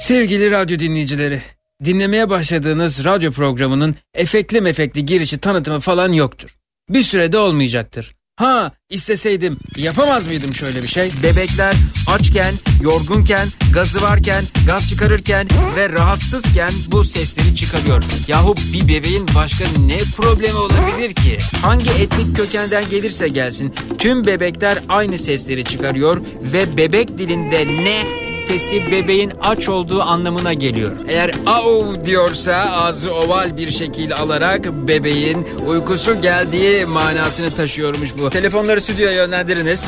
Sevgili radyo dinleyicileri, dinlemeye başladığınız radyo programının efekli mefekli girişi tanıtımı falan yoktur. Bir sürede olmayacaktır. Ha isteseydim yapamaz mıydım şöyle bir şey? Bebekler açken, yorgunken, gazı varken, gaz çıkarırken ve rahatsızken bu sesleri çıkarıyor. Yahu bir bebeğin başka ne problemi olabilir ki? Hangi etnik kökenden gelirse gelsin tüm bebekler aynı sesleri çıkarıyor ve bebek dilinde ne sesi bebeğin aç olduğu anlamına geliyor. Eğer au diyorsa ağzı oval bir şekil alarak bebeğin uykusu geldiği manasını taşıyormuş bu. Telefonları stüdyoya yönlendiriniz.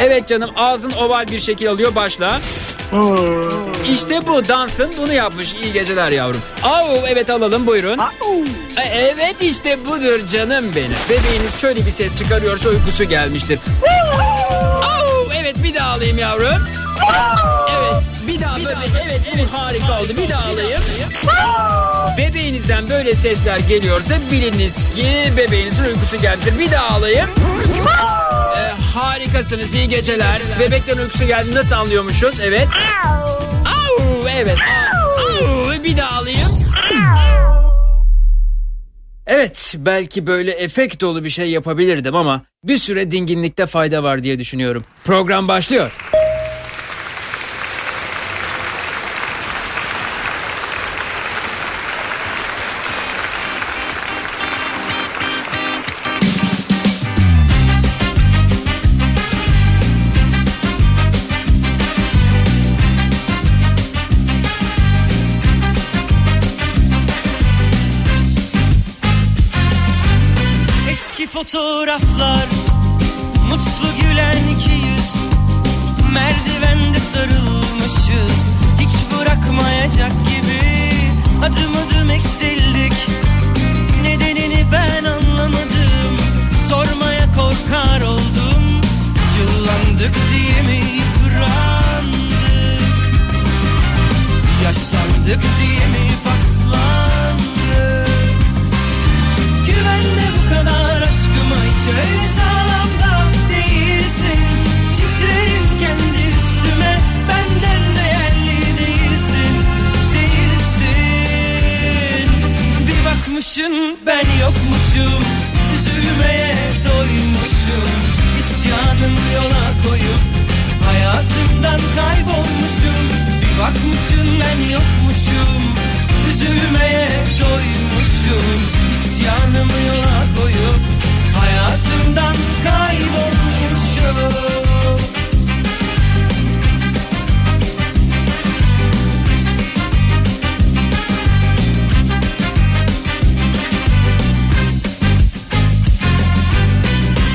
Evet canım ağzın oval bir şekil alıyor başla. İşte bu Dunstan bunu yapmış. İyi geceler yavrum. Au evet alalım buyurun. E, Evet işte budur canım benim. Bebeğiniz şöyle bir ses çıkarıyorsa uykusu gelmiştir. Au evet bir daha alayım yavrum. Evet bir daha böyle evet evet harika oldu bir daha alayım. Bebeğinizden böyle sesler geliyorsa biliniz ki bebeğinizin uykusu gelmiştir. Bir daha alayım. Ee, harikasınız iyi geceler. Bebeklerin uykusu geldi nasıl anlıyormuşuz? Evet. Au, evet. Au, bir daha alayım. Evet belki böyle efekt dolu bir şey yapabilirdim ama bir süre dinginlikte fayda var diye düşünüyorum. Program başlıyor. Fotoğraflar. Mutlu gülen iki yüz. Merdivende sarılmışız. Hiç bırakmayacak gibi. Adım adım eksildik. Nedenini ben anlamadım. Sormaya korkar oldum. Yıllandık diye mi yıprandık? Yaşlandık diye mi paslandık? Güvenme bu kadar aşkıma hiç öyle sağlam değilsin. Titrerim kendi üstüme. Benden değerli değilsin. Değilsin. Bir bakmışın ben yokmuşum. Üzülmeye doymuşum. İsyanın yola koyup Hayatımdan kaybolmuşum. Bir bakmışın ben yokmuşum. Üzülmeye doymuşum. İsyanımı yola koyup Hayatımdan kaybolmuşum.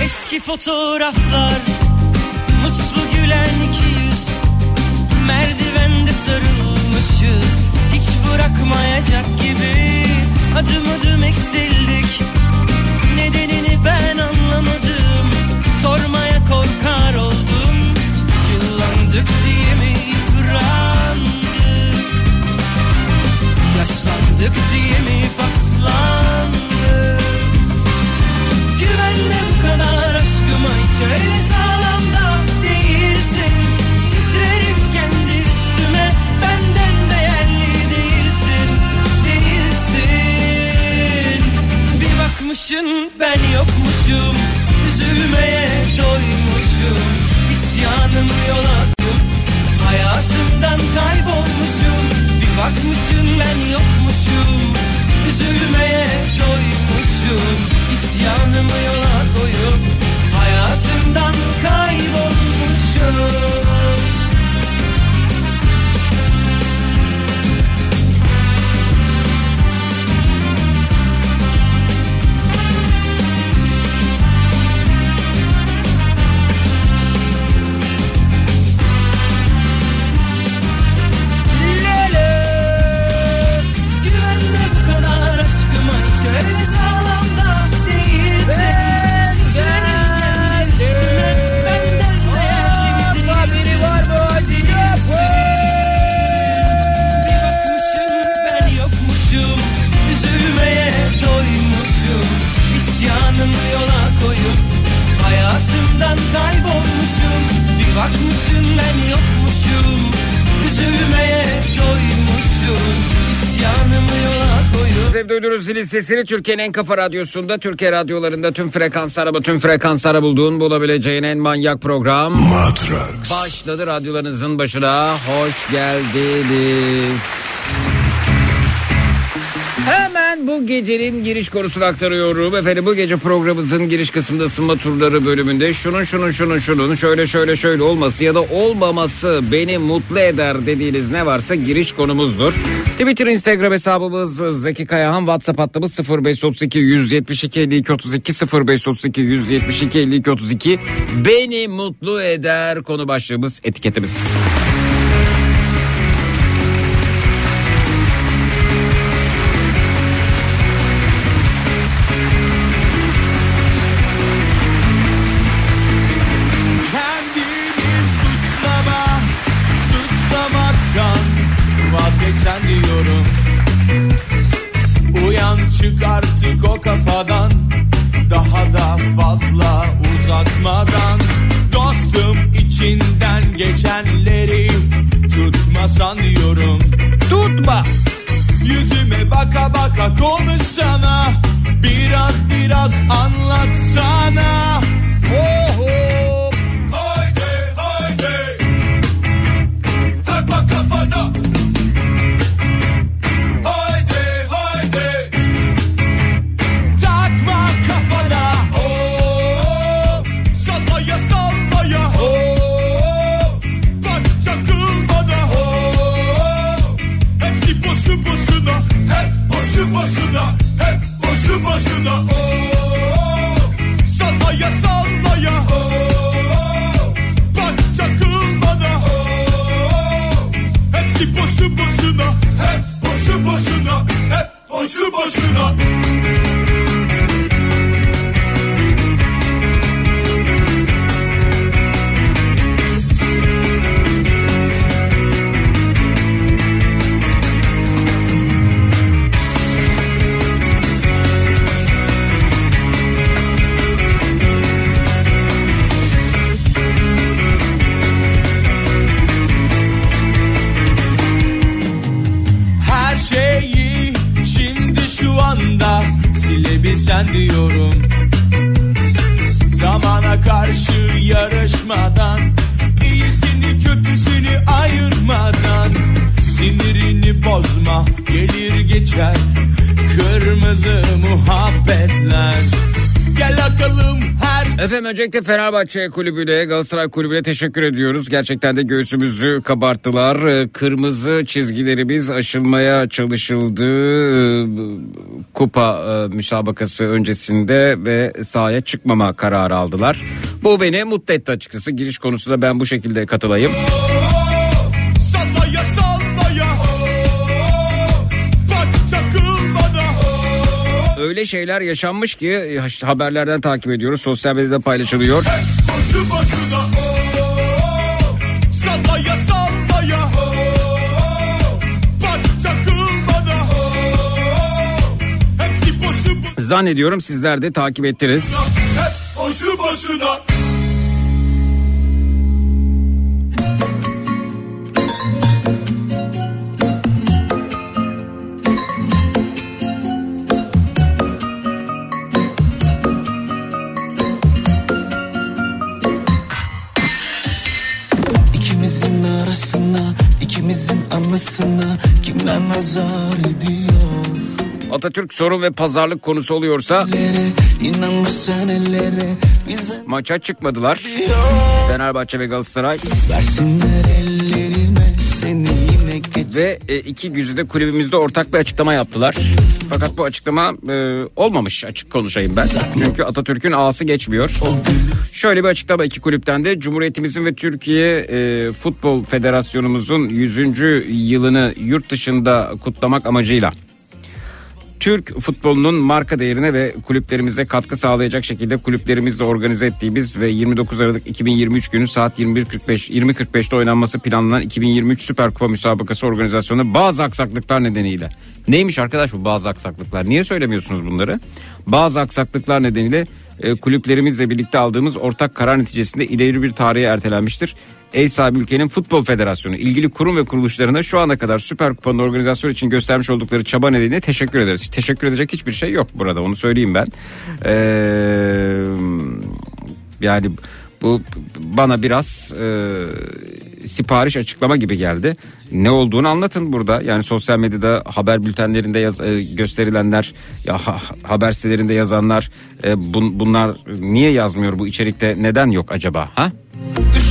Eski fotoğraflar Mutlu gülen iki yüz. Merdivende sarılmışız Hiç bırakmayacak gibi. Adım adım eksildik Nedenini ben anlamadım. Sormaya korkar oldum. Yıllandık diye mi yıprandık? Yaşlandık diye mi paslandık? Güvenle bu kadar aşkıma hiç öyle sağlam Bir bakmışın ben yokmuşum. Üzülmeye doymuşum. İsyanımı yola koyup Hayatımdan kaybolmuşum. Bir bakmışın ben yokmuşum. Üzülmeye doymuşum. İsyanımı yola koyup Hayatımdan kaybolmuşum ben yokmuşum Üzülmeye doymuşsun Sizleri duyduğunuz zilin sesini Türkiye'nin en kafa radyosunda, Türkiye radyolarında tüm frekanslara, tüm frekanslara bulduğun bulabileceğin en manyak program. Matrax. Başladı radyolarınızın başına. Hoş geldiniz. Bu gecenin giriş konusunu aktarıyorum. Efendim bu gece programımızın giriş kısmında ısınma turları bölümünde şunun şunun şunun şunun şöyle şöyle şöyle olması ya da olmaması beni mutlu eder dediğiniz ne varsa giriş konumuzdur. Twitter, Instagram hesabımız Zeki Kayahan, WhatsApp hattımız 0532 172 52 32 0532 172 52 32 beni mutlu eder konu başlığımız etiketimiz. Tutmasan diyorum. Tutma. Yüzüme baka baka konuşsana. Biraz biraz anlatsana öncelikle Fenerbahçe kulübüne Galatasaray kulübüne teşekkür ediyoruz. Gerçekten de göğsümüzü kabarttılar. Ee, Kırmızı çizgilerimiz aşılmaya çalışıldı. Ee, Kupa e, müsabakası öncesinde ve sahaya çıkmama kararı aldılar. Bu beni mutlu etti açıkçası. Giriş konusunda ben bu şekilde katılayım. Sallaya sallaya Öyle şeyler yaşanmış ki e, haberlerden takip ediyoruz. Sosyal medyada paylaşılıyor. Zannediyorum sizler de takip ettiniz. Hep boşu boşuna anlasına kimler nazar ediyor? Atatürk sorun ve pazarlık konusu oluyorsa Ellere, ellere maça çıkmadılar. Fenerbahçe ve Galatasaray versinler ellerime seni ve e, iki güzide kulübümüzde ortak bir açıklama yaptılar. Fakat bu açıklama e, olmamış açık konuşayım ben. Çünkü Atatürk'ün ağası geçmiyor. Şöyle bir açıklama iki kulüpten de Cumhuriyetimizin ve Türkiye e, Futbol Federasyonumuzun 100. yılını yurt dışında kutlamak amacıyla Türk futbolunun marka değerine ve kulüplerimize katkı sağlayacak şekilde kulüplerimizle organize ettiğimiz ve 29 Aralık 2023 günü saat 21.45 20.45'te oynanması planlanan 2023 Süper Kupa müsabakası organizasyonu bazı aksaklıklar nedeniyle. Neymiş arkadaş bu bazı aksaklıklar? Niye söylemiyorsunuz bunları? Bazı aksaklıklar nedeniyle e, kulüplerimizle birlikte aldığımız ortak karar neticesinde ileri bir tarihe ertelenmiştir. Ev sahibi ülkenin futbol federasyonu ilgili kurum ve kuruluşlarına şu ana kadar Süper Kupa'nın organizasyonu için göstermiş oldukları çaba nedeniyle teşekkür ederiz. Teşekkür edecek hiçbir şey yok burada onu söyleyeyim ben. Ee, yani bu bana biraz e, sipariş açıklama gibi geldi. Ne olduğunu anlatın burada. Yani sosyal medyada haber bültenlerinde yaz, e, gösterilenler, ya ha- haber sitelerinde yazanlar, e, bun- bunlar niye yazmıyor bu içerikte? Neden yok acaba? Ha? Banem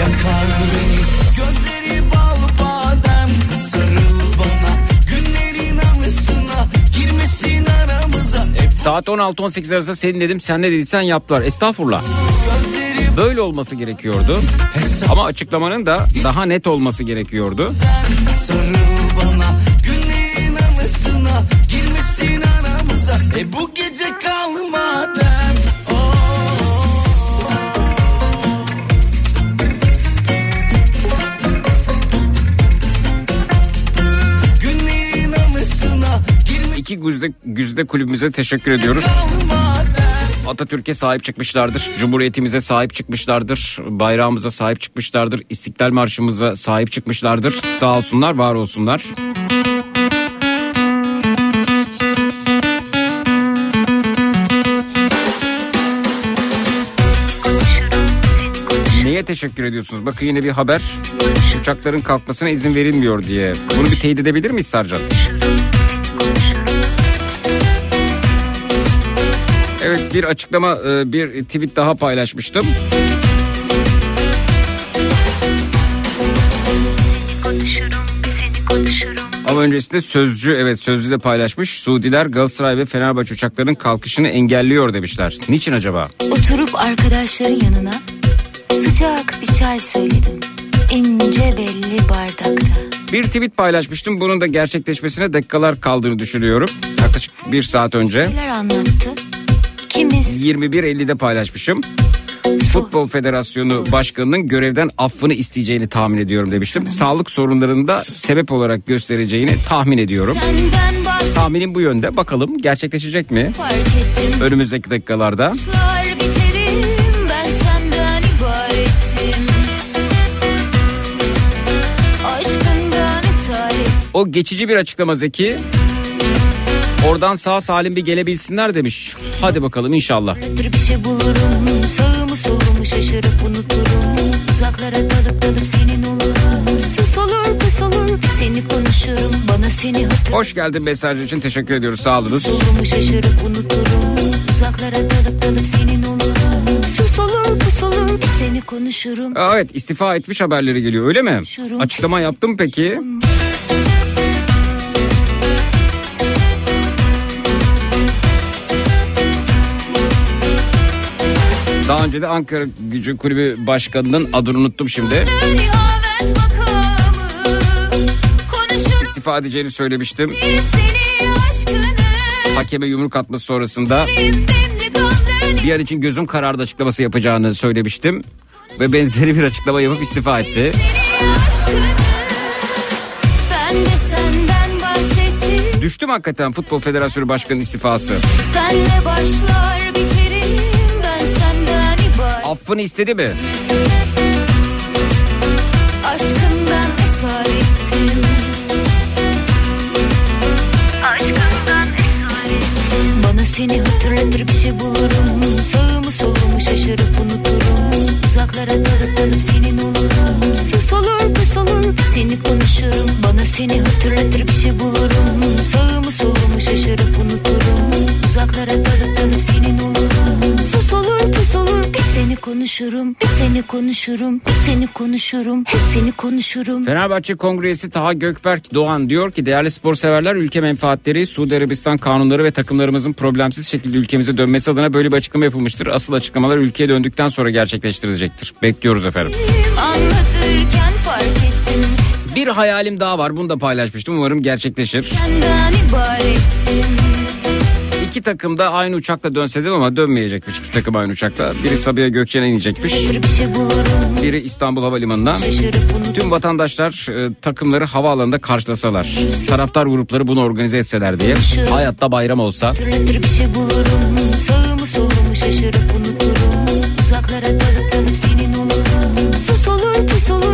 Yakar beni Gözleri bal badem Sarıl bana Günlerin anısına Girmesin aramıza Hep Saat 16-18 arası senin dedim sen ne dediysen yaptılar. Estağfurullah. Böyle olması gerekiyordu. Ama açıklamanın da daha net olması gerekiyordu. Sarıl bana Günlerin anısına Girmesin aramıza E bu İki güzde, güzde kulübümüze teşekkür ediyoruz. Atatürk'e sahip çıkmışlardır. Cumhuriyetimize sahip çıkmışlardır. Bayrağımıza sahip çıkmışlardır. İstiklal Marşımıza sahip çıkmışlardır. Sağ olsunlar, var olsunlar. Neye teşekkür ediyorsunuz? Bakın yine bir haber. Uçakların kalkmasına izin verilmiyor diye. Bunu bir teyit edebilir miyiz Sarcan? Evet bir açıklama e, bir tweet daha paylaşmıştım. konuşurum, seni konuşurum. Ama öncesinde Sözcü evet Sözcü de paylaşmış. Suudiler Galatasaray ve Fenerbahçe uçaklarının kalkışını engelliyor demişler. Niçin acaba? Oturup arkadaşların yanına sıcak bir çay söyledim. İnce belli bardakta. Bir tweet paylaşmıştım. Bunun da gerçekleşmesine dakikalar kaldığını düşünüyorum. Yaklaşık bir saat önce. Neler anlattı? Kimiz 21.50'de paylaşmışım. Futbol Federasyonu Başkanı'nın görevden affını isteyeceğini tahmin ediyorum demiştim. Sağlık sorunlarında sebep olarak göstereceğini tahmin ediyorum. Tahminim bu yönde. Bakalım gerçekleşecek mi? Önümüzdeki dakikalarda. O geçici bir açıklama Zeki. Oradan sağ salim bir gelebilsinler demiş. Hadi bakalım inşallah. Bir şey bulurum. Sağımı solumu şaşırıp unuturum. Uzaklara dalıp dalıp senin olurum. Sus olur pus olur. Seni konuşurum. Bana seni hatırlar Hoş geldin mesaj için teşekkür ediyoruz. Sağ olunuz. Solumu şaşırıp unuturum. Uzaklara dalıp dalıp senin olurum. Sus olur pus olur. Seni konuşurum. Evet istifa etmiş haberleri geliyor öyle mi? Açıklama yaptım peki. Daha önce de Ankara Gücü Kulübü Başkanı'nın adını unuttum şimdi. İstifa edeceğini söylemiştim. Hakeme yumruk atması sonrasında bir an için gözüm karardı açıklaması yapacağını söylemiştim. Ve benzeri bir açıklama yapıp istifa etti. Düştüm hakikaten Futbol Federasyonu Başkanı'nın istifası. Senle başlar ibaret Affını istedi mi? Aşkından esaretim seni hatırlatır bir şey bulurum. Sağımı solumu şaşırıp unuturum. Uzaklara dalıp senin olurum. Sus olur pus olur seni konuşurum. Bana seni hatırlatır bir şey bulurum. Sağımı solumu şaşırıp unuturum. Uzaklara dalıp senin olurum seni konuşurum Bir seni konuşurum bir seni konuşurum Hep seni konuşurum Fenerbahçe Kongresi Taha Gökberk Doğan diyor ki değerli spor severler ülke menfaatleri Suudi Arabistan kanunları ve takımlarımızın problemsiz şekilde ülkemize dönmesi adına böyle bir açıklama yapılmıştır. Asıl açıklamalar ülkeye döndükten sonra gerçekleştirilecektir. Bekliyoruz efendim. Anlatırken fark ettim Bir hayalim daha var bunu da paylaşmıştım umarım gerçekleşir. Senden ibaretim İki takım da aynı uçakla dönse dedim ama dönmeyecekmiş iki takım aynı uçakla. Biri Sabiha Gökçen'e inecekmiş. Şey Biri İstanbul unuturum Tüm vatandaşlar e, takımları havaalanında karşılasalar. Taraftar grupları bunu organize etseler diye. Hayatta bayram olsa. Şey bulurum Sağımı solumu şaşırıp unuturum Uzaklara dalıp dalıp senin olurum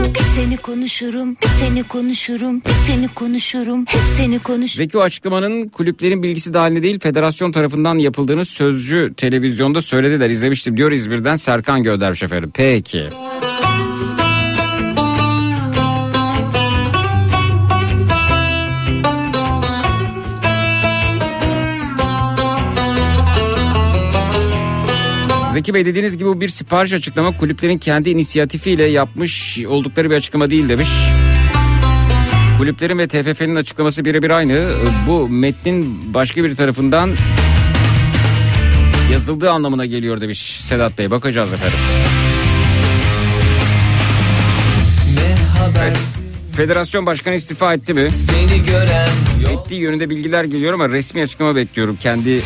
bir seni konuşurum Bir seni konuşurum bir seni konuşurum Hep seni konuşurum Zeki o açıklamanın kulüplerin bilgisi dahilinde değil federasyon tarafından yapıldığını sözcü televizyonda söylediler. İzlemiştim diyor İzmir'den Serkan göndermiş efendim. Peki. Zeki Bey dediğiniz gibi bu bir sipariş açıklama kulüplerin kendi inisiyatifiyle yapmış oldukları bir açıklama değil demiş. Kulüplerin ve TFF'nin açıklaması birebir aynı. Bu metnin başka bir tarafından yazıldığı anlamına geliyor demiş Sedat Bey. Bakacağız efendim. Ne haber Federasyon başkanı istifa etti mi? seni gören yok Ettiği yönünde bilgiler geliyor ama resmi açıklama bekliyorum. Kendi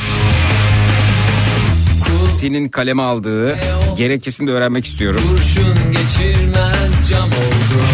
senin kaleme aldığı gerekçesini de öğrenmek istiyorum. Kurşun geçirmez cam oldu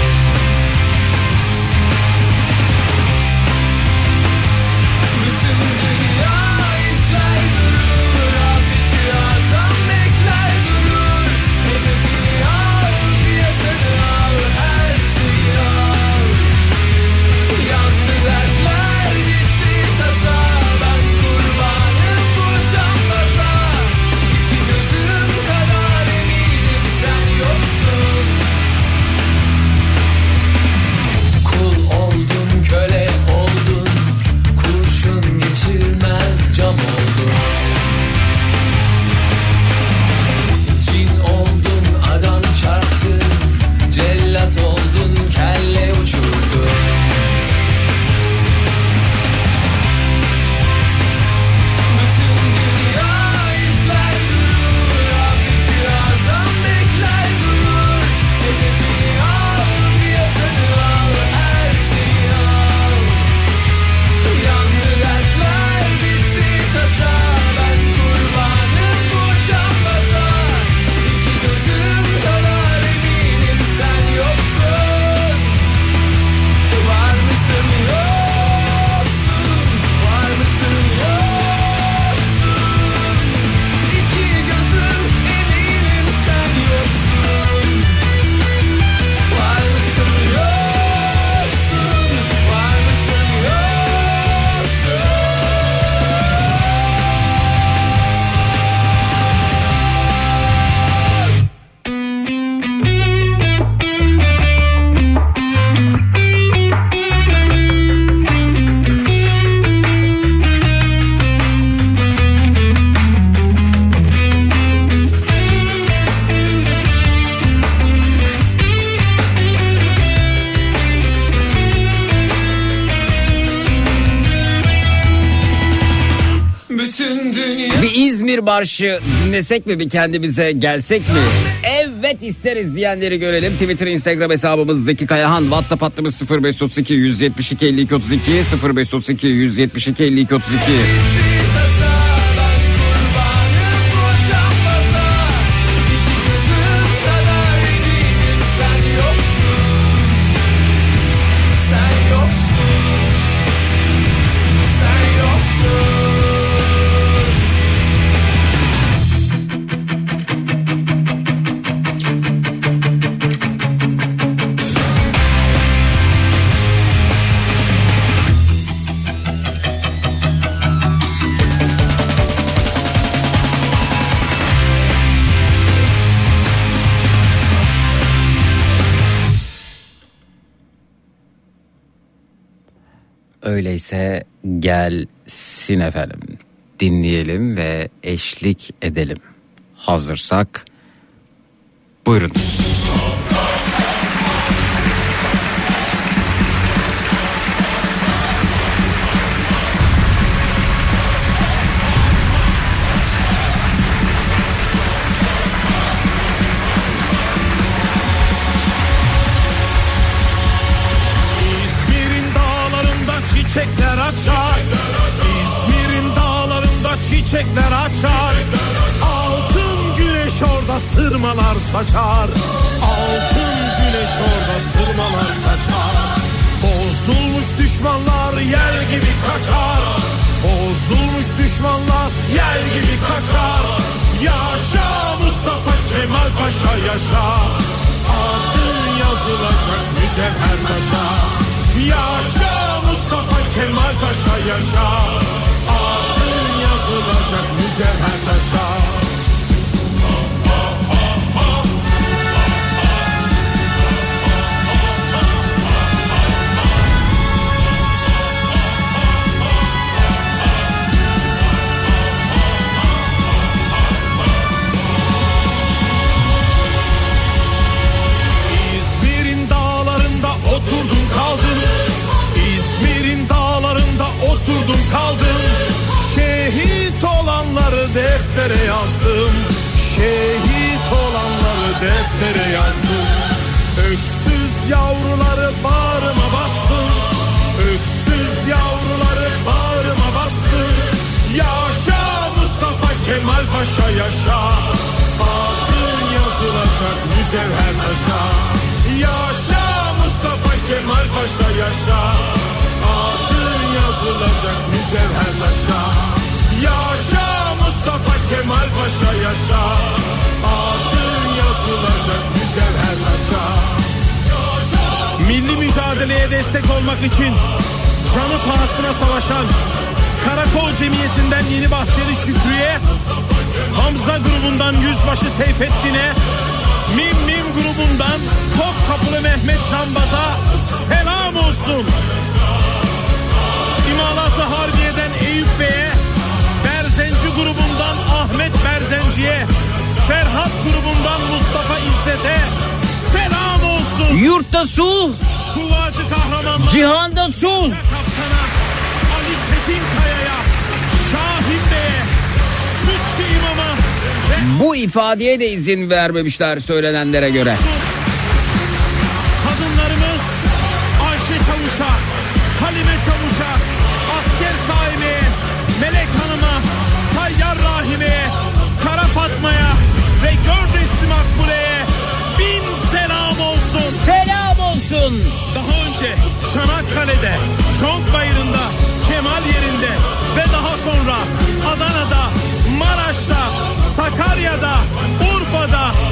marşı dinlesek mi bir kendimize gelsek mi? Evet isteriz diyenleri görelim. Twitter, Instagram hesabımız Zeki Kayahan. WhatsApp hattımız 0532 172 52 32 0532 172 52 32. Öyleyse gelsin efendim. Dinleyelim ve eşlik edelim. Hazırsak buyurunuz. Açar. İzmir'in dağlarında çiçekler açar. Altın güneş orada sırmalar saçar. Altın güneş orada sırmalar saçar. Bozulmuş düşmanlar yel gibi kaçar. Bozulmuş düşmanlar yel gibi kaçar. Yaşa Mustafa Kemal Paşa yaşa. Adın yazılacak mücevher taşa Yaşa Mustafa Kemal Paşa yaşa. Adın yazılacak mücevher taşa kaldım. Şehit olanları deftere yazdım. Şehit olanları deftere yazdım. Öksüz yavruları bağrıma bastım. Öksüz yavruları bağrıma bastım. Yaşa Mustafa Kemal Paşa yaşa. Adın yazılacak mücevher taşa. Yaşa Mustafa Kemal Paşa yaşa yazılacak mücevher taşa. Yaşa Mustafa Kemal Paşa yaşa. Adın yazılacak mücevher taşa. Milli mücadeleye destek olmak için canı pahasına savaşan Karakol Cemiyeti'nden Yeni Bahçeli Şükrü'ye Hamza grubundan Yüzbaşı Seyfettin'e Mim Mim grubundan Topkapılı Mehmet Canbaz'a selam olsun. İmalatı Harbiye'den Eyüp Bey'e Berzenci grubundan Ahmet Berzenci'ye Ferhat grubundan Mustafa İzzet'e selam olsun. Yurtta sulh, Kuvacı kahramanlar cihanda sulh. kaptana Ali Çetinkaya'ya Şahin Bey'e Sütçü imama ve Bu ifadeye de izin vermemişler söylenenlere göre. kadınlarımız Father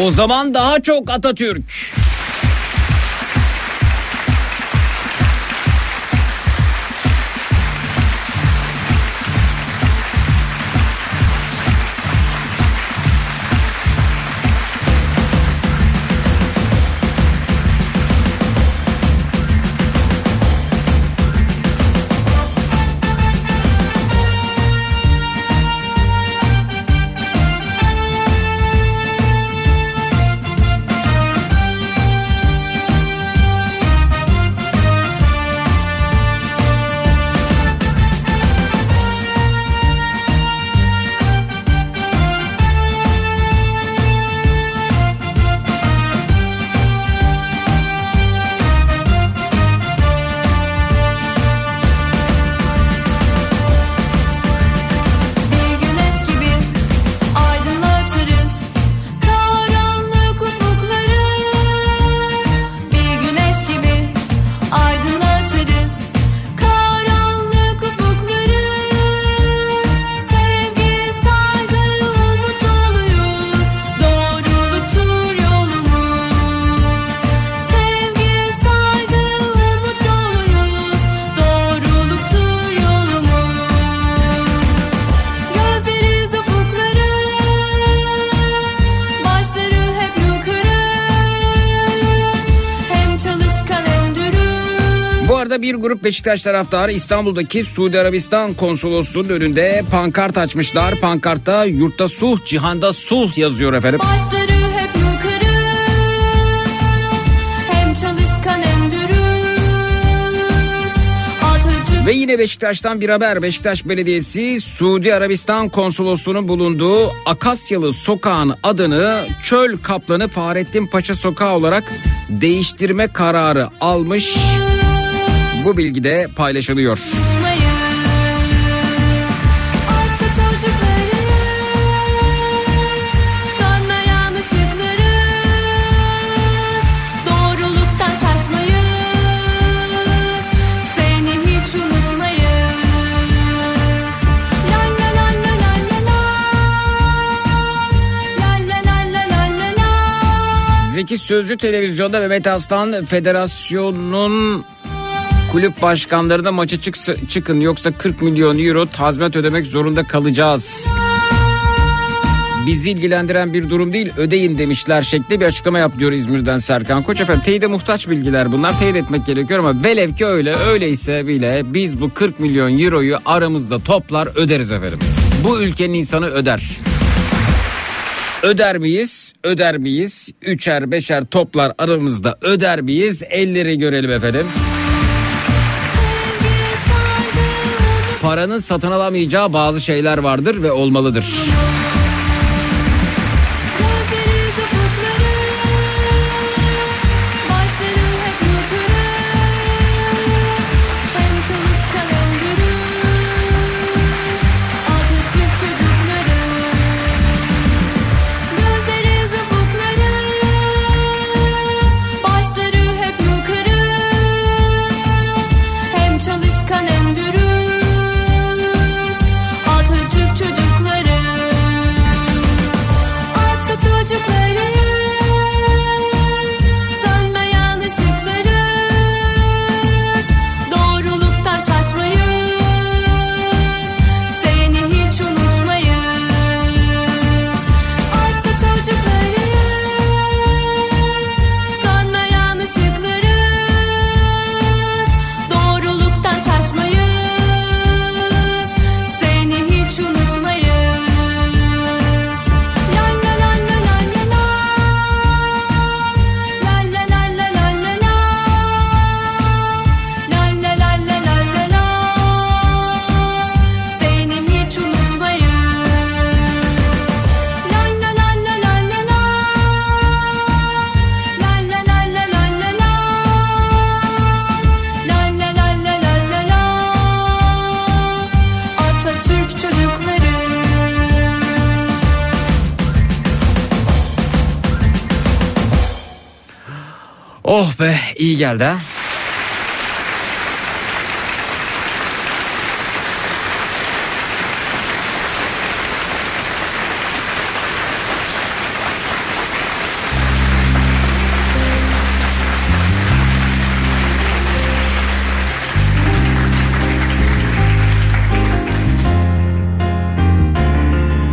O zaman daha çok Atatürk. Bir grup Beşiktaş taraftarı İstanbul'daki Suudi Arabistan konsolosluğunun önünde pankart açmışlar. Pankartta yurtta sulh, cihanda sulh yazıyor efendim. Başları hep yukarı Hem çalışkan hem dürüst Atatürk Ve yine Beşiktaş'tan bir haber. Beşiktaş Belediyesi Suudi Arabistan konsolosluğunun bulunduğu Akasyalı sokağın adını Çöl Kaplanı Fahrettin Paşa Sokağı olarak değiştirme kararı almış. Bu bilgi de paylaşılıyor. Zeki Sözcü televizyonda Mehmet Aslan Federasyon'un kulüp başkanlarına maça çıksa, çıkın yoksa 40 milyon euro tazminat ödemek zorunda kalacağız. Bizi ilgilendiren bir durum değil ödeyin demişler şekli bir açıklama yap İzmir'den Serkan Koç. Efendim teyide muhtaç bilgiler bunlar teyit etmek gerekiyor ama velev ki öyle öyleyse bile biz bu 40 milyon euroyu aramızda toplar öderiz efendim. Bu ülkenin insanı öder. Öder miyiz? Öder miyiz? Üçer beşer toplar aramızda öder miyiz? Elleri görelim efendim. Paranın satın alamayacağı bazı şeyler vardır ve olmalıdır. İyi geldi ha.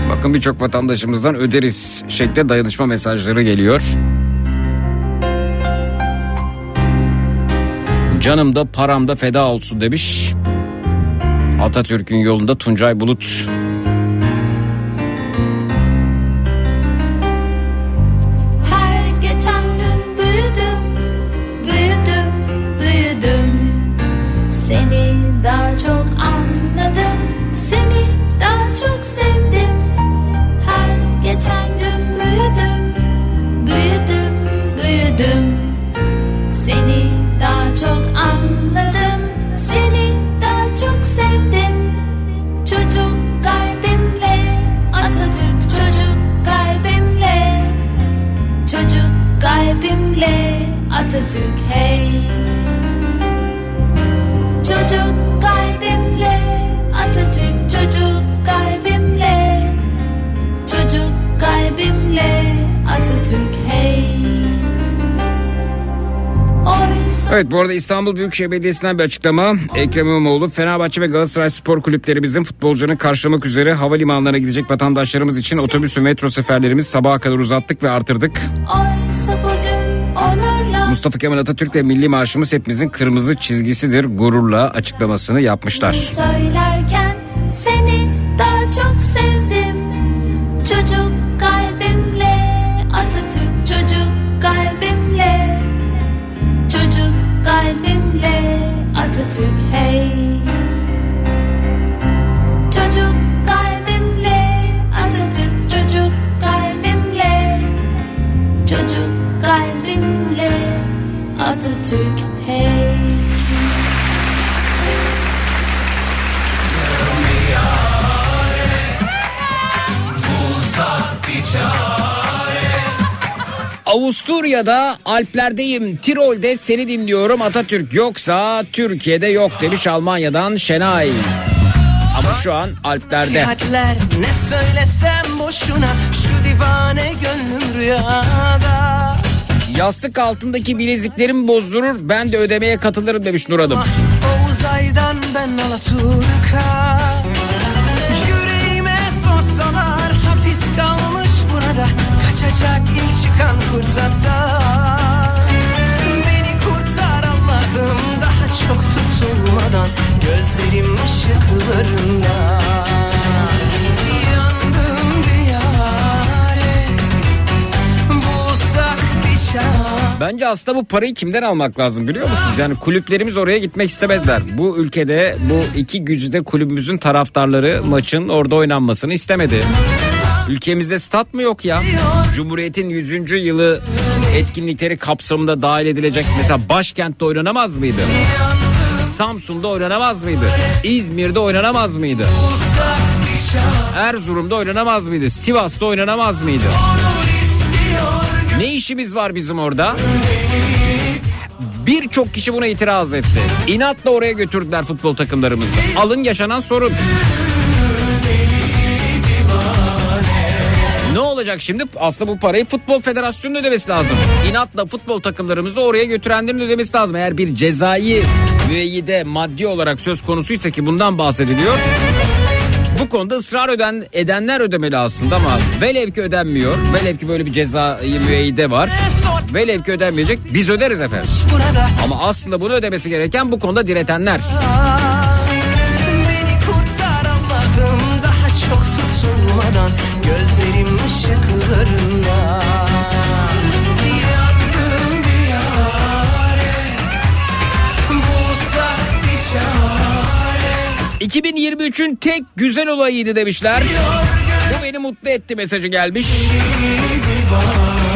Bakın birçok vatandaşımızdan öderiz şeklinde dayanışma mesajları geliyor. Canım da param da feda olsun demiş. Atatürk'ün yolunda Tuncay Bulut. Evet bu arada İstanbul Büyükşehir Belediyesi'nden bir açıklama. Ekrem İmamoğlu Fenerbahçe ve Galatasaray spor kulüplerimizin futbolcularını karşılamak üzere havalimanlarına gidecek vatandaşlarımız için otobüs ve metro seferlerimiz sabaha kadar uzattık ve artırdık. Mustafa Kemal Atatürk ve milli marşımız hepimizin kırmızı çizgisidir gururla açıklamasını yapmışlar. Söylerken seni Avusturya'da Alplerdeyim Tirol'de seni dinliyorum Atatürk yoksa Türkiye'de yok demiş Almanya'dan Şenay. Ama şu an Alplerde. Nasihatler ne söylesem boşuna Şu divane gönlüm rüyada Yastık altındaki bileziklerim bozdurur ben de ödemeye katılırım demiş Nur Hanım. O uzaydan ben Alaturka Kaçacak ilk çıkan fırsatta Beni kurtar Allah'ım daha çok tutulmadan Gözlerim ışıklarında Yandım bir yare Bulsak bir çare Bence aslında bu parayı kimden almak lazım biliyor musunuz? Yani kulüplerimiz oraya gitmek istemediler. Bu ülkede bu iki güzide kulübümüzün taraftarları maçın orada oynanmasını istemedi. Ülkemizde stat mı yok ya? Cumhuriyet'in 100. yılı etkinlikleri kapsamında dahil edilecek mesela başkentte oynanamaz mıydı? Samsun'da oynanamaz mıydı? İzmir'de oynanamaz mıydı? Erzurum'da oynanamaz mıydı? Sivas'ta oynanamaz mıydı? Ne işimiz var bizim orada? Birçok kişi buna itiraz etti. İnatla oraya götürdüler futbol takımlarımızı. Alın yaşanan sorun. Olacak şimdi? Aslında bu parayı Futbol Federasyonu'nun ödemesi lazım. İnatla futbol takımlarımızı oraya götürenlerin ödemesi lazım. Eğer bir cezai müeyyide maddi olarak söz konusuysa ki bundan bahsediliyor. Bu konuda ısrar öden, edenler ödemeli aslında ama velev ki ödenmiyor. Velev ki böyle bir cezai müeyyide var. Velev ki ödenmeyecek biz öderiz efendim. Ama aslında bunu ödemesi gereken bu konuda diretenler. Işıklarında Yandım bir çare 2023'ün tek güzel olayıydı demişler. Bu beni mutlu etti mesajı gelmiş.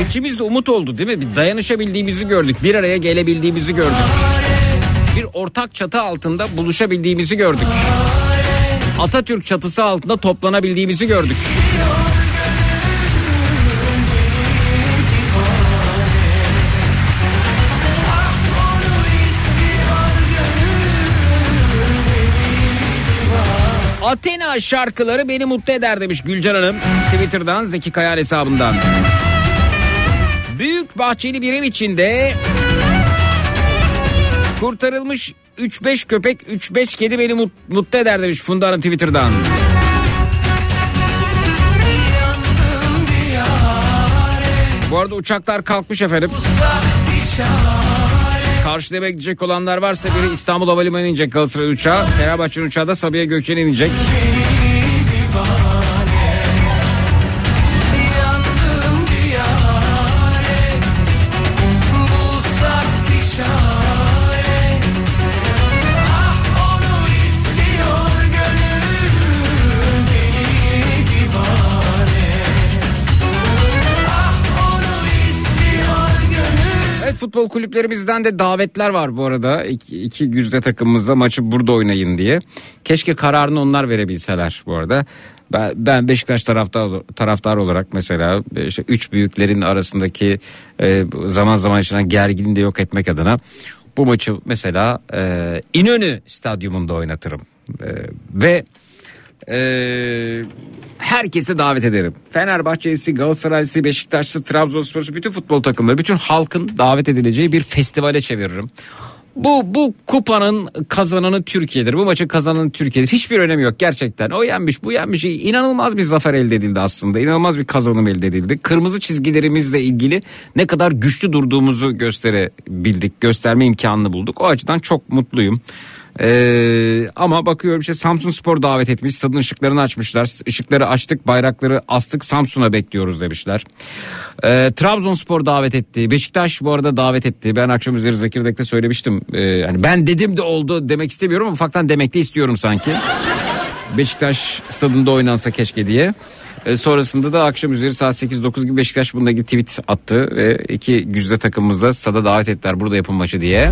İkimiz de umut oldu değil mi? Bir dayanışabildiğimizi gördük. Bir araya gelebildiğimizi gördük. Bir ortak çatı altında buluşabildiğimizi gördük. Atatürk çatısı altında toplanabildiğimizi gördük. Athena şarkıları beni mutlu eder demiş Gülcan Hanım. Twitter'dan Zeki Kayal hesabından. Büyük bahçeli bir ev içinde kurtarılmış 3-5 köpek 3-5 kedi beni mut- mutlu eder demiş Funda Hanım Twitter'dan. Bu arada uçaklar kalkmış efendim. Karşılamaya gidecek olanlar varsa biri İstanbul Havalimanı'na inecek Galatasaray uçağı. Fenerbahçe'nin uçağı da Sabiha Gökçen'e inecek. Futbol kulüplerimizden de davetler var bu arada. İki, iki güzde takımımızda maçı burada oynayın diye. Keşke kararını onlar verebilseler bu arada. Ben, ben Beşiktaş taraftar, taraftar olarak mesela işte üç büyüklerin arasındaki e, zaman zaman yaşanan gerginliği de yok etmek adına bu maçı mesela e, İnönü stadyumunda oynatırım. E, ve e, herkese davet ederim. Fenerbahçe'si, Galatasaray'sı, Beşiktaş'sı, Trabzonspor'su bütün futbol takımları, bütün halkın davet edileceği bir festivale çeviririm. Bu bu kupanın kazananı Türkiye'dir. Bu maçın kazananı Türkiye'dir. Hiçbir önemi yok gerçekten. O yenmiş, bu yenmiş. İnanılmaz bir zafer elde edildi aslında. İnanılmaz bir kazanım elde edildi. Kırmızı çizgilerimizle ilgili ne kadar güçlü durduğumuzu gösterebildik. Gösterme imkanını bulduk. O açıdan çok mutluyum. Ee, ama bakıyorum işte Samsun Spor davet etmiş. Stadın ışıklarını açmışlar. Işıkları açtık, bayrakları astık. Samsun'a bekliyoruz demişler. Ee, Trabzonspor davet etti. Beşiktaş bu arada davet etti. Ben akşam üzeri Zekirdek'te söylemiştim. Ee, yani ben dedim de oldu demek istemiyorum ama ufaktan demek de istiyorum sanki. Beşiktaş stadında oynansa keşke diye. Ee, sonrasında da akşam üzeri saat 8-9 gibi Beşiktaş bununla ilgili tweet attı ve iki güzde takımımız da stada davet ettiler burada yapın maçı diye.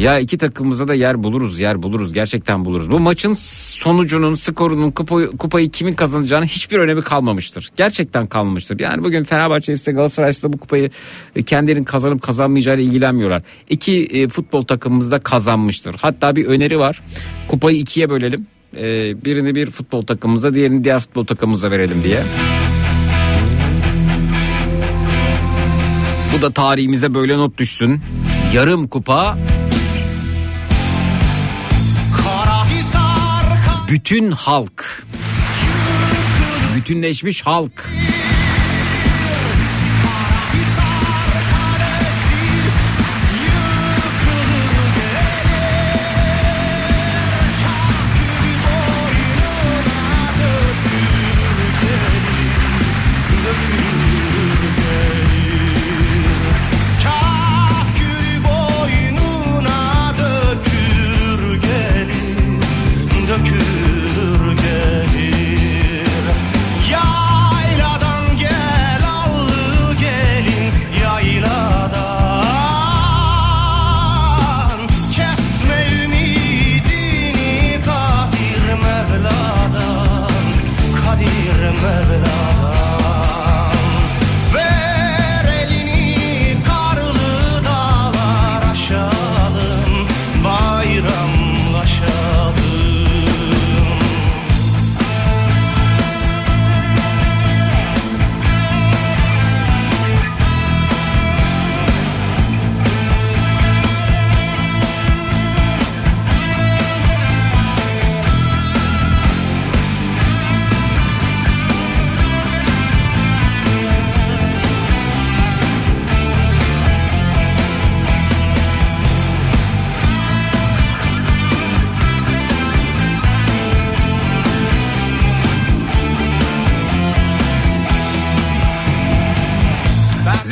Ya iki takımımıza da yer buluruz yer buluruz gerçekten buluruz. Bu maçın sonucunun skorunun kupayı, kupayı kimin kazanacağını hiçbir önemi kalmamıştır. Gerçekten kalmamıştır. Yani bugün Fenerbahçe ise Galatasaray ise bu kupayı e, kendilerinin kazanıp kazanmayacağıyla ilgilenmiyorlar. İki e, futbol takımımız da kazanmıştır. Hatta bir öneri var. Kupayı ikiye bölelim. E, birini bir futbol takımımıza diğerini diğer futbol takımımıza verelim diye. Bu da tarihimize böyle not düşsün. Yarım kupa bütün halk. Bütünleşmiş halk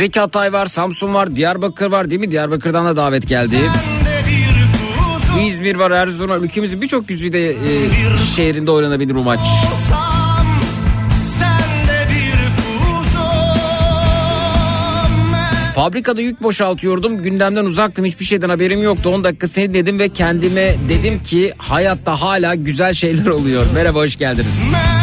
Zeki Atay var, Samsun var, Diyarbakır var değil mi? Diyarbakır'dan da davet geldi. İzmir var, Erzurum var. Ülkemizin birçok güzide e, şehrinde oynanabilir bu maç. Fabrikada yük boşaltıyordum. Gündemden uzaktım. Hiçbir şeyden haberim yoktu. 10 dakika seni dedim ve kendime dedim ki hayatta hala güzel şeyler oluyor. Merhaba hoş geldiniz. Meleğe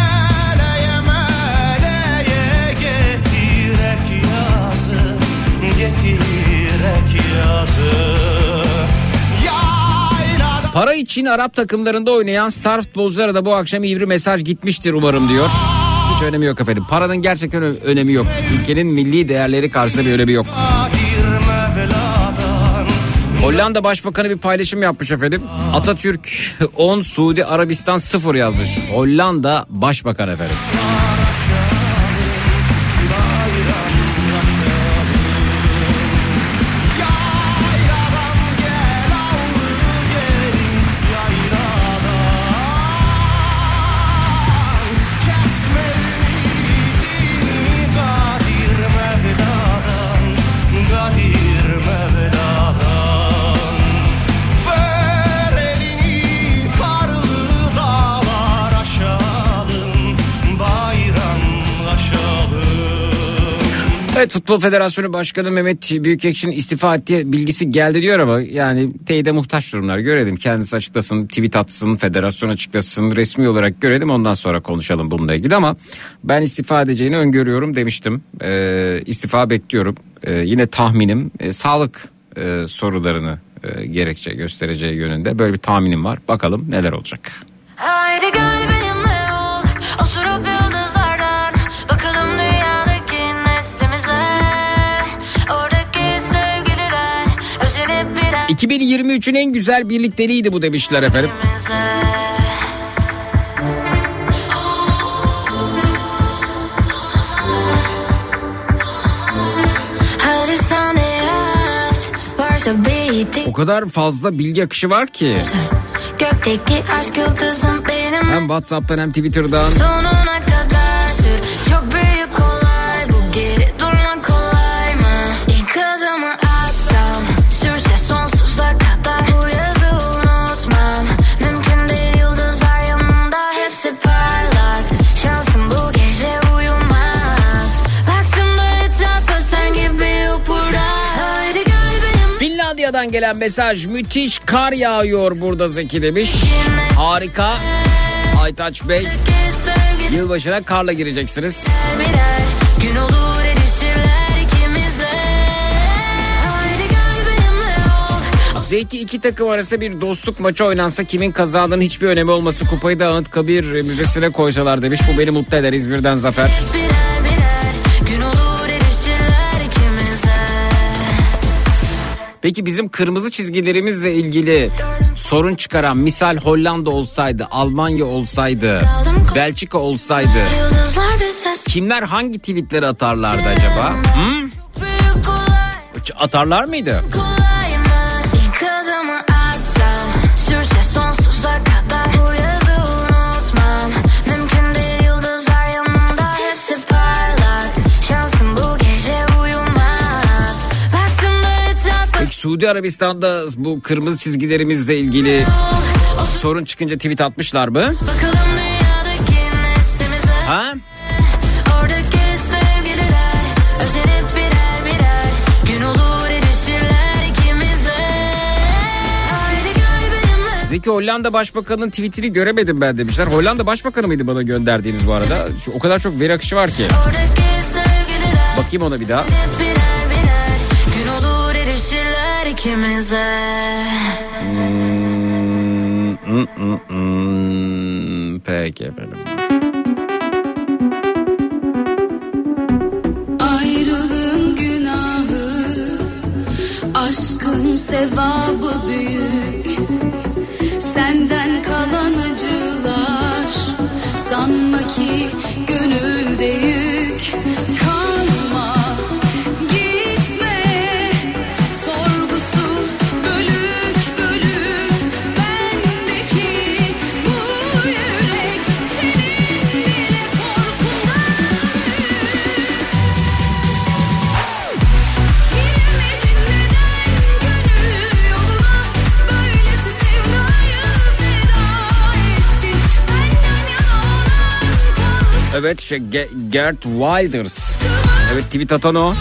Para için Arap takımlarında oynayan star futbolculara da bu akşam iyi bir mesaj gitmiştir umarım diyor. Hiç önemi yok efendim. Paranın gerçekten önemi yok. Ülkenin milli değerleri karşısında bir önemi yok. Hollanda Başbakanı bir paylaşım yapmış efendim. Atatürk 10, Suudi Arabistan 0 yazmış. Hollanda Başbakanı efendim. Evet Futbol Federasyonu Başkanı Mehmet Büyükekşi'nin istifa ettiği bilgisi geldi diyor ama yani teyide muhtaç durumlar görelim. Kendisi açıklasın, tweet atsın, federasyon açıklasın, resmi olarak görelim ondan sonra konuşalım bununla ilgili ama ben istifa edeceğini öngörüyorum demiştim. Ee, istifa bekliyorum. Ee, yine tahminim e, sağlık e, sorularını e, gerekçe göstereceği yönünde böyle bir tahminim var. Bakalım neler olacak. Haydi gel benimle ol Oturup yıldızlardan 2023'ün en güzel birlikteliğiydi bu demişler efendim. O kadar fazla bilgi akışı var ki. Gökteki aşk yıldızım benim Hem Whatsapp'tan hem Twitter'dan. Sonuna kadar Finlandiya'dan gelen mesaj müthiş kar yağıyor burada Zeki demiş. Harika. Aytaç Bey yılbaşına karla gireceksiniz. Gün olur Zeki iki takım arasında bir dostluk maçı oynansa kimin kazandığının hiçbir önemi olması kupayı da Anıtkabir Müzesi'ne koysalar demiş. Bu beni mutlu eder İzmir'den Zafer. birer Peki bizim kırmızı çizgilerimizle ilgili sorun çıkaran misal Hollanda olsaydı, Almanya olsaydı, Belçika olsaydı kimler hangi tweetleri atarlardı acaba? Hı? kolay Atarlar mıydı? Suudi Arabistan'da bu kırmızı çizgilerimizle ilgili sorun çıkınca tweet atmışlar mı? Ha? Zeki Hollanda Başbakanı'nın tweetini göremedim ben demişler. Hollanda Başbakanı mıydı bana gönderdiğiniz bu arada? Şu, o kadar çok veri akışı var ki. Bakayım ona bir daha. İkimize Hmm, hmm, hmm, hmm. Peki efendim. Ayrılığın günahı Aşkın sevabı büyük Senden kalan acılar Sanma ki gönülde yük Evet şey Ge- Gert Wilders. Evet tweet atan o.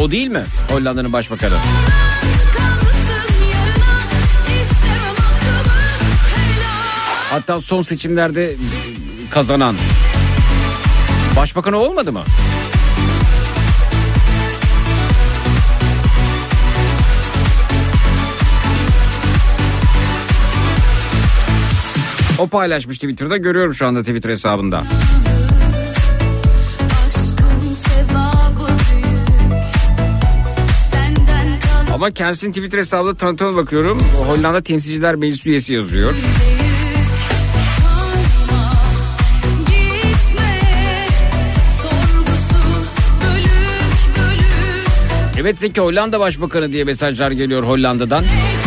O değil mi? Hollanda'nın başbakanı. Hatta son seçimlerde kazanan. Başbakan olmadı mı? O paylaşmış Twitter'da görüyorum şu anda Twitter hesabında. Ama kendisinin Twitter hesabında tanıtıma bakıyorum. Hollanda Temsilciler Meclisi üyesi yazıyor. Evet Zeki Hollanda Başbakanı diye mesajlar geliyor Hollanda'dan. Senin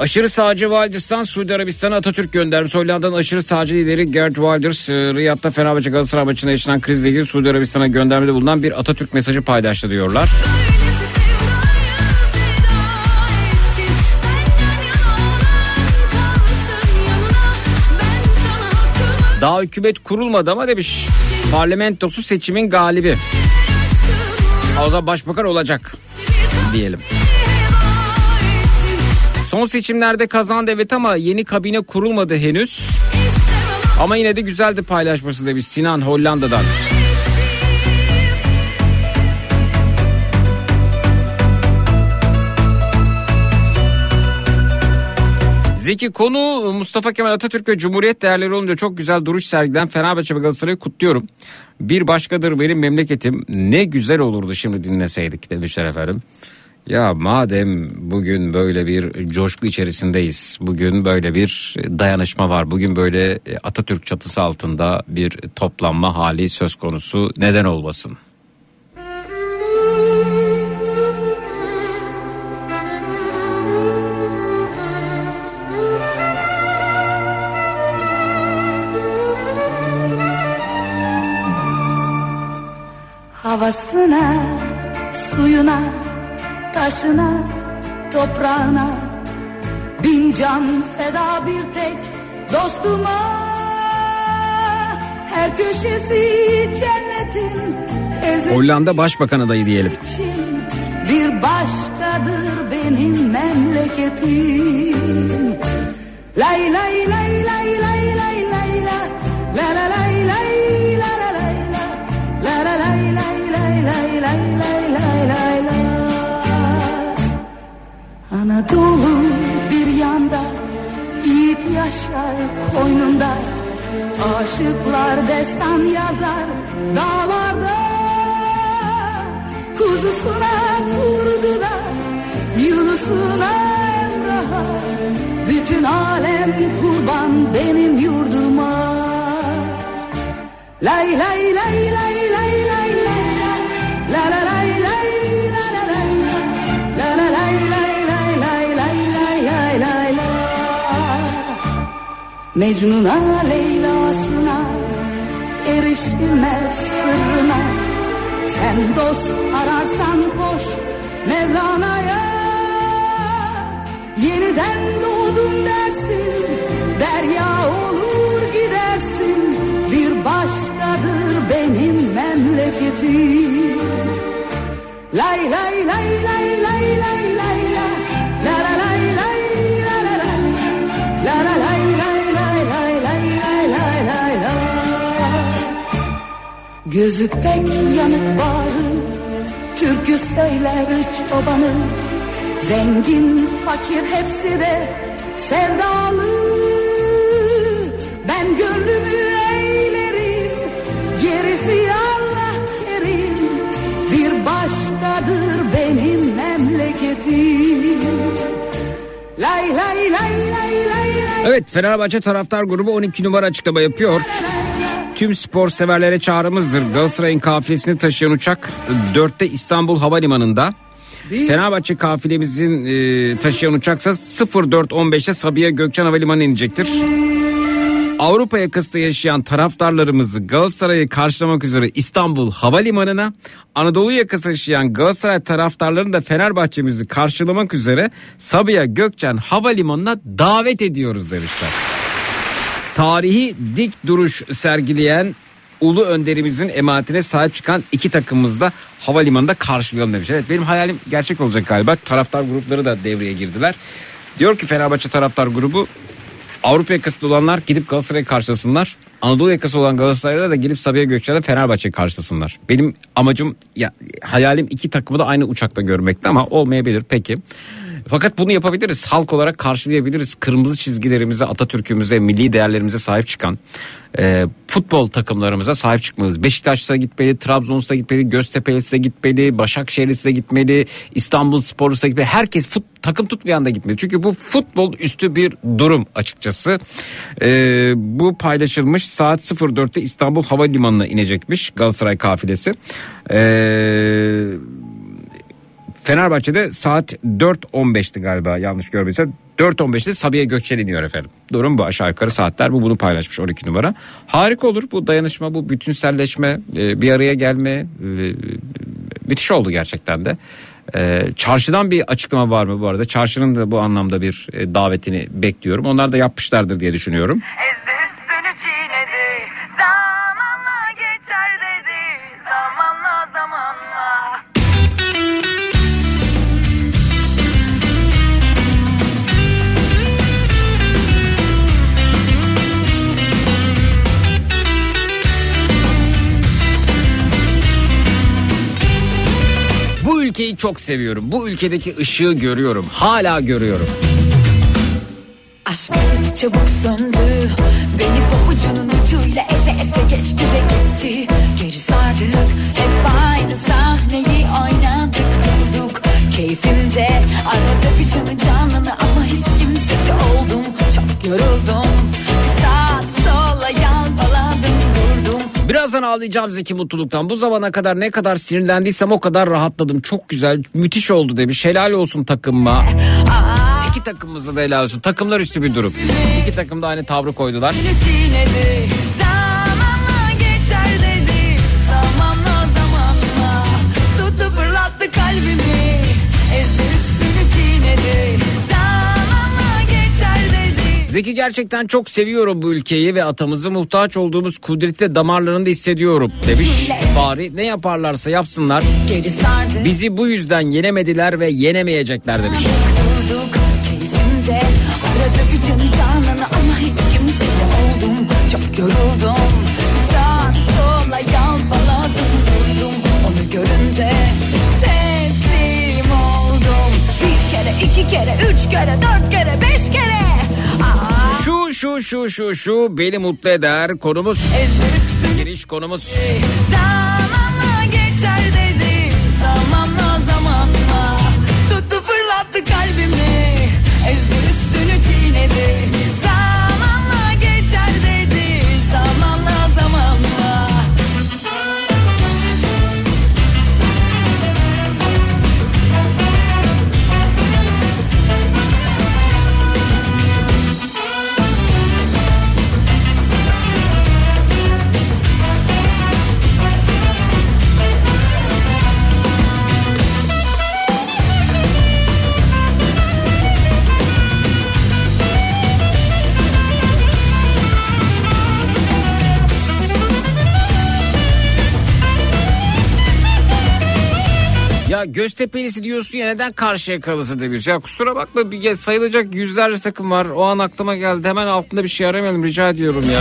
Aşırı sağcı Wilders'tan Suudi Arabistan'a Atatürk göndermiş. Hollanda'nın aşırı sağcı lideri Gert Wilders, e, Riyad'da Fenerbahçe Galatasaray maçında yaşanan krizle ilgili Suudi Arabistan'a göndermede bulunan bir Atatürk mesajı paylaştı diyorlar. Daha hükümet kurulmadı ama demiş. Parlamentosu seçimin galibi. O da başbakan olacak diyelim. Son seçimlerde kazandı evet ama yeni kabine kurulmadı henüz. Ama yine de güzeldi paylaşması demiş Sinan Hollanda'dan. Zeki konu Mustafa Kemal Atatürk ve Cumhuriyet değerleri olunca çok güzel duruş sergilen Fenerbahçe ve Galatasaray'ı kutluyorum. Bir başkadır benim memleketim ne güzel olurdu şimdi dinleseydik demişler efendim. Ya madem bugün böyle bir coşku içerisindeyiz, bugün böyle bir dayanışma var, bugün böyle Atatürk çatısı altında bir toplanma hali söz konusu neden olmasın? taşına, toprağına Bin can feda bir tek dostuma Her köşesi cennetin Hollanda Başbakan adayı diyelim. İçin bir başkadır benim memleketim Lay lay lay lay lay lay lay la la la lay lay la la lay la la la lay lay lay lay lay Anadolu bir yanda Yiğit yaşar koynunda. Aşıklar destan yazar dağlarda. Kuzusuna kurdu da Yunus'una Emrah'a. Bütün alem kurban benim yurduma. Lay lay lay lay lay lay Mecnun'a Leyla'sına erişilmez sırrına. Sen dost ararsan koş Mevlana'ya. Yeniden doğdum dersin Derya olur gidersin. Bir başkadır benim memleketim. Lay lay Gözü pek yanık bağrı Türkü söyler çobanı. Zengin fakir hepsi de sevdalı. Ben gönlümü eğlerim Gerisi Allah kerim. Bir başkadır benim memleketim. Lay lay lay lay lay Evet Fenerbahçe taraftar grubu 12 numara açıklama yapıyor. Tüm spor severlere çağrımızdır. Galatasaray'ın kafilesini taşıyan uçak 4'te İstanbul Havalimanı'nda. Fenerbahçe kafilemizin e, taşıyan uçaksa 04.15'te Sabiha Gökçen Havalimanı'na inecektir. Avrupa yakasında yaşayan taraftarlarımızı Galatasaray'ı karşılamak üzere İstanbul Havalimanı'na, Anadolu yakası yaşayan Galatasaray taraftarlarını da Fenerbahçe'mizi karşılamak üzere Sabiha Gökçen Havalimanı'na davet ediyoruz demişler. Tarihi dik duruş sergileyen ulu önderimizin emanetine sahip çıkan iki takımımız da havalimanında karşılayalım demiş. Evet benim hayalim gerçek olacak galiba. Taraftar grupları da devreye girdiler. Diyor ki Fenerbahçe taraftar grubu Avrupa yakasında olanlar gidip Galatasaray'ı karşılasınlar. Anadolu yakası olan Galatasaray'da da gelip Sabiha Gökçen'de Fenerbahçe'yi karşılasınlar. Benim amacım ya hayalim iki takımı da aynı uçakta görmekti ama olmayabilir peki. Fakat bunu yapabiliriz. Halk olarak karşılayabiliriz. Kırmızı çizgilerimize, Atatürk'ümüze, milli değerlerimize sahip çıkan e, futbol takımlarımıza sahip çıkmalıyız. Beşiktaş'ta gitmeli, Trabzon'da gitmeli, Göztepe'de gitmeli, Başakşehir'de gitmeli, İstanbul Spor'da gitmeli. Herkes fut, takım tutmayan da gitmeli. Çünkü bu futbol üstü bir durum açıkçası. E, bu paylaşılmış saat 04'te İstanbul Havalimanı'na inecekmiş Galatasaray kafilesi. Eee Fenerbahçe'de saat 4.15'ti galiba yanlış görmediysem. 4.15'te Sabiha Gökçen iniyor efendim. Durum bu aşağı yukarı saatler bu bunu paylaşmış 12 numara. Harika olur bu dayanışma bu bütünselleşme e, bir araya gelme e, müthiş oldu gerçekten de. E, çarşıdan bir açıklama var mı bu arada? Çarşının da bu anlamda bir e, davetini bekliyorum. Onlar da yapmışlardır diye düşünüyorum. Ezdi ülkeyi çok seviyorum. Bu ülkedeki ışığı görüyorum. Hala görüyorum. Aşkı çabuk söndü Beni pabucunun ucuyla eze eze geçti ve gitti Geri sardık hep aynı sahneyi oynadık durduk Keyfince arada bir canı canını ama hiç kimsesi oldum Çok yoruldum Birazdan ağlayacağım Zeki mutluluktan. Bu zamana kadar ne kadar sinirlendiysem o kadar rahatladım. Çok güzel, müthiş oldu demiş. Helal olsun takımıma. İki takımımızda da helal olsun. Takımlar üstü bir durum. İki takım da aynı tavrı koydular. Zeki gerçekten çok seviyorum bu ülkeyi ve atamızı muhtaç olduğumuz kudretli damarlarında hissediyorum demiş. Bari ne yaparlarsa yapsınlar. Bizi bu yüzden yenemediler ve yenemeyecekler demiş. kere üç kere dört kere Şu şu şu şu şu beni mutlu eder konumuz. Giriş konumuz. Zamanla Göztepe'lisi diyorsun ya neden karşıya kalısı demiş. Ya kusura bakma bir sayılacak yüzlerce takım var. O an aklıma geldi. Hemen altında bir şey aramayalım rica ediyorum ya.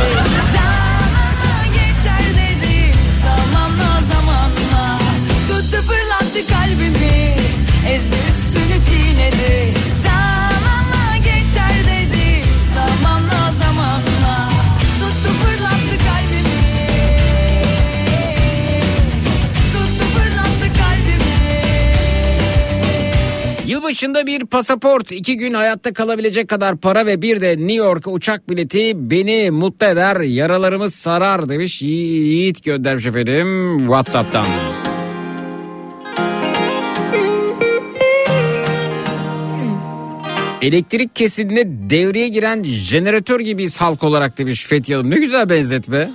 Yılbaşında bir pasaport, iki gün hayatta kalabilecek kadar para ve bir de New York'a uçak bileti beni mutlu eder, yaralarımı sarar demiş Yiğit göndermiş efendim Whatsapp'tan. Elektrik kesintiğinde devreye giren jeneratör gibiyiz halk olarak demiş Fethiye Hanım. Ne güzel benzetme.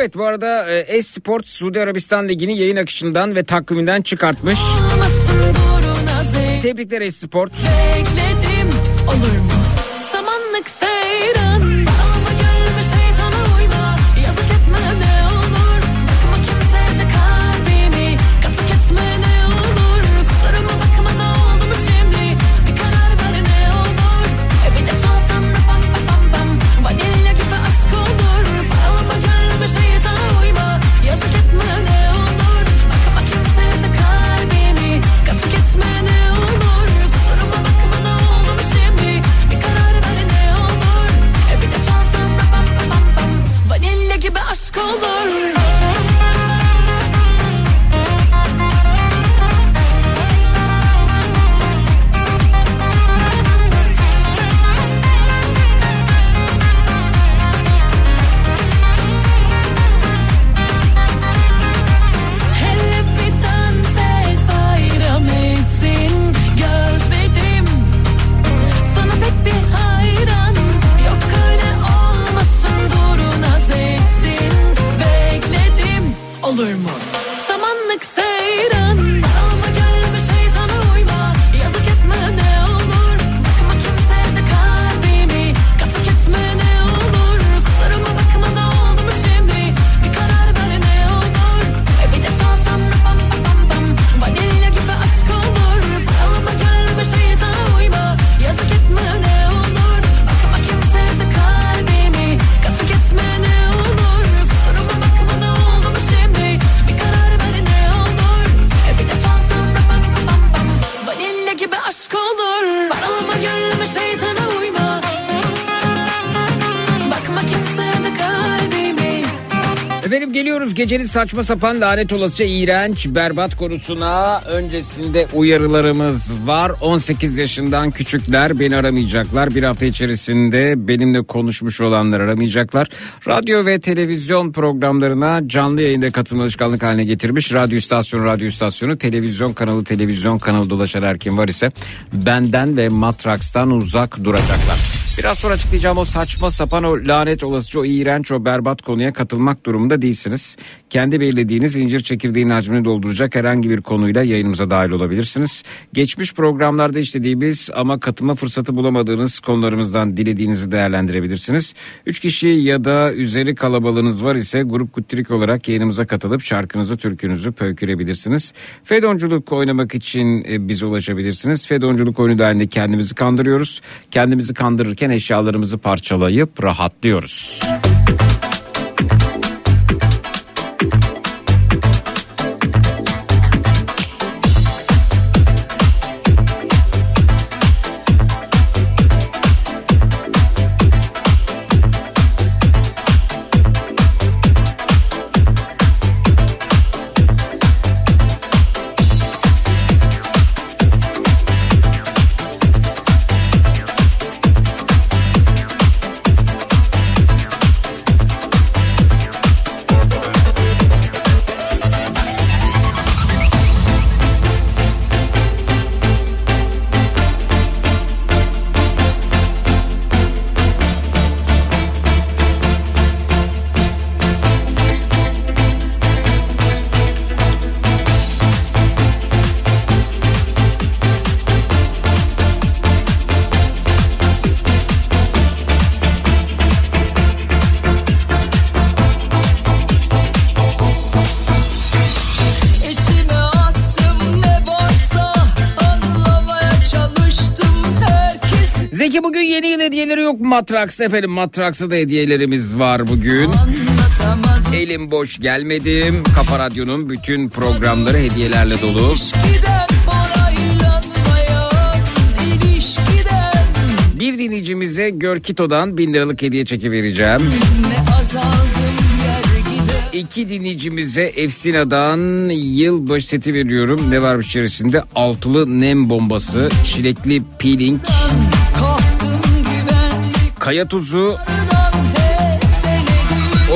Evet bu arada e, Esport Suudi Arabistan Ligi'ni yayın akışından ve takviminden çıkartmış. Tebrikler Esport. Bekledim olur mu? Gecenin saçma sapan lanet olasıca iğrenç berbat konusuna. Öncesinde uyarılarımız var. 18 yaşından küçükler beni aramayacaklar. Bir hafta içerisinde benimle konuşmuş olanlar aramayacaklar. Radyo ve televizyon programlarına canlı yayında katılma alışkanlık haline getirmiş. Radyo istasyonu, radyo istasyonu, televizyon kanalı, televizyon kanalı dolaşan her kim var ise benden ve Matraks'tan uzak duracaklar. Biraz sonra açıklayacağım o saçma sapan o lanet olasıca o iğrenç o berbat konuya katılmak durumunda değilsiniz. Kendi belirlediğiniz incir çekirdeğinin hacmini dolduracak herhangi bir konuyla yayınımıza dahil olabilirsiniz. Geçmiş programlarda işlediğimiz ama katılma fırsatı bulamadığınız konularımızdan dilediğinizi değerlendirebilirsiniz. Üç kişi ya da üzeri kalabalığınız var ise grup kutrik olarak yayınımıza katılıp şarkınızı türkünüzü pöykürebilirsiniz. Fedonculuk oynamak için e, bize ulaşabilirsiniz. Fedonculuk oyunu dahilinde kendimizi kandırıyoruz. Kendimizi kandırırken eşyalarımızı parçalayıp rahatlıyoruz. Matrax efendim Matrax'ta da hediyelerimiz var bugün. Elim boş gelmedim. Kafa Radyo'nun bütün programları hediyelerle dolu. Bir dinleyicimize Görkito'dan bin liralık hediye çeki vereceğim. İki dinleyicimize Efsina'dan yılbaşı seti veriyorum. Ne varmış içerisinde? Altılı nem bombası, çilekli peeling, kaya tuzu,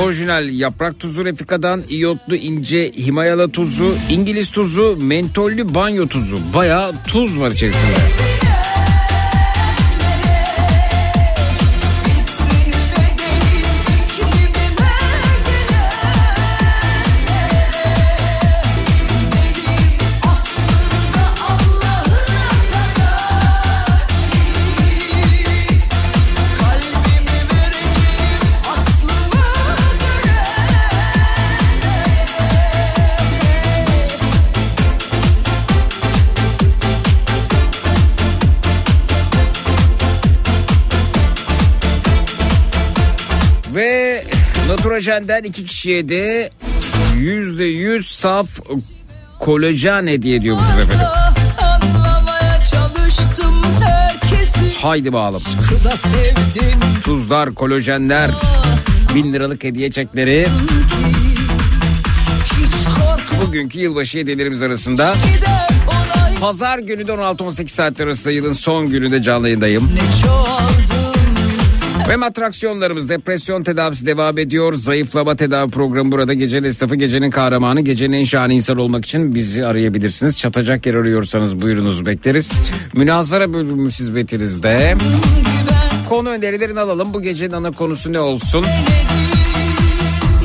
orijinal yaprak tuzu Refika'dan, iyotlu ince Himalaya tuzu, İngiliz tuzu, mentollü banyo tuzu. Bayağı tuz var içerisinde. Naturajen'den iki kişiye de yüzde yüz saf kolajen hediye ediyormuşuz efendim. Haydi sevdim Tuzlar, kolajenler, bin liralık hediye çekleri. Bugünkü yılbaşı hediyelerimiz arasında Pazar günü de 16-18 saat arasında yılın son gününde canlı yayındayım. Ne çoğaldım Ve atraksiyonlarımız depresyon tedavisi devam ediyor. Zayıflama tedavi programı burada. Gecenin esnafı, gecenin kahramanı, gecenin en şahane insan olmak için bizi arayabilirsiniz. Çatacak yer arıyorsanız buyurunuz bekleriz. Münazara bölümü hizmetinizde. Konu önerilerini alalım. Bu gecenin ana konusu ne olsun?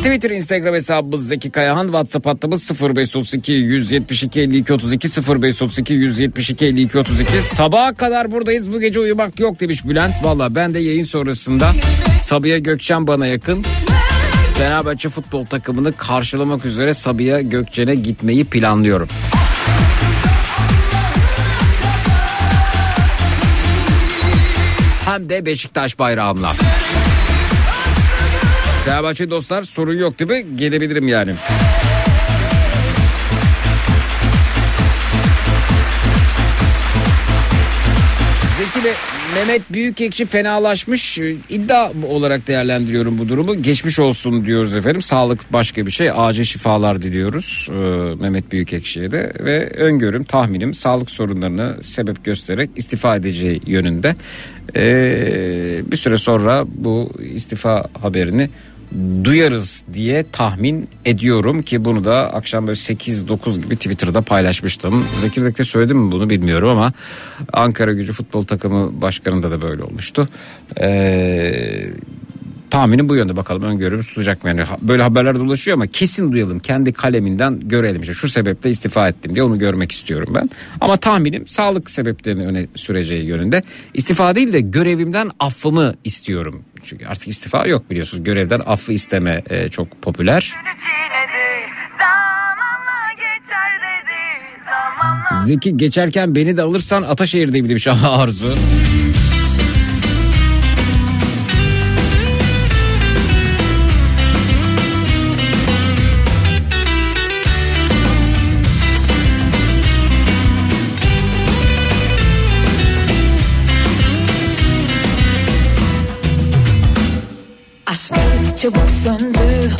Twitter, Instagram hesabımız Zeki Kayahan. WhatsApp hattımız 0532 172 52 32 0532 172 52 32. Sabaha kadar buradayız. Bu gece uyumak yok demiş Bülent. Valla ben de yayın sonrasında Sabiha Gökçen bana yakın. Fenerbahçe futbol takımını karşılamak üzere Sabiha Gökçen'e gitmeyi planlıyorum. Hem de Beşiktaş bayrağımla. Fenerbahçe dostlar sorun yok değil mi? Gelebilirim yani. Zeki ile Mehmet Büyükekşi fenalaşmış. Ee, iddia olarak değerlendiriyorum bu durumu. Geçmiş olsun diyoruz efendim. Sağlık başka bir şey. Acil şifalar diliyoruz ee, Mehmet Büyükekşi'ye de. Ve öngörüm, tahminim sağlık sorunlarını sebep göstererek istifa edeceği yönünde. Ee, bir süre sonra bu istifa haberini duyarız diye tahmin ediyorum ki bunu da akşam böyle 8-9 gibi Twitter'da paylaşmıştım. Zekirdek'te söyledim mi bunu bilmiyorum ama Ankara gücü futbol takımı başkanında da böyle olmuştu. Ee, tahminim bu yönde bakalım öngörümüz tutacak mı? Yani böyle haberler dolaşıyor ama kesin duyalım kendi kaleminden görelim. İşte şu sebeple istifa ettim diye onu görmek istiyorum ben. Ama tahminim sağlık sebeplerini öne süreceği yönünde. İstifa değil de görevimden affımı istiyorum. Çünkü artık istifa yok biliyorsunuz görevden affı isteme e, çok popüler. Zeki geçerken beni de alırsan Ataşehir'de bir Arzu. Çabuk söndü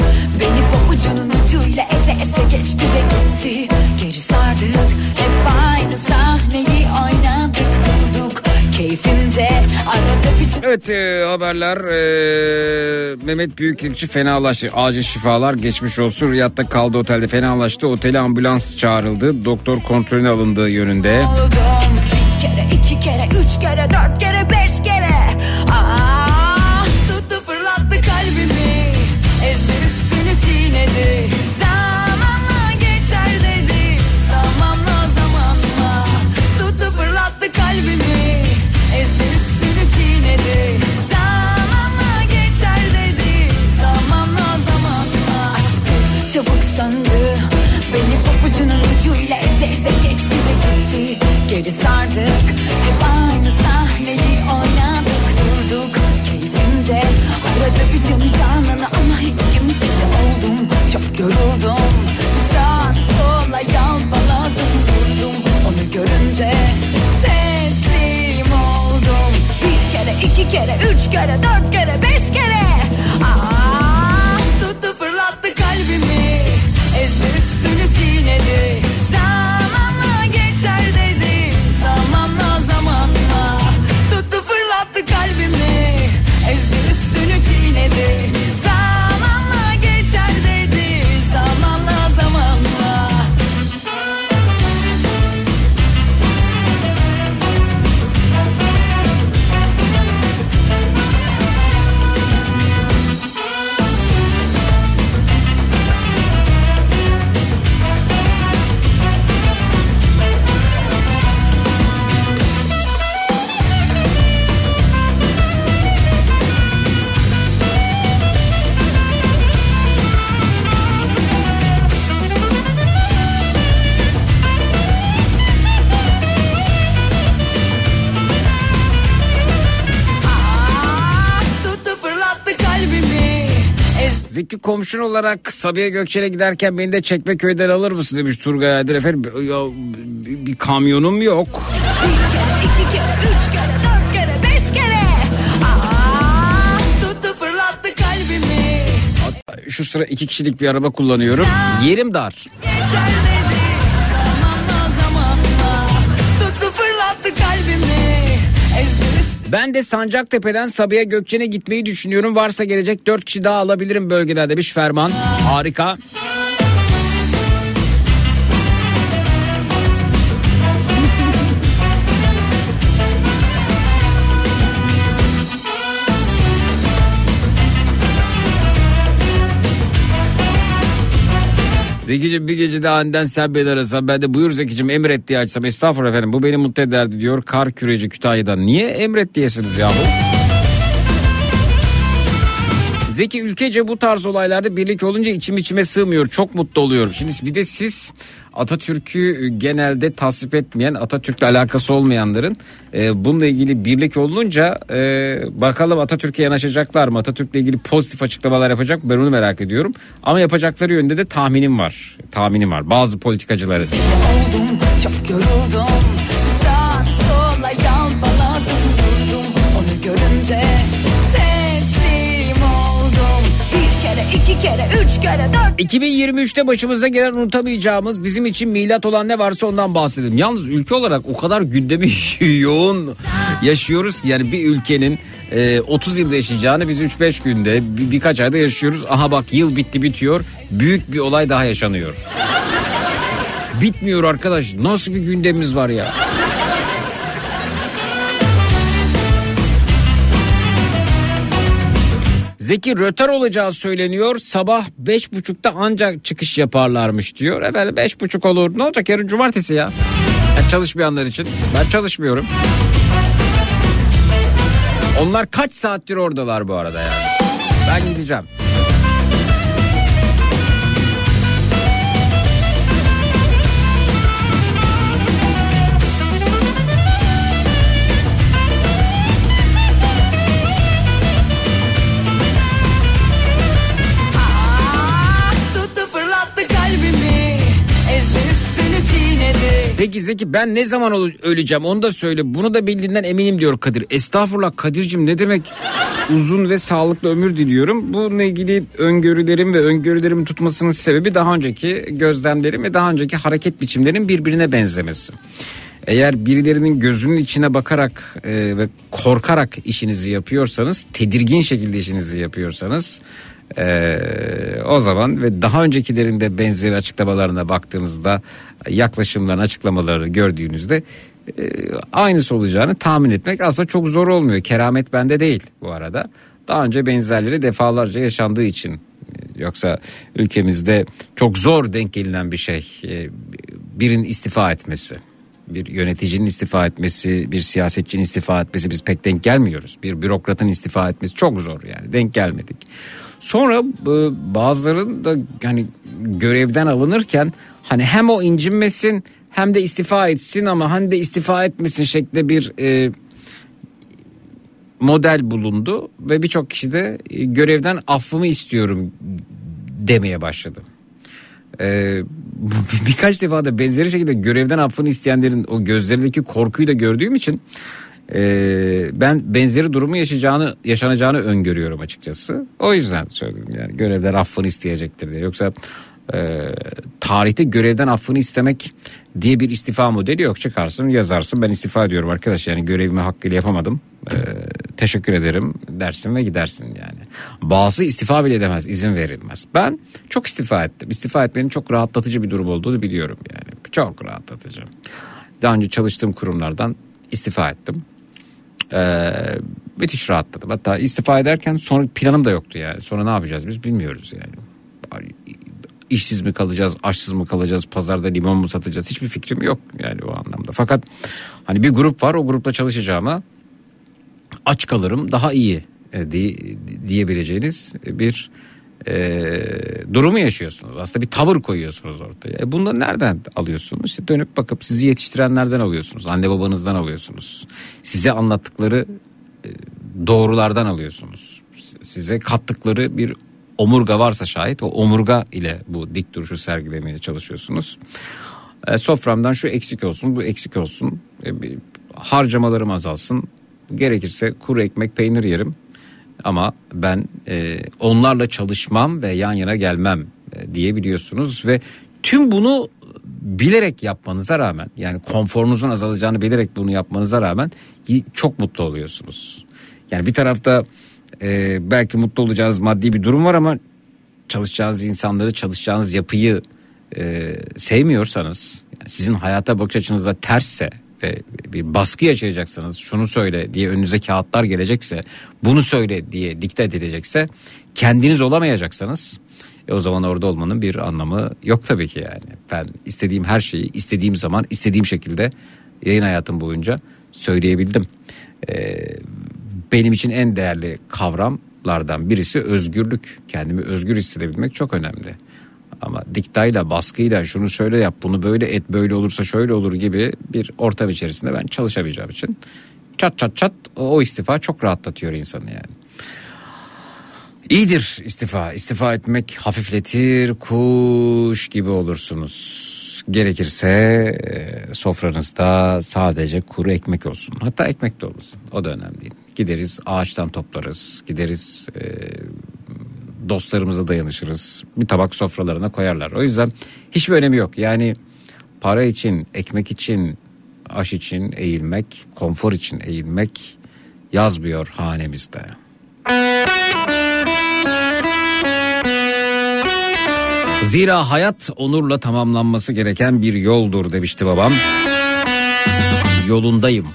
Beni pabucunun ucuyla eze eze geçti ve gitti Geri sardık hep aynı sahneyi oynadık durduk Keyfince arada bir Evet e, haberler e, Mehmet Büyükekşi fenalaştı. Acil şifalar geçmiş olsun. Riyad'da kaldı otelde fenalaştı. Otele ambulans çağrıldı. Doktor kontrolüne alındığı yönünde. oldum Bir kere, iki kere, üç kere, dört kere, beş kere Ah iki kere üç kere dört kere beş Zeki komşun olarak Sabiha Gökçen'e giderken beni de Çekmeköy'den alır mısın demiş Turgay Aydın efendim. Ya, bir, bir kamyonum yok. Bir kere, iki kere, üç kere, dört kere, beş kere tuttu fırlattı kalbimi Şu sıra iki kişilik bir araba kullanıyorum. Yerim dar. Geçer Ben de Sancaktepe'den Sabiha Gökçen'e gitmeyi düşünüyorum. Varsa gelecek dört kişi daha alabilirim bölgede demiş Ferman. Harika. Zekicim bir gece de aniden sen beni arasan ben de buyur Zekicim emret diye açsam estağfurullah efendim bu beni mutlu ederdi diyor kar küreci Kütahya'dan. Niye emret diyesiniz yahu? Zeki ülkece bu tarz olaylarda birlik olunca içim içime sığmıyor. Çok mutlu oluyorum. Şimdi bir de siz Atatürk'ü genelde tasvip etmeyen, Atatürk'le alakası olmayanların e, bununla ilgili birlik olunca e, bakalım Atatürk'e yanaşacaklar mı? Atatürk'le ilgili pozitif açıklamalar yapacak mı? Ben onu merak ediyorum. Ama yapacakları yönde de tahminim var. Tahminim var. Bazı politikacıların. oldum Çok yoruldum kere, üç kere, dört 2023'te başımıza gelen unutamayacağımız bizim için milat olan ne varsa ondan bahsedelim. Yalnız ülke olarak o kadar gündemi yoğun yaşıyoruz yani bir ülkenin e, 30 yılda yaşayacağını biz 3-5 günde bir- birkaç ayda yaşıyoruz. Aha bak yıl bitti bitiyor büyük bir olay daha yaşanıyor. Bitmiyor arkadaş nasıl bir gündemimiz var ya. Zeki rötar olacağı söyleniyor. Sabah beş buçukta ancak çıkış yaparlarmış diyor. Efendim beş buçuk olur. Ne olacak yarın cumartesi ya? Yani çalışmayanlar için. Ben çalışmıyorum. Onlar kaç saattir oradalar bu arada yani. Ben gideceğim. Peki Zeki ben ne zaman öleceğim onu da söyle. Bunu da bildiğinden eminim diyor Kadir. Estağfurullah Kadir'cim ne demek uzun ve sağlıklı ömür diliyorum. Bununla ilgili öngörülerim ve öngörülerimi tutmasının sebebi daha önceki gözlemlerim ve daha önceki hareket biçimlerinin birbirine benzemesi. Eğer birilerinin gözünün içine bakarak e, ve korkarak işinizi yapıyorsanız, tedirgin şekilde işinizi yapıyorsanız e, o zaman ve daha öncekilerin de benzeri açıklamalarına baktığımızda yaklaşımların açıklamaları gördüğünüzde e, aynısı olacağını tahmin etmek aslında çok zor olmuyor. Keramet bende değil bu arada. Daha önce benzerleri defalarca yaşandığı için Yoksa ülkemizde çok zor denk gelinen bir şey. Ee, Birinin istifa etmesi. Bir yöneticinin istifa etmesi, bir siyasetçinin istifa etmesi biz pek denk gelmiyoruz. Bir bürokratın istifa etmesi çok zor yani denk gelmedik. Sonra e, bazıların da yani görevden alınırken hani hem o incinmesin hem de istifa etsin ama hani de istifa etmesin şeklinde bir e, model bulundu ve birçok kişi de e, görevden affımı istiyorum demeye başladı. Ee, birkaç defa da benzeri şekilde görevden affını isteyenlerin o gözlerindeki korkuyu da gördüğüm için ben benzeri durumu yaşayacağını yaşanacağını öngörüyorum açıkçası. O yüzden söyledim yani görevden affını isteyecektir diye. Yoksa e, tarihte görevden affını istemek diye bir istifa modeli yok. Çıkarsın yazarsın ben istifa ediyorum arkadaş yani görevimi hakkıyla yapamadım. E, teşekkür ederim dersin ve gidersin yani. Bazı istifa bile edemez izin verilmez. Ben çok istifa ettim. İstifa etmenin çok rahatlatıcı bir durum olduğunu biliyorum yani. Çok rahatlatıcı. Daha önce çalıştığım kurumlardan istifa ettim. Ee, müthiş rahatladım. Hatta istifa ederken sonra planım da yoktu yani. Sonra ne yapacağız biz bilmiyoruz yani. İşsiz mi kalacağız, açsız mı kalacağız, pazarda limon mu satacağız hiçbir fikrim yok yani o anlamda. Fakat hani bir grup var o grupla çalışacağıma aç kalırım daha iyi e, di- diyebileceğiniz bir e, durumu yaşıyorsunuz. Aslında bir tavır koyuyorsunuz ortaya. E bunu nereden alıyorsunuz? İşte dönüp bakıp sizi yetiştirenlerden alıyorsunuz. Anne babanızdan alıyorsunuz. Size anlattıkları e, doğrulardan alıyorsunuz. Size kattıkları bir omurga varsa şayet o omurga ile bu dik duruşu sergilemeye çalışıyorsunuz. E, soframdan şu eksik olsun bu eksik olsun. E, bir harcamalarım azalsın. Gerekirse kuru ekmek peynir yerim. Ama ben e, onlarla çalışmam ve yan yana gelmem e, diyebiliyorsunuz ve tüm bunu bilerek yapmanıza rağmen yani konforunuzun azalacağını bilerek bunu yapmanıza rağmen çok mutlu oluyorsunuz. Yani bir tarafta e, belki mutlu olacağınız maddi bir durum var ama çalışacağınız insanları çalışacağınız yapıyı e, sevmiyorsanız yani sizin hayata bakış açınızda tersse ve bir baskı yaşayacaksanız şunu söyle diye önünüze kağıtlar gelecekse bunu söyle diye diktat edecekse kendiniz olamayacaksanız e o zaman orada olmanın bir anlamı yok tabii ki yani. Ben istediğim her şeyi istediğim zaman istediğim şekilde yayın hayatım boyunca söyleyebildim. Ee, benim için en değerli kavramlardan birisi özgürlük. Kendimi özgür hissedebilmek çok önemli. Ama diktayla, baskıyla şunu şöyle yap, bunu böyle et, böyle olursa şöyle olur gibi bir ortam içerisinde ben çalışamayacağım için çat çat çat o istifa çok rahatlatıyor insanı yani. İyidir istifa. İstifa etmek hafifletir, kuş gibi olursunuz. Gerekirse e, sofranızda sadece kuru ekmek olsun. Hatta ekmek de olmasın. O da önemli değil. Gideriz ağaçtan toplarız. Gideriz e, dostlarımıza dayanışırız. Bir tabak sofralarına koyarlar. O yüzden hiçbir önemi yok. Yani para için, ekmek için, aş için eğilmek, konfor için eğilmek yazmıyor hanemizde. Zira hayat onurla tamamlanması gereken bir yoldur demişti babam. Yolundayım.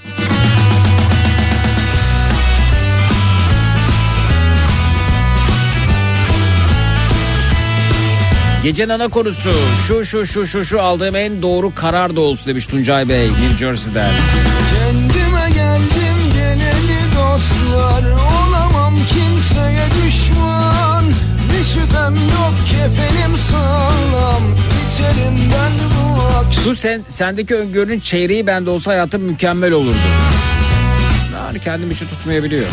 Gecenin ana konusu şu şu şu şu şu aldığım en doğru karar da olsun demiş Tuncay Bey New Jersey'den. Kendime geldim geleli dostlar Olamam kimseye düşman Bir şüphem yok kefenim sağlam İçerimden bu akşam Su sen, sendeki öngörünün çeyreği bende olsa hayatım mükemmel olurdu. Yani kendim için tutmayabiliyor.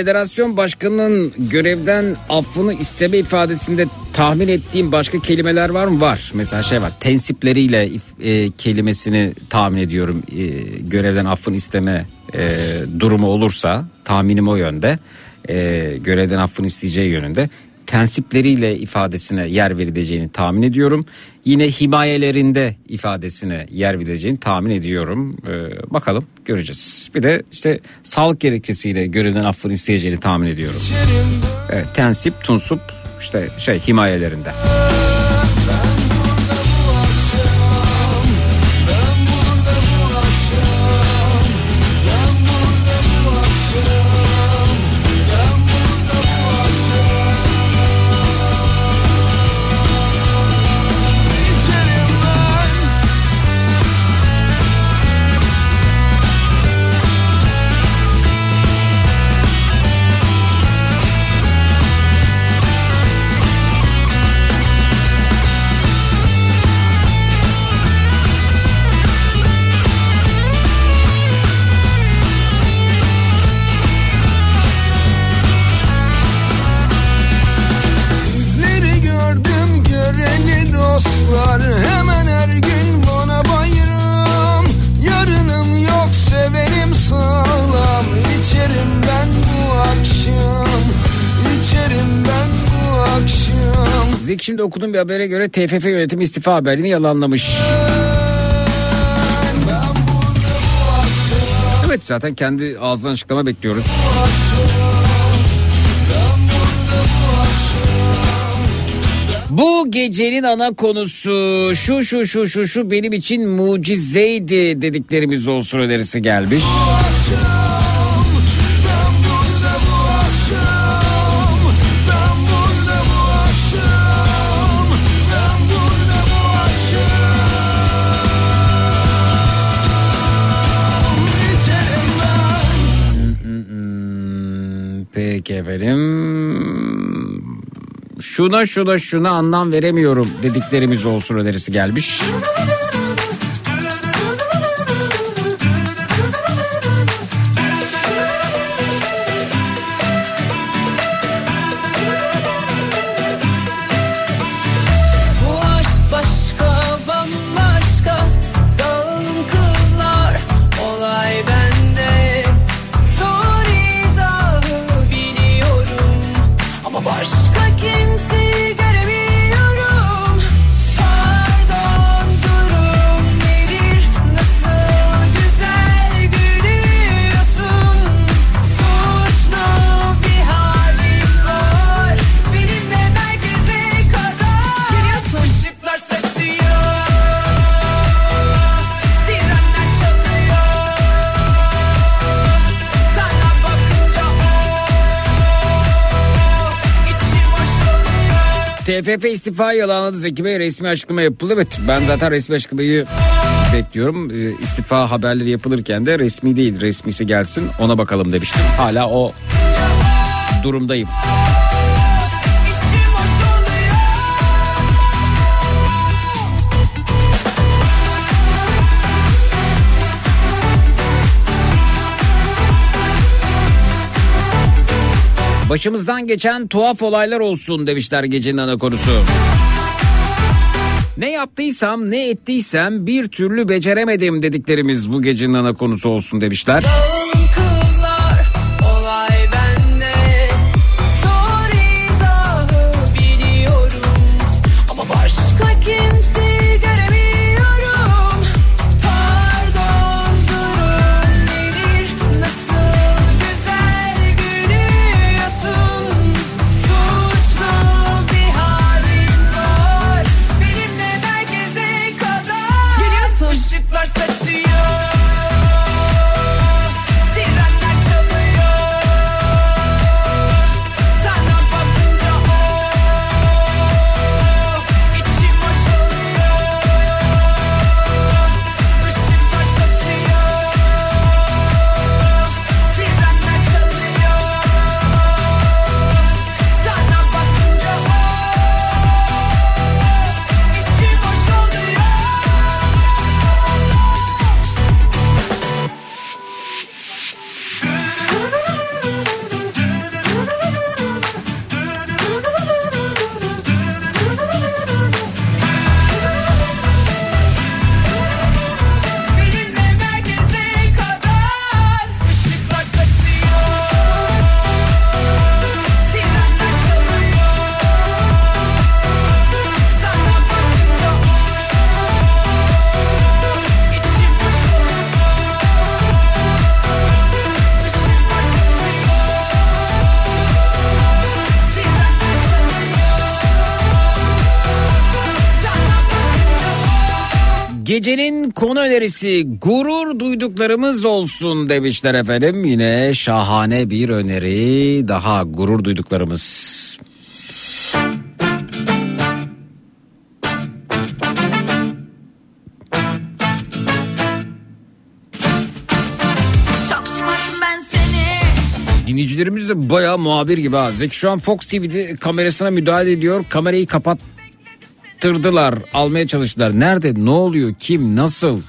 Federasyon başkanının görevden affını isteme ifadesinde tahmin ettiğim başka kelimeler var mı? Var. Mesela şey var. Tensipleriyle e, kelimesini tahmin ediyorum. E, görevden affını isteme e, durumu olursa tahminim o yönde. E, görevden affını isteyeceği yönünde. Tensipleriyle ifadesine yer verileceğini tahmin ediyorum. Yine himayelerinde ifadesine yer verileceğini tahmin ediyorum. Ee, bakalım göreceğiz. Bir de işte sağlık gerekçesiyle görevden affını isteyeceğini tahmin ediyorum. Evet, tensip, tunsup işte şey himayelerinde. Sizleri akşam Zeki şimdi okuduğum bir habere göre TFF yönetimi istifa haberini yalanlamış. Evet zaten kendi ağzından açıklama bekliyoruz. Bu gecenin ana konusu şu şu şu şu şu benim için mucizeydi dediklerimiz olsun önerisi gelmiş. Hmm, Peki Peki efendim. Şuna şuna şuna anlam veremiyorum dediklerimiz olsun önerisi gelmiş. TFF istifa yalanladı Zeki Bey resmi açıklama yapıldı. Evet ben zaten resmi açıklamayı bekliyorum. Ee, İstifa haberleri yapılırken de resmi değil resmisi gelsin ona bakalım demiştim. Hala o durumdayım. Başımızdan geçen tuhaf olaylar olsun demişler gecenin ana konusu. Ne yaptıysam ne ettiysem bir türlü beceremedim dediklerimiz bu gecenin ana konusu olsun demişler. Dağılın Gecenin konu önerisi gurur duyduklarımız olsun demişler efendim. Yine şahane bir öneri daha gurur duyduklarımız. Çok şımarttım ben seni Dinleyicilerimiz de bayağı muhabir gibi ha. Zeki şu an Fox TV'de kamerasına müdahale ediyor. Kamerayı kapattırdılar. Almaya çalıştılar. Nerede? Ne oluyor? Kim? Nasıl?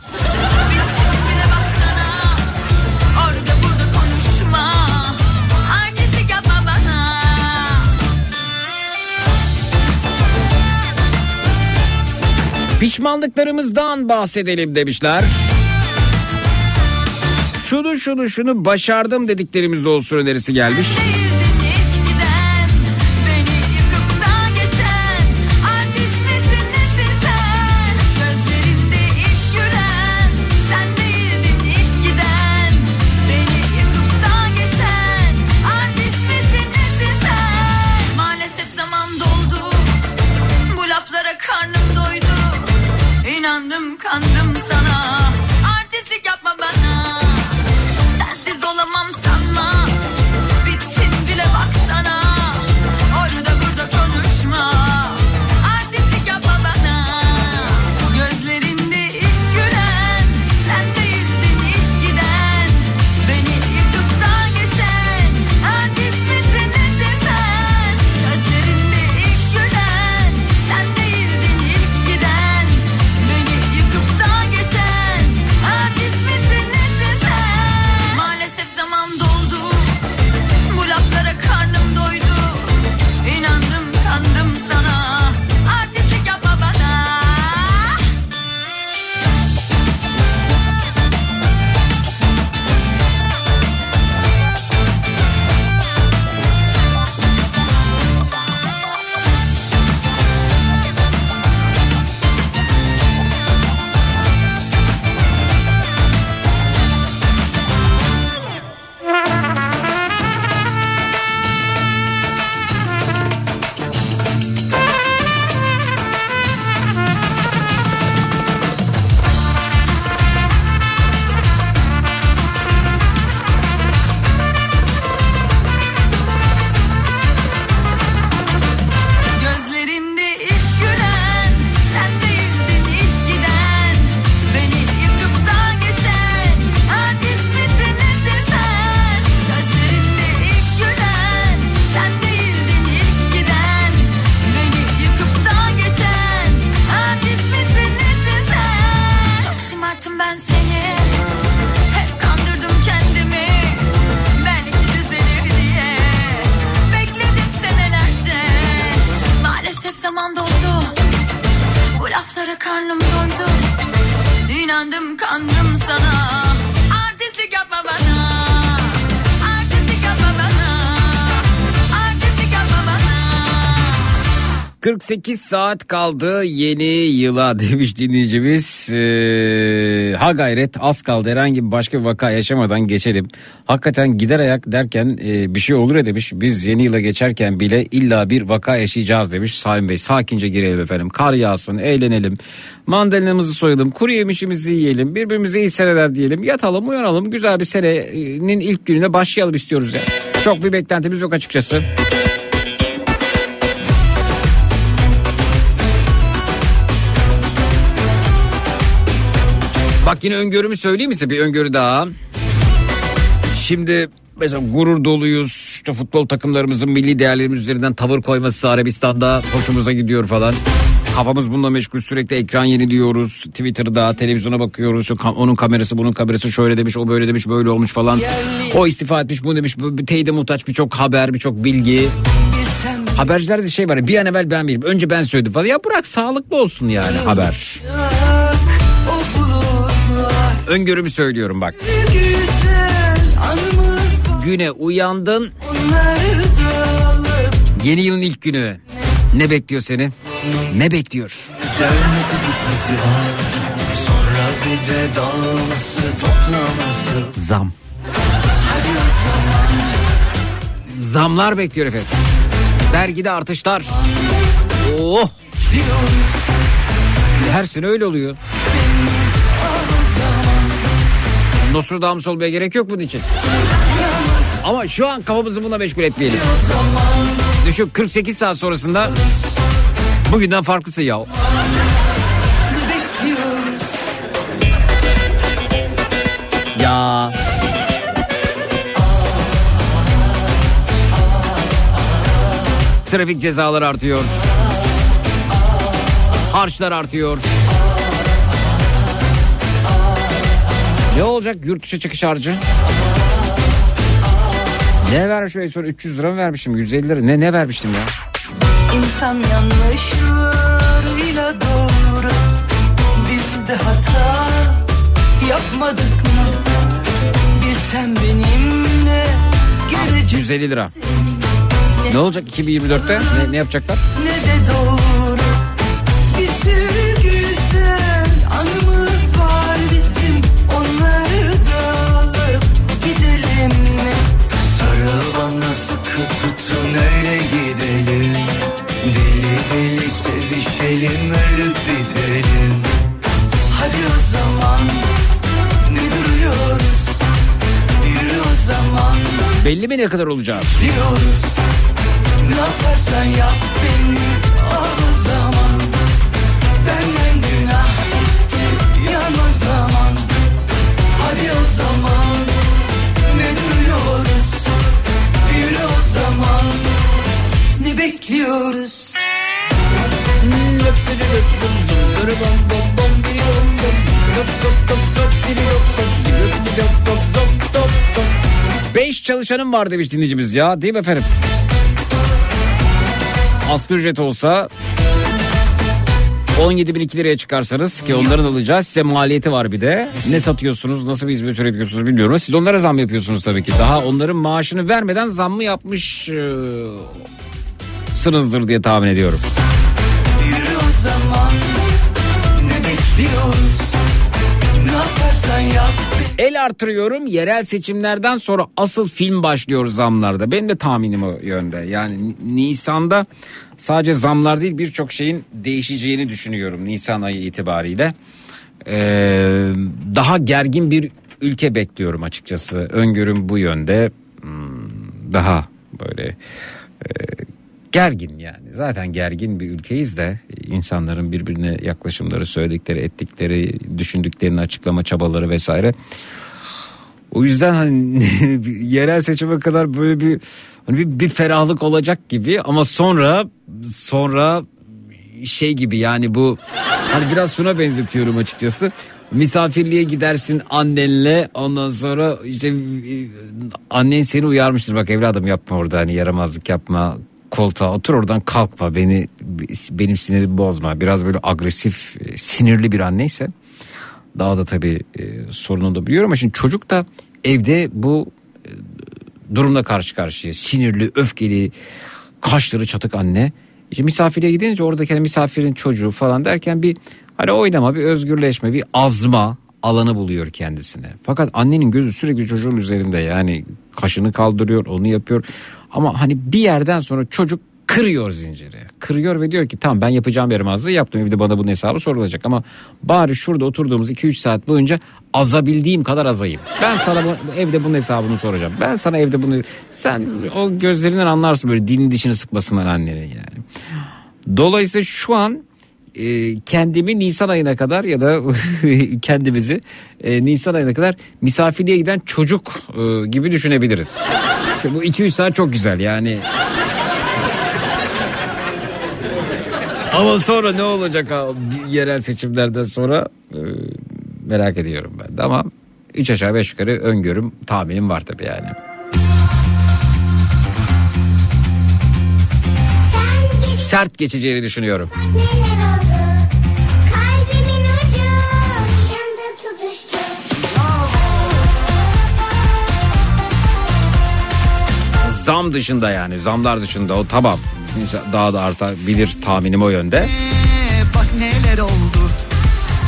Pişmanlıklarımızdan bahsedelim demişler. Şunu şunu şunu başardım dediklerimiz olsun önerisi gelmiş. 48 saat kaldı yeni yıla demiş dinleyicimiz. Ee, ha gayret az kaldı herhangi bir başka bir vaka yaşamadan geçelim. Hakikaten gider ayak derken e, bir şey olur ya demiş. Biz yeni yıla geçerken bile illa bir vaka yaşayacağız demiş Salim Bey. Sakince girelim efendim. Kar yağsın, eğlenelim. Mandalinamızı soyalım, kuru yemişimizi yiyelim. Birbirimize iyi seneler diyelim. Yatalım, uyanalım. Güzel bir senenin ilk gününe başlayalım istiyoruz ya. Çok bir beklentimiz yok açıkçası. Bak yine öngörümü söyleyeyim mi size bir öngörü daha. Şimdi mesela gurur doluyuz. İşte futbol takımlarımızın milli değerlerimiz üzerinden tavır koyması Arabistan'da hoşumuza gidiyor falan. Kafamız bununla meşgul sürekli ekran yeniliyoruz. Twitter'da televizyona bakıyoruz. Onun kamerası bunun kamerası şöyle demiş o böyle demiş böyle olmuş falan. O istifa etmiş bu demiş. Bu Teyide muhtaç birçok haber birçok bilgi. Habercilerde şey var bir an evvel ben bileyim. Önce ben söyledim falan. Ya bırak sağlıklı olsun yani haber. Öngörümü söylüyorum bak. Güne uyandın yeni yılın ilk günü. Ne bekliyor seni? Ne bekliyor? Zam. Zamlar bekliyor efendim. Vergide artışlar. Oh. Her sene öyle oluyor. Nostradamus olmaya gerek yok bunun için. Ama şu an kafamızı buna meşgul etmeyelim. Düşün 48 saat sonrasında bugünden farklısı ya. Ya. Trafik cezaları artıyor. Harçlar artıyor. Ne olacak yurt dışı çıkış harcı? Ne vermiş en son 300 lira mı vermişim 150 lira ne ne vermiştim ya? İnsan yanlışlarıyla doğru Biz de hata yapmadık mı? Bir sen benimle gelecek 150 lira. Ne olacak 2024'te? Ne, ne yapacaklar? ne de doğru tutun öyle gidelim. Deli deli sevişelim ölüp bitelim. Hadi o zaman ne duruyoruz? Yürü o zaman. Belli mi ne kadar olacağı? diyoruz Ne yaparsan yap beni. Al o zaman. Benden günah gitti yan o zaman. Hadi o zaman Yürü o zaman ne bekliyoruz Beş çalışanım var demiş dinleyicimiz ya değil mi efendim? Asgari ücret olsa 17 bin 2 liraya çıkarsanız ki onların alacağı size maliyeti var bir de. Ne satıyorsunuz nasıl bir hizmet üretiyorsunuz bilmiyorum. Siz onlara zam yapıyorsunuz tabii ki. Daha onların maaşını vermeden zam mı yapmış e, sınızdır diye tahmin ediyorum. Zaman ne yap El artırıyorum yerel seçimlerden sonra asıl film başlıyor zamlarda. Benim de tahminim o yönde. Yani Nisan'da sadece zamlar değil birçok şeyin değişeceğini düşünüyorum Nisan ayı itibariyle. Ee, daha gergin bir ülke bekliyorum açıkçası. Öngörüm bu yönde. Hmm, Daha böyle e, gergin yani. Zaten gergin bir ülkeyiz de insanların birbirine yaklaşımları, söyledikleri, ettikleri, düşündüklerini açıklama çabaları vesaire. O yüzden hani yerel seçime kadar böyle bir hani bir, bir ferahlık olacak gibi ama sonra sonra şey gibi yani bu hani biraz şuna benzetiyorum açıkçası. Misafirliğe gidersin annenle ondan sonra işte annen seni uyarmıştır. Bak evladım yapma orada hani yaramazlık yapma koltuğa otur oradan kalkma. Beni benim sinirimi bozma. Biraz böyle agresif sinirli bir anneyse daha da tabii e, sorununu da biliyorum ama şimdi çocuk da evde bu e, durumla karşı karşıya sinirli öfkeli kaşları çatık anne işte misafire gidince oradaki misafirin çocuğu falan derken bir hani oynama bir özgürleşme bir azma alanı buluyor kendisine. Fakat annenin gözü sürekli çocuğun üzerinde yani kaşını kaldırıyor onu yapıyor. Ama hani bir yerden sonra çocuk kırıyor zinciri. Kırıyor ve diyor ki tamam ben yapacağım yaramazlığı yaptım evde bana bunun hesabı sorulacak ama bari şurada oturduğumuz 2-3 saat boyunca azabildiğim kadar azayım. Ben sana bu, evde bunun hesabını soracağım. Ben sana evde bunu sen o gözlerinden anlarsın böyle dilin dişini sıkmasından annenin yani. Dolayısıyla şu an e, kendimi Nisan ayına kadar ya da kendimizi e, Nisan ayına kadar misafirliğe giden çocuk e, gibi düşünebiliriz. bu 2-3 saat çok güzel yani. Ama sonra ne olacak yerel seçimlerden sonra e, merak ediyorum ben de ama 3 aşağı 5 yukarı öngörüm tahminim var tabii yani. Sert geçeceğini düşünüyorum. Zam dışında yani zamlar dışında o tamam daha da artabilir tahminim o yönde. Bak neler oldu.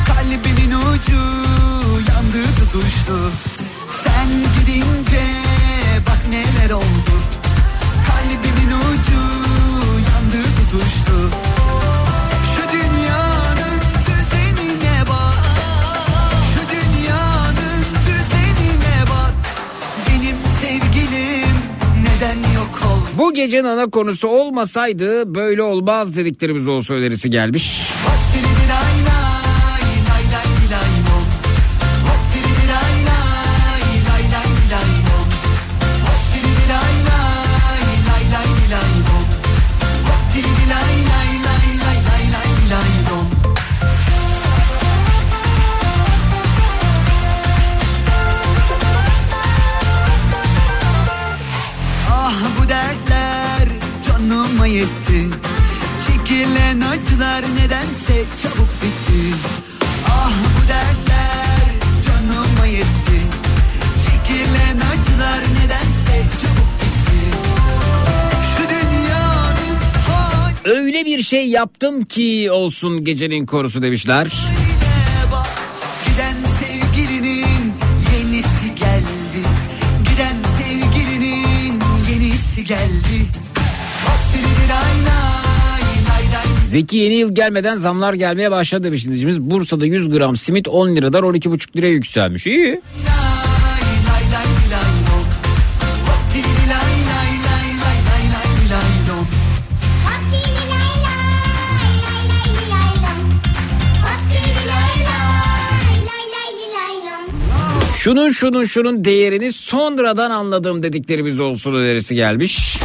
Kalbimin ucu yandı tutuştu. Sen gidince bak neler oldu. Kalbimin ucu yandı tutuştu Bu gecenin ana konusu olmasaydı böyle olmaz dediklerimiz olsa önerisi gelmiş. Şey yaptım ki olsun gecenin korusu demişler. bak Giden sevgilinin yenisi geldi Giden sevgilinin yenisi geldi Hop diri lay lay lay lay Zeki yeni yıl gelmeden zamlar gelmeye başladı demiş dinleyicimiz. Bursa'da 100 gram simit 10 liradan 12,5 liraya yükselmiş. İyi. lay Şunun şunun şunun değerini sonradan anladım dediklerimiz olsun önerisi gelmiş.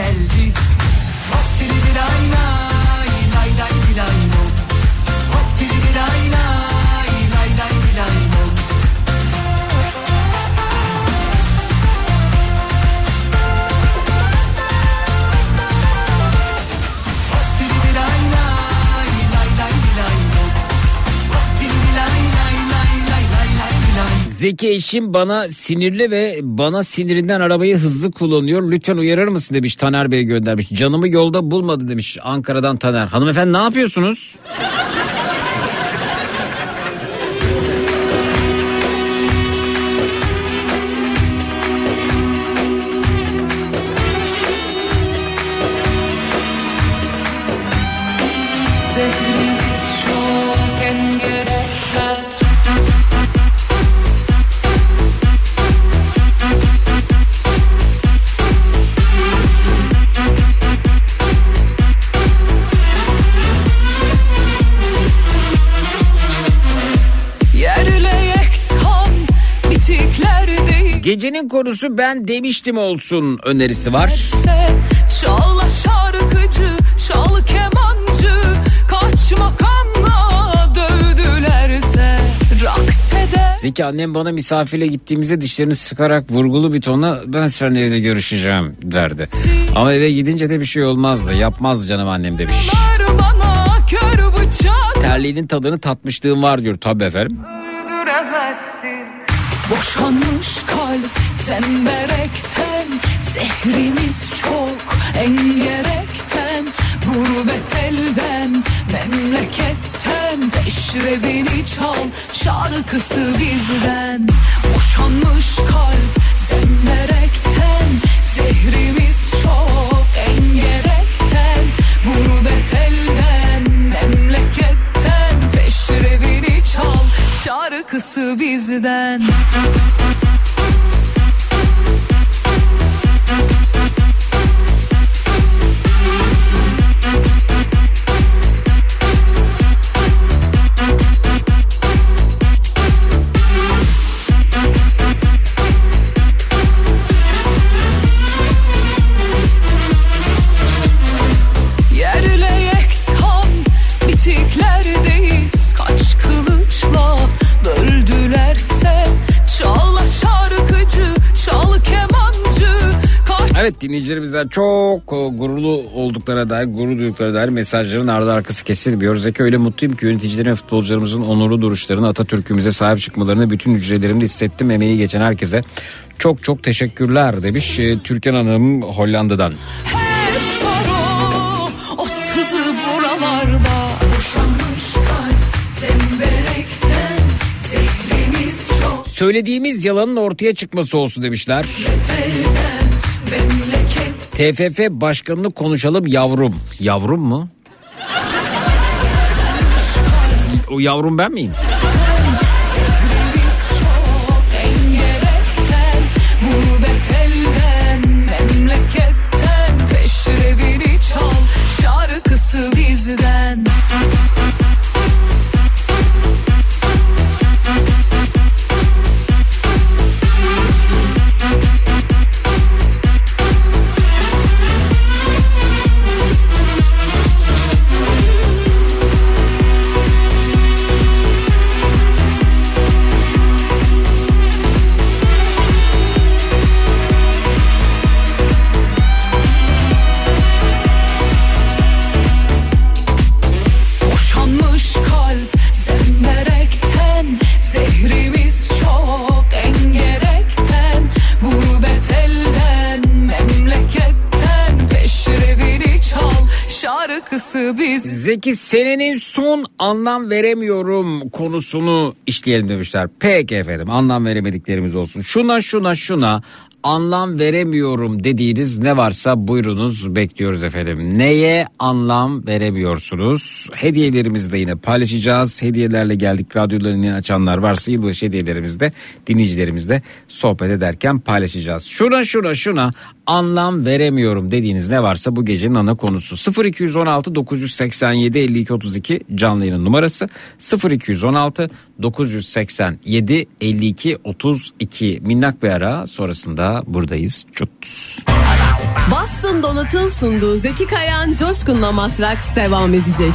Geldi Zeki eşim bana sinirli ve bana sinirinden arabayı hızlı kullanıyor. Lütfen uyarır mısın demiş Taner Bey göndermiş. Canımı yolda bulmadı demiş Ankara'dan Taner. Hanımefendi ne yapıyorsunuz? Gecenin konusu ben demiştim olsun önerisi var. Çal şarkıcı, çal kemancı, kaç makamla dövdülerse raks eder. Zeki annem bana misafirle gittiğimizde dişlerini sıkarak vurgulu bir tonla ben seninle evde görüşeceğim derdi. Ama eve gidince de bir şey olmazdı. Yapmaz canım annem demiş. Terliğinin tadını tatmışlığım var diyor. Tabii efendim. Boşanmış kalp zemberekten. Zehrimiz çok engerekten. Gurbet elden memleketten. Peşrevini çal şarkısı bizden. Boşanmış kalp zemberekten. Zehrimiz çok engerekten. Gurbet elden şarkısı bizden Evet dinleyicilerimizden çok e, gururlu olduklarına dair, gurur duyduklarına dair mesajların ardı arkası kesilmiyor. Zeki öyle mutluyum ki yöneticilerin ve futbolcularımızın onurlu duruşlarını, Atatürk'ümüze sahip çıkmalarını bütün hücrelerimde hissettim. Emeği geçen herkese çok çok teşekkürler demiş e, Türkan Hanım Hollanda'dan. hep var o O sızı buralarda Boşanmış kalp zemberekten Zehrimiz çok Söylediğimiz yalanın ortaya çıkması olsun demişler. Memleket TFF başkanını konuşalım yavrum. Yavrum mu? O yavrum ben miyim? Zehrimiz biz Zeki senenin son anlam veremiyorum konusunu işleyelim demişler. Peki efendim anlam veremediklerimiz olsun. Şuna şuna şuna anlam veremiyorum dediğiniz ne varsa buyurunuz bekliyoruz efendim. Neye anlam veremiyorsunuz? Hediyelerimizi de yine paylaşacağız. Hediyelerle geldik radyolarını açanlar varsa yılbaşı hediyelerimizde dinleyicilerimizle sohbet ederken paylaşacağız. Şuna şuna şuna anlam veremiyorum dediğiniz ne varsa bu gecenin ana konusu. 0216 987 52 32 canlı yayının numarası 0216 987 52 32 minnak bir ara sonrasında buradayız. Çut. Boston Donat'ın sunduğu Zeki Kayan Coşkun'la Matraks devam edecek.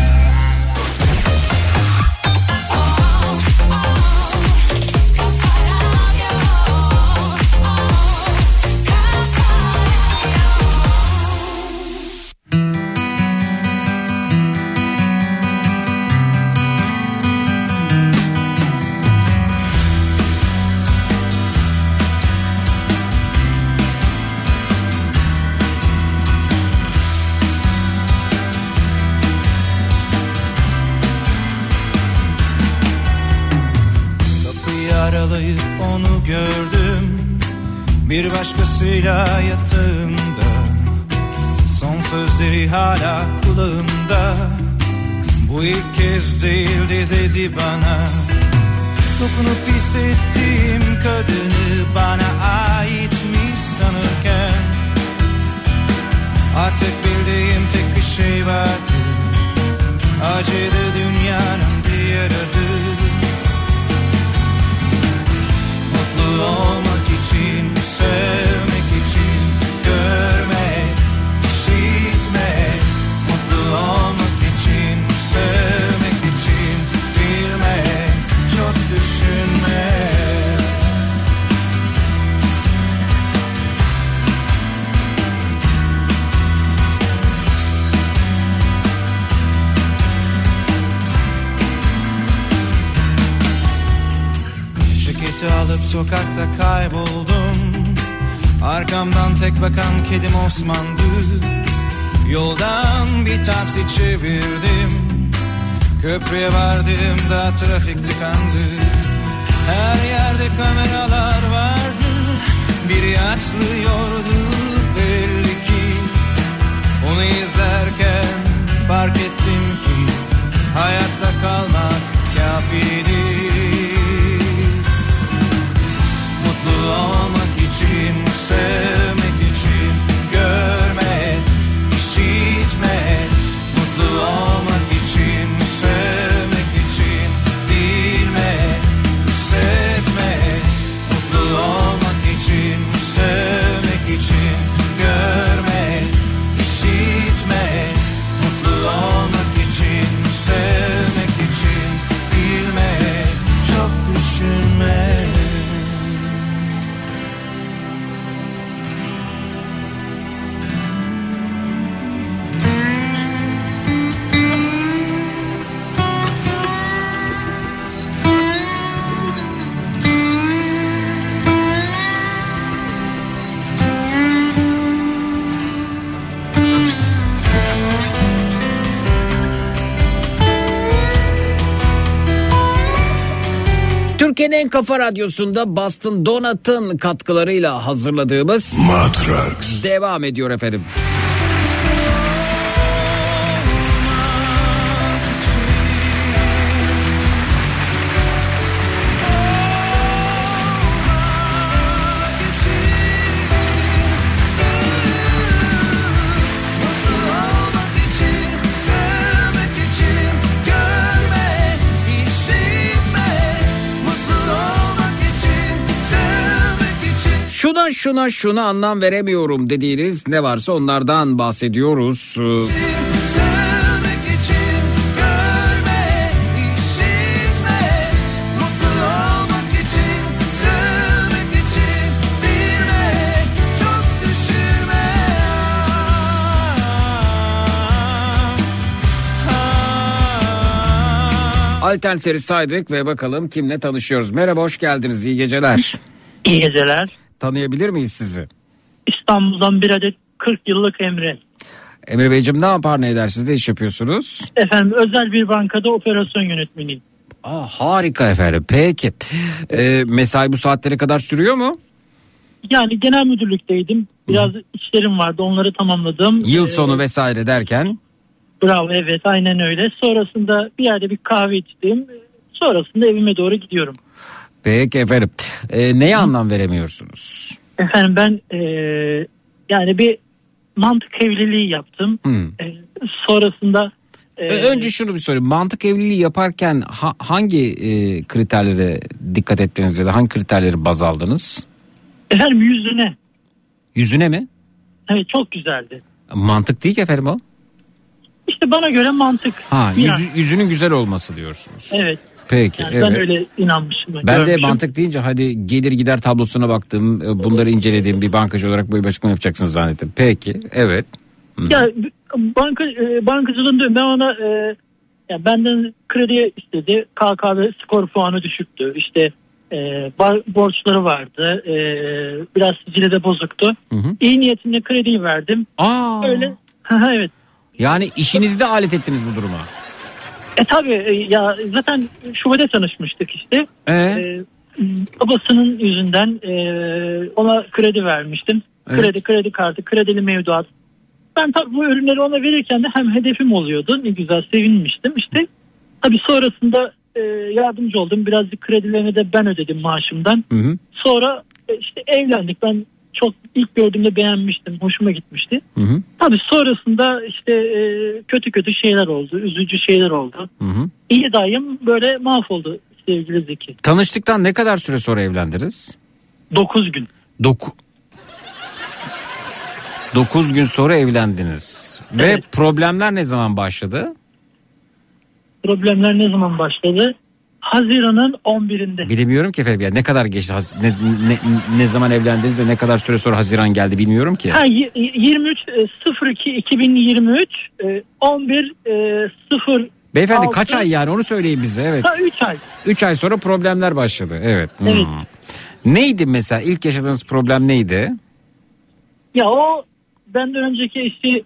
biri dedi bana Dokunup hissettim. apartmandı Yoldan bir taksi çevirdim. Köprüye vardığımda trafik tıkandı. Her yerde kameralar vardı. Biri açlıyordu Kafa Radyosu'nda Bastın Donat'ın katkılarıyla hazırladığımız Matrax devam ediyor efendim. Şuna şuna şuna anlam veremiyorum dediğiniz ne varsa onlardan bahsediyoruz. Ee, Alternatifleri saydık ve bakalım kimle tanışıyoruz. Merhaba hoş geldiniz iyi geceler. İyi geceler. Tanıyabilir miyiz sizi? İstanbul'dan bir adet 40 yıllık Emre. Emre Beyciğim ne yapar ne eder siz ne iş yapıyorsunuz? Efendim özel bir bankada operasyon yönetmeniyim. Aa, harika efendim peki. Ee, mesai bu saatlere kadar sürüyor mu? Yani genel müdürlükteydim. Biraz işlerim vardı onları tamamladım. Yıl Ee, sonu vesaire derken. Bravo evet aynen öyle. Sonrasında bir yerde bir kahve içtim. Sonrasında evime doğru gidiyorum. Peki efendim. Ee, neye anlam veremiyorsunuz? Efendim ben e, yani bir mantık evliliği yaptım. Hmm. E, sonrasında e, Önce şunu bir sorayım. Mantık evliliği yaparken ha- hangi e, kriterlere dikkat ettiniz ya da hangi kriterleri baz aldınız? efendim yüzüne. Yüzüne mi? Evet çok güzeldi. Mantık değil ki efendim o. İşte bana göre mantık. Ha yüzü- yüzünün güzel olması diyorsunuz. Evet. Peki Yani evet. Ben öyle inanmışım. Ben de görmüşüm. mantık deyince hadi gelir gider tablosuna baktım. e, Bunları incelediğim bir bankacı olarak böyle bir açıklama yapacaksınız zannettim. Peki evet. Hı. Ya banka e, bankacılığın diyorum ben ona e, ya benden kredi istedi. KKB skor puanı düşüktü. İşte e, bar- borçları vardı. E, biraz sicili de bozuktu. İyi niyetimle krediyi verdim. Aa. Öyle. evet. Yani işinizde alet ettiniz bu duruma. E tabi ya zaten şubede tanışmıştık işte. Ee? E, babasının yüzünden e, ona kredi vermiştim. Evet. Kredi, kredi kartı, kredili mevduat. Ben tabii bu ürünleri ona verirken de hem hedefim oluyordu. Ne güzel sevinmiştim işte. Tabii sonrasında e, yardımcı oldum. Birazcık kredilerini de ben ödedim maaşımdan. Hı hı. Sonra e, işte evlendik. Ben çok ilk gördüğümde beğenmiştim. Hoşuma gitmişti. Hı hı. Tabii sonrasında işte e, kötü kötü şeyler oldu. Üzücü şeyler oldu. Hı hı. İyi dayım böyle mahvoldu sevgili Zeki. Tanıştıktan ne kadar süre sonra evlendiniz? 9 gün. Doku. 9 gün sonra evlendiniz. Ve problemler ne zaman başladı? Problemler ne zaman başladı? Haziran'ın 11'inde. Bilemiyorum ki efendim. ya. Ne kadar geçti? Ne, ne, ne zaman evlendiniz de ne kadar süre sonra Haziran geldi bilmiyorum ki. Ha, y- 23 e, 02 2023 e, 11 e, 0 Beyefendi altı- kaç ay yani onu söyleyin bize. Evet. Ha 3 ay. 3 ay sonra problemler başladı. Evet. Hmm. Evet. Neydi mesela ilk yaşadığınız problem neydi? Ya o benden önceki eşi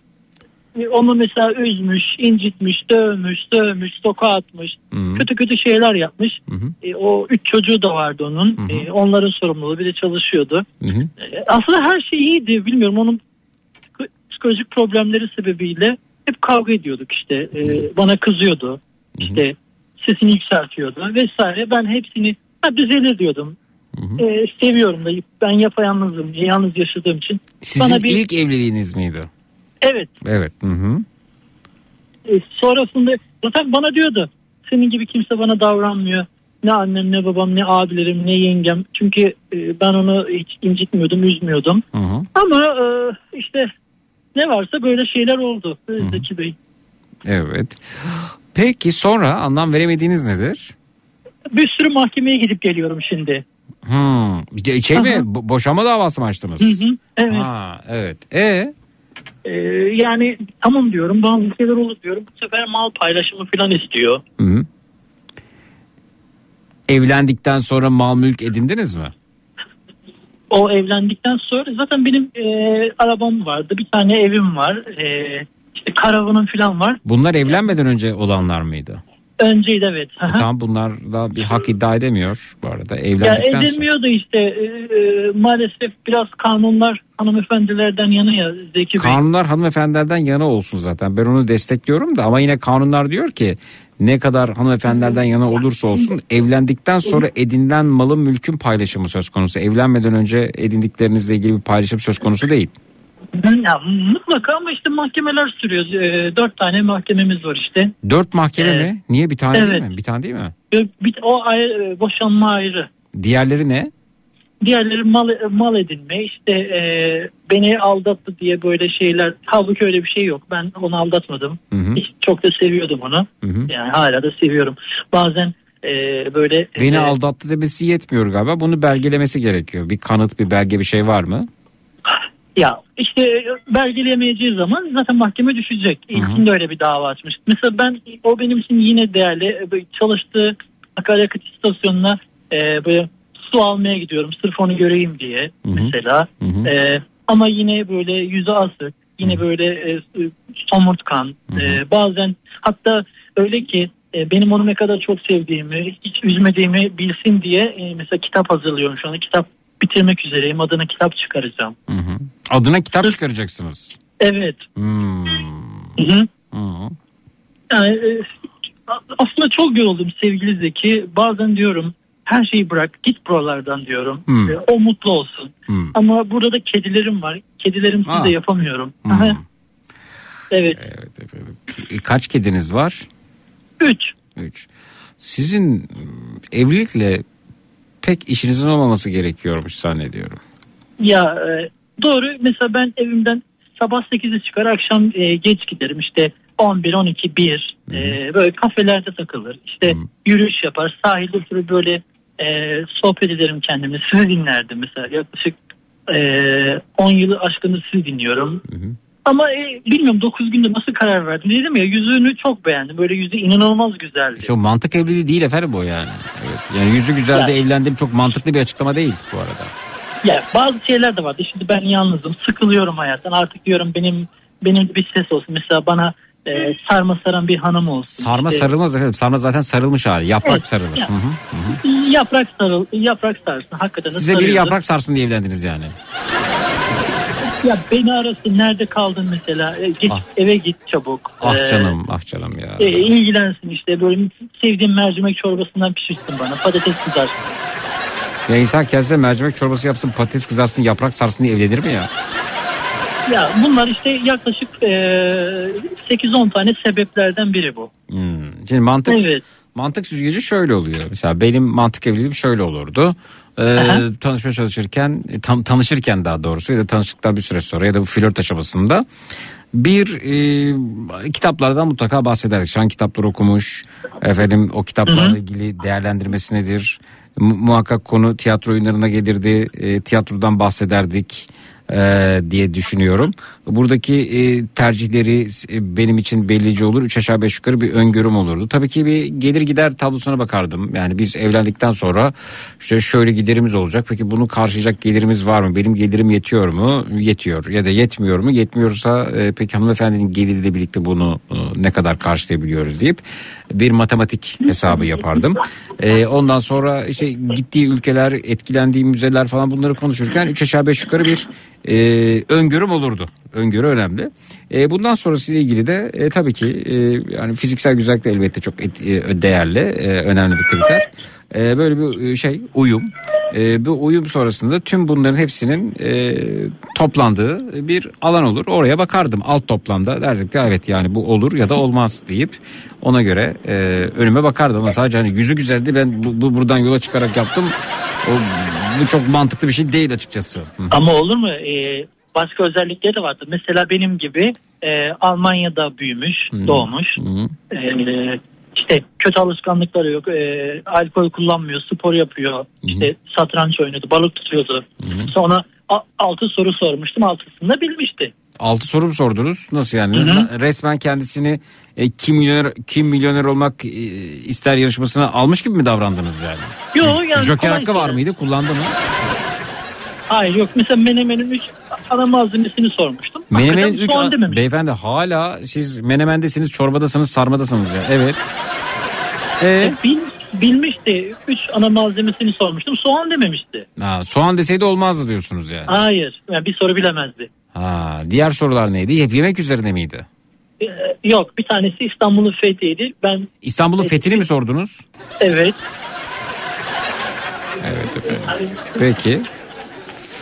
onu mesela üzmüş, incitmiş, dövmüş, dövmüş, sokağa atmış. Hı. Kötü kötü şeyler yapmış. E, o üç çocuğu da vardı onun. E, onların sorumluluğu bir de çalışıyordu. E, aslında her şey iyiydi. Bilmiyorum onun psiko- psikolojik problemleri sebebiyle hep kavga ediyorduk işte. E, bana kızıyordu. İşte sesini yükseltiyordu vesaire. Ben hepsini ha, düzelir diyordum. E, seviyorum da ben yapayalnızım. Yalnız yaşadığım için. Sizin bana bir ilk evliliğiniz miydi? Evet Evet. Hı hı. e, sonrasında zaten bana diyordu senin gibi kimse bana davranmıyor. Ne annem ne babam ne abilerim ne yengem. Çünkü e, ben onu hiç incitmiyordum üzmüyordum. Hı hı. Ama e, işte ne varsa böyle şeyler oldu e, Zeki Bey. Evet. Peki sonra anlam veremediğiniz nedir? Bir sürü mahkemeye gidip geliyorum şimdi. Hmm. Şey mi? Bo- boşanma davası mı açtınız? Hı hı, evet. Ha, evet. E E, yani tamam diyorum bazı şeyler olur diyorum. Bu sefer mal paylaşımı falan istiyor. Hı hı. Evlendikten sonra mal mülk edindiniz mi? O evlendikten sonra zaten benim e, arabam vardı. Bir tane evim var. E, işte karavanım falan var. Bunlar evlenmeden önce olanlar mıydı? Önceydi evet. E, tamam bunlarla bir hak iddia edemiyor bu arada. Ya Evlendikten sonra. edilmiyor da işte e, e, maalesef biraz kanunlar hanımefendilerden yana ya Zeki Bey. Kanunlar hanımefendilerden yana olsun zaten. Ben onu destekliyorum da ama yine kanunlar diyor ki ne kadar hanımefendilerden yana olursa olsun evlendikten sonra edinilen malın mülkün paylaşımı söz konusu. Evlenmeden önce edindiklerinizle ilgili bir paylaşım söz konusu değil. Ya, mutlaka ama işte mahkemeler sürüyor. E, dört tane mahkememiz var işte. Dört mahkeme Evet. mi? Niye bir tane Evet. değil mi? Bir tane değil mi? E, bir, o ayrı, e, boşanma ayrı. Diğerleri ne? diğerleri mal, mal edinme işte e, beni aldattı diye böyle şeyler halbuki öyle bir şey yok ben onu aldatmadım Hı hı. Hiç- çok da seviyordum onu Hı hı. yani hala da seviyorum bazen e, böyle Beni e, aldattı demesi yetmiyor galiba. Bunu belgelemesi gerekiyor. Bir kanıt, bir belge, bir şey var mı? Ya işte belgeleyemeyeceği zaman zaten mahkeme düşecek. İlkinde öyle bir dava açmış. Mesela ben o benim için yine değerli. Böyle Çalıştığı akaryakıt istasyonuna e, böyle su almaya gidiyorum. Sırf onu göreyim diye mesela. E, ama yine böyle yüzü asık. Yine böyle e, somurtkan. E, bazen hatta öyle ki e, benim onu ne kadar çok sevdiğimi, hiç üzmediğimi bilsin diye e, mesela kitap hazırlıyorum şu anda. Kitap bitirmek üzereyim. Adına kitap çıkaracağım. Adına kitap çıkaracaksınız. Evet. Hmm. Hı hı. Hı. Yani e, aslında çok yoruldum sevgili Zeki. Bazen diyorum her şeyi bırak git buralardan diyorum. Hmm. E, O mutlu olsun. Hmm. Ama burada da kedilerim var. Kedilerimsiz Ha. de yapamıyorum. Hmm. Aha. Evet. E, Kaç kediniz var? Üç. Üç. Sizin evlilikle pek işinizin olmaması gerekiyormuş zannediyorum. Ya e, doğru. Mesela ben evimden sabah 8'de çıkar akşam e, geç giderim. İşte 11, 12, 1 e, böyle kafelerde takılır. İşte yürüyüş yapar. Sahilde oturup böyle e, sohbet ederim kendimle. Sizi dinlerdim mesela. Yaklaşık e, 10 yılı aşkını sizi dinliyorum. Ama e, bilmiyorum 9 günde nasıl karar verdim. Dedim ya yüzüğünü çok beğendim. Böyle yüzü inanılmaz güzeldi. O mantık evliliği değil efendim bu yani. Evet. Yani yüzü güzel de Ya. evlendim çok mantıklı bir açıklama değil bu arada. Ya bazı şeyler de vardı. Şimdi ben yalnızım. Sıkılıyorum hayattan. Artık diyorum benim benim bir ses olsun. Mesela bana e, sarma saran bir hanım olsun. Sarma İşte sarılmaz efendim. Sarma zaten sarılmış hali. Yaprak Evet, sarılır. ya. Hı hı. Yaprak sarıl, yaprak sarsın. Hakikaten Size biri sarıyordu. yaprak sarsın diye evlendiniz yani. Ya beni arasın. Nerede kaldın mesela? E, git eve git çabuk. Ah E, canım ah canım ya. e, ilgilensin işte. Böyle sevdiğim mercimek çorbasından pişirsin bana. Patates kızarsın. Ya insan kendisine mercimek çorbası yapsın patates kızarsın yaprak sarsın diye evlenir mi ya? Ya bunlar işte yaklaşık e, 8-10 tane sebeplerden biri bu. Hmm. Şimdi mantık Evet. mantık süzgeci şöyle oluyor. Mesela benim mantık evliliğim şöyle olurdu. Aha. tanışmaya çalışırken e, tam, tanışırken daha doğrusu ya da tanıştıktan bir süre sonra ya da bu flört aşamasında bir e, kitaplardan mutlaka bahsederdik. Şu an kitapları okumuş. Efendim o kitaplarla ilgili değerlendirmesi nedir? Mu- muhakkak konu tiyatro oyunlarına gelirdi. E, tiyatrodan bahsederdik e, diye düşünüyorum. Buradaki e, tercihleri e, benim için bellici olur. Üç aşağı beş yukarı bir öngörüm olurdu. Tabii ki bir gelir gider tablosuna bakardım. Yani biz evlendikten sonra işte şöyle giderimiz olacak. Peki bunu karşılayacak gelirimiz var mı? Benim gelirim yetiyor mu? Yetiyor. Ya da yetmiyor mu? Yetmiyorsa e, peki hanımefendinin geliriyle birlikte bunu e, ne kadar karşılayabiliyoruz deyip bir matematik hesabı yapardım. E, ondan sonra işte gittiği ülkeler, etkilendiği müzeler falan bunları konuşurken üç aşağı beş yukarı bir e, öngörüm olurdu. Öngörü önemli. E, bundan sonrasıyla ilgili de e, tabii ki e, yani fiziksel güzellik de elbette çok et- e, değerli, e, önemli bir kriter. E, böyle bir e, şey uyum. E, bu uyum sonrasında tüm bunların hepsinin e, toplandığı bir alan olur. Oraya bakardım alt toplamda derdim ki evet yani bu olur ya da olmaz deyip ona göre e, önüme bakardım. Ama sadece hani yüzü güzeldi ben bu, bu buradan yola çıkarak yaptım. O, bu çok mantıklı bir şey değil açıkçası. Ama olur mu? Ee, başka özellikleri de vardır. Mesela benim gibi e, Almanya'da büyümüş, doğmuş. Ee, işte kötü alışkanlıkları yok. Ee, alkol kullanmıyor, spor yapıyor. İşte satranç oynuyordu, balık tutuyordu. Sonra a- altı soru sormuştum. Altısını da bilmişti. Altı soru mu sordunuz? Nasıl yani? Hı hı. Resmen kendisini e, kim milyoner kim milyoner olmak e, ister yarışmasına almış gibi mi davrandınız yani? Yok yani Joker hakkı var mıydı? Kullandı mı? Hayır yok. Mesela menemenin üç ana malzemesini sormuştum. Menemenin Hakikaten 3 soğan dememiş. beyefendi hala siz menemendesiniz, çorbadasınız, sarmadasınız ya. Evet. E, bil, bilmişti. Üç ana malzemesini sormuştum. Soğan dememişti. Ha, soğan deseydi olmazdı diyorsunuz yani. Hayır. Yani bir soru bilemezdi. Ha, diğer sorular neydi? Hep yemek üzerine miydi? Ee, yok bir tanesi İstanbul'un fethiydi. Ben İstanbul'un fethini mi sordunuz? evet Evet efendim. Peki.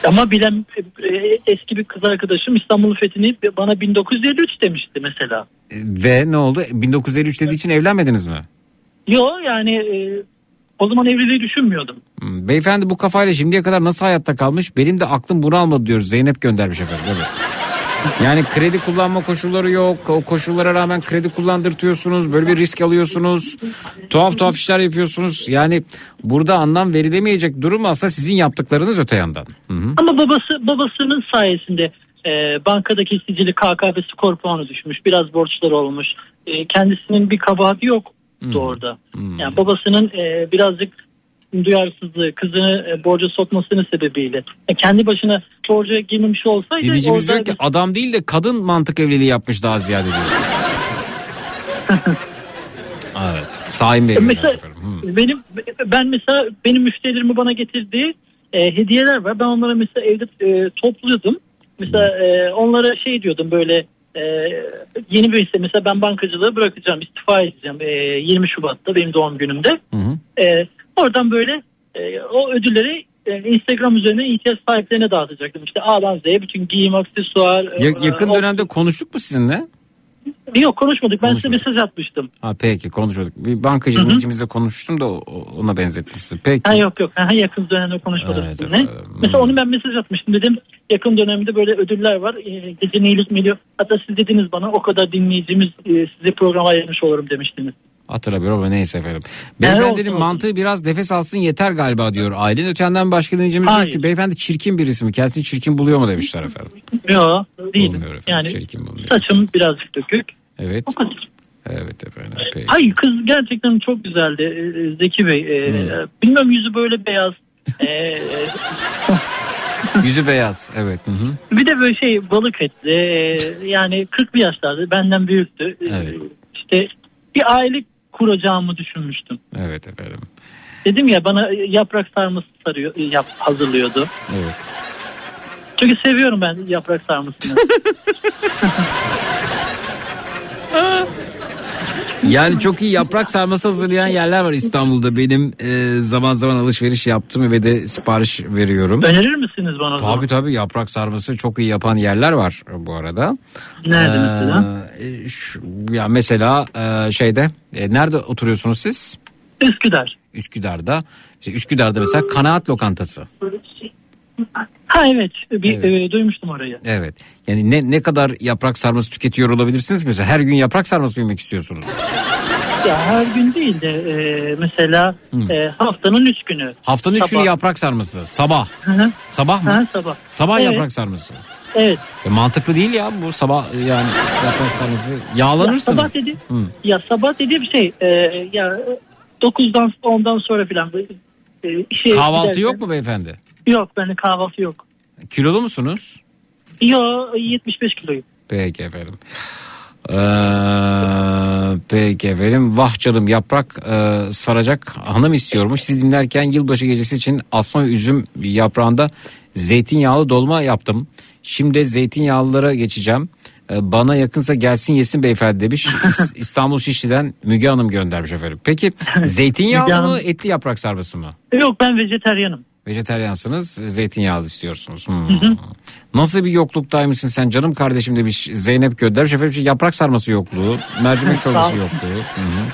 Ama bilen e, eski bir kız arkadaşım İstanbul'un fethini bana 1953 demişti mesela. Ve ne oldu? 1953 dediği için evlenmediniz mi? Yok yani e, O zaman evliliği düşünmüyordum. Hmm, Beyefendi bu kafayla şimdiye kadar nasıl hayatta kalmış? Benim de aklım bunu almadı diyoruz. Zeynep göndermiş efendim. Evet. Yani kredi kullanma koşulları yok. O koşullara rağmen kredi kullandırtıyorsunuz. Böyle bir risk alıyorsunuz. Tuhaf tuhaf işler yapıyorsunuz. Yani burada anlam verilemeyecek durum aslında sizin yaptıklarınız öte yandan. Hı hı. Ama babası babasının sayesinde e, bankadaki sicili KKB skor puanı düşmüş. Biraz borçları olmuş. E, kendisinin bir kabahati yok orada. Yani babasının e, birazcık duyarsızlığı kızını e, borca sokmasının sebebiyle. E, kendi başına borca girmemiş olsaydı Dinleyicimiz orada diyor ki adam değil de kadın mantık evliliği yapmış daha ziyade diyor. evet. Sahin Bey. Mesela benim ben mesela benim müşterilerimi bana getirdiği e, hediyeler var. Ben onlara mesela evde e, topluyordum. Mesela e, onlara şey diyordum böyle e, yeni bir işte mesela ben bankacılığı bırakacağım istifa edeceğim e, 20 Şubat'ta benim doğum günümde. E, oradan böyle e, o ödülleri e, Instagram üzerinden ihtiyaç sahiplerine dağıtacaktım. İşte A'dan Z'ye bütün giyim, aksesuar. e, Ya- yakın o- dönemde konuştuk mu sizinle? Yok konuşmadık. Ben size mesaj atmıştım. Ha peki konuşuyorduk. Bir bankacı dinleyicimizle konuşmuştum da o- ona benzettim sizi. Peki. Ha yok yok. Ha, yakın dönemde konuşmadık Evet, sizinle. Mesela onu ben mesaj atmıştım dedim. Yakın dönemde böyle ödüller var. Ee, gece iyilik milyon. Hatta siz dediniz bana o kadar dinleyicimiz e, size programa ayırmış olurum demiştiniz. Hatırlamıyorum ama neyse efendim. Beyefendinin mantığı biraz nefes alsın yeter galiba diyor. Ailenin öte yandan başka dinleyicimiz diyor ki beyefendi çirkin birisi mi? Kendisini çirkin buluyor mu demişler efendim. Yok değilim. Bulmuyor efendim, Yani çirkin bulmuyor. saçım birazcık dökük. Evet. O kadar. Evet efendim. Peki. Hayır kız gerçekten çok güzeldi e, Zeki Bey. E, Hmm. Bilmem yüzü böyle beyaz. E, Yüzü beyaz. Evet. Hı hı. bir de böyle şey balık etli. E, yani 40 yaşlardı. Benden büyüktü. E, Evet. İşte bir aile kuracağımı düşünmüştüm. Evet efendim. Dedim ya bana yaprak sarması sarıyor, yap, hazırlıyordu. Evet. Çünkü seviyorum ben yaprak sarmasını. Yani çok iyi yaprak sarması hazırlayan yerler var İstanbul'da. Benim e, zaman zaman alışveriş yaptım ve de sipariş veriyorum. Önerir misiniz bana? Tabii tabii yaprak sarması çok iyi yapan yerler var bu arada. Nerede Ee, mesela? e, şu- ya mesela e, şeyde e, nerede oturuyorsunuz siz? Üsküdar. Üsküdar'da. İşte Üsküdar'da mesela kanaat lokantası. Ha evet, bir, e, duymuştum orayı. Evet. Yani ne ne kadar yaprak sarması tüketiyor olabilirsiniz ki mesela her gün yaprak sarması yemek istiyorsunuz? Ya her gün değil de e, mesela e, haftanın üç günü. Haftanın üç günü Sabah. yaprak sarması. Sabah. Hı hı. Sabah mı? Ha, sabah. Sabah Evet. yaprak sarması. Evet. E, mantıklı değil ya bu sabah e, yani yaprak sarması. Ya Yağlanırsınız. sabah dedi, Hı. ya sabah dediğim şey e, ya 9'dan 10'dan sonra filan e, işe Kahvaltı giderken- yok mu beyefendi? Yok bende kahvaltı yok. Kilolu musunuz? Yok 75 kiloyum. Peki efendim. Ee, peki efendim. Vah canım yaprak e, saracak hanım istiyormuş. Sizi dinlerken yılbaşı gecesi için asma üzüm yaprağında zeytinyağlı dolma yaptım. Şimdi zeytinyağlılara geçeceğim. Ee, Bana yakınsa gelsin yesin beyefendi demiş. İs- İstanbul Şişli'den Müge Hanım göndermiş efendim. Peki zeytinyağlı mı etli yaprak sarması mı? Yok ben vejeteryanım. Vejeteryansınız, zeytinyağlı istiyorsunuz. Hmm. Nasıl bir yokluktaymışsın sen canım kardeşim demiş Zeynep göndermiş. Efendim şu yaprak sarması yokluğu, mercimek çorbası yokluğu. Hı hı.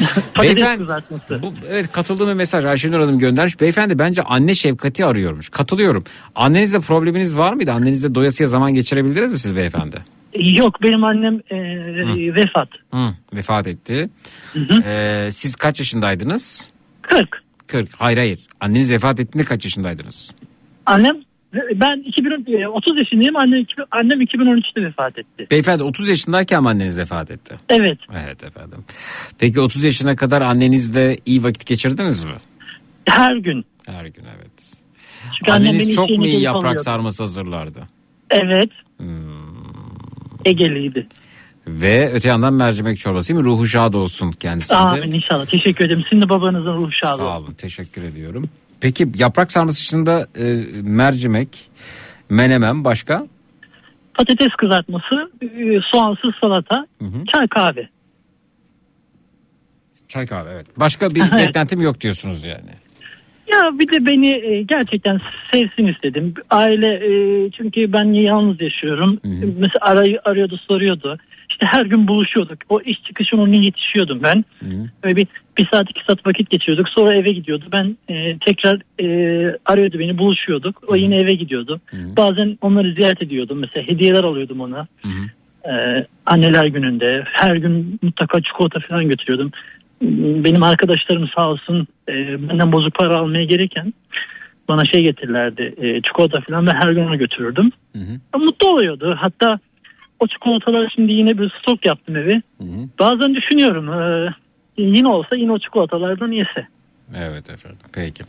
Patates Beyefendi-. Bu, evet katıldığım bir mesaj Ayşenur Hanım göndermiş. Beyefendi bence anne şefkati arıyormuş. Katılıyorum. Annenizle probleminiz var mıydı? Annenizle doyasıya zaman geçirebildiniz mi siz beyefendi? Yok benim annem e, vefat. Hı, vefat etti. Ee, siz kaç yaşındaydınız? 40. 40. Hayır hayır. Anneniz vefat ettiğinde kaç yaşındaydınız? Annem ben 2010 e, 30 yaşındayım. Annem, annem 2013'te vefat etti. Beyefendi 30 yaşındayken mi anneniz vefat etti? Evet. Evet efendim. Peki 30 yaşına kadar annenizle iyi vakit geçirdiniz mi? Her gün. Her gün evet. Çünkü Anneniz çok mu iyi yaprak sarması hazırlardı? Evet. Hmm. Ege'liydi. Ve öte yandan mercimek çorbası mi? Ruhu şad olsun kendisinde. Amin inşallah. Teşekkür ederim. Sizin de babanızın ruhu şad olsun. Sağ olun teşekkür ediyorum. Peki yaprak sarması dışında e, mercimek, menemen başka? Patates kızartması, e, soğansız salata, çay kahve. Çay kahve evet. Başka bir Evet. beklentim yok diyorsunuz yani. Ya bir de beni e, gerçekten sevsin istedim. Aile e, çünkü ben yalnız yaşıyorum. Mesela arayı, arıyordu soruyordu. İşte her gün buluşuyorduk. O iş çıkışı onun yetişiyordum ben. Böyle bir bir saat iki saat vakit geçiriyorduk. Sonra eve gidiyordu. Ben e, tekrar e, arıyordu beni buluşuyorduk. O yine eve gidiyordu. Bazen onları ziyaret ediyordum. Mesela hediyeler alıyordum ona. E, anneler gününde her gün mutlaka çikolata falan götürüyordum. Benim arkadaşlarım sağ olsun e, benden bozuk para almaya gereken bana şey getirirlerdi e, çikolata falan ve her gün onu götürürdüm. Mutlu oluyordu. Hatta o çikolataları şimdi yine bir stok yaptım evi. Bazen düşünüyorum e, yine olsa yine o çikolatalardan yese. Evet efendim peki.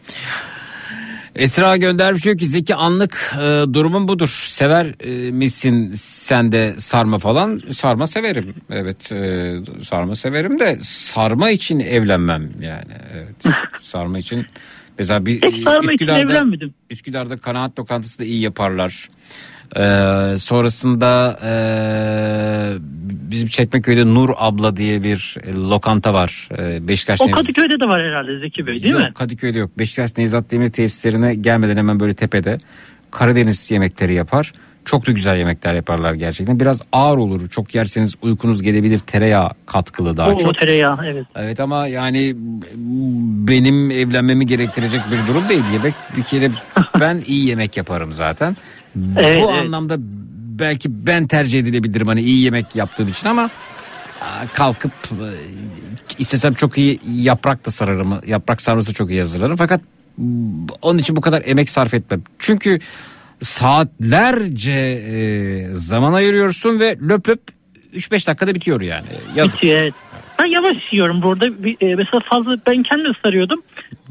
Esra göndermiş diyor ki Zeki anlık e, durumun budur. Sever e, misin sen de sarma falan? Sarma severim. Evet e, sarma severim de sarma için evlenmem yani. Evet. sarma için mesela bir Hiç sarma için Üsküdar'da, evlenmedim. Üsküdar'da kanaat lokantası da iyi yaparlar. Ee, sonrasında ee, bizim Çekmeköy'de Nur abla diye bir e, lokanta var. Ee, Beşiktaş O Nevzat- Kadıköy'de de var herhalde Zeki Bey değil yok, mi? Kadıköy'de yok. Beşiktaş Nevzat Demir tesislerine gelmeden hemen böyle tepede Karadeniz yemekleri yapar. Çok da güzel yemekler yaparlar gerçekten. Biraz ağır olur. Çok yerseniz uykunuz gelebilir. Tereyağı katkılı daha o çok. tereyağı evet. Evet ama yani benim evlenmemi gerektirecek bir durum değil. Yemek bir kere ben iyi yemek yaparım zaten. Evet, Bu evet. anlamda belki ben tercih edilebilirim hani iyi yemek yaptığım için ama kalkıp e, istesem çok iyi yaprak da sararım. Yaprak sarması çok iyi hazırlarım. Fakat onun için bu kadar emek sarf etmem. Çünkü saatlerce e, zaman ayırıyorsun ve löp löp 3-5 dakikada bitiyor yani. Yazık. Bitiyor evet. Ben yavaş yiyorum burada. E, mesela fazla ben kendim sarıyordum.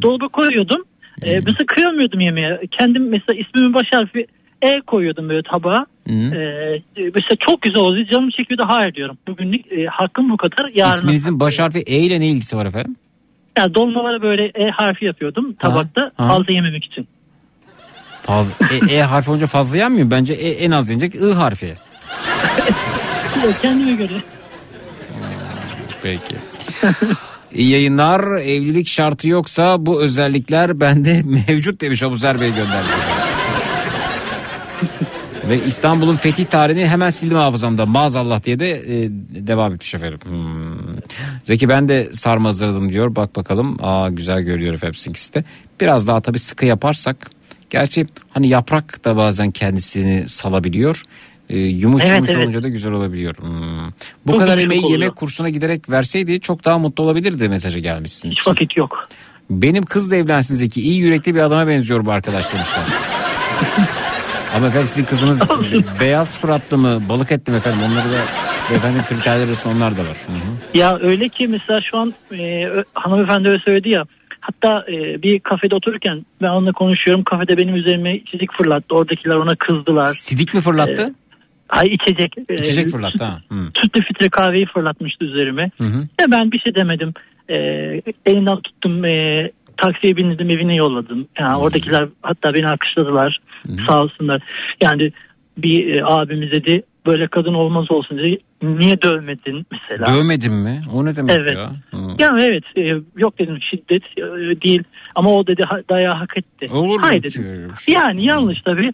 Dolaba koyuyordum. E, Hmm. mesela kıyamıyordum yemeğe. Kendim mesela ismimin baş harfi E koyuyordum böyle tabağa. Hmm. E, e, mesela çok güzel oldu. Canım çekiyordu hayır diyorum. Bugünlük e, hakkım bu kadar. Yarın İsminizin baş harfi E ile ne ilgisi var efendim? yani dolmalara böyle E harfi yapıyordum tabakta ha. fazla yememek için. Fazla, e, e harfi olunca fazla yenmiyor. Bence e, en az yenecek I harfi. Kendime göre. Peki. İyi yayınlar. Evlilik şartı yoksa bu özellikler bende mevcut demiş Abuzer Bey gönderdi. Ve İstanbul'un fethi tarihini hemen sildim hafızamda. Maazallah diye de e, devam etmiş efendim. Hmm. Zeki ben de sarma hazırladım diyor. Bak bakalım. Aa güzel görüyor efendim sizinkisi de. Biraz daha tabii sıkı yaparsak. Gerçi hani yaprak da bazen kendisini salabiliyor. E, yumuş Evet, yumuş evet. olunca da güzel olabiliyor. Hmm. Bu Çok kadar emeği oluyor. yemek kursuna giderek verseydi çok daha mutlu olabilirdi mesajı gelmişsin. Hiç vakit yok. Benim kız da evlensin Zeki. İyi yürekli bir adama benziyor bu arkadaş demişler. Ama efendim sizin kızınız beyaz suratlı mı balık etli mi efendim onları da beyefendi kriterler arasında onlar da var. Hı hı. Ya öyle ki mesela şu an e, hanımefendi öyle söyledi ya. Hatta e, bir kafede otururken ben onunla konuşuyorum. Kafede benim üzerime içecek fırlattı. Oradakiler ona kızdılar. Sidik mi fırlattı? E, ay içecek. e, İçecek fırlattı ha. Hı. Sütlü filtre kahveyi fırlatmıştı üzerime. Hı hı. Ya ben bir şey demedim. E, elinden tuttum. E, taksiye bindirdim evine yolladım. Yani oradakiler hatta beni alkışladılar. Sağ olsunlar. Yani bir e, abimiz dedi böyle kadın olmaz olsun dedi. Niye dövmedin mesela? Dövmedin mi? O ne demek Evet. ya? Hı. Yani evet e, yok dedim şiddet e, değil ama o dedi ha- dayağı hak etti. Olur mu Hayır ki dedim. şey? Yani yanlış tabii.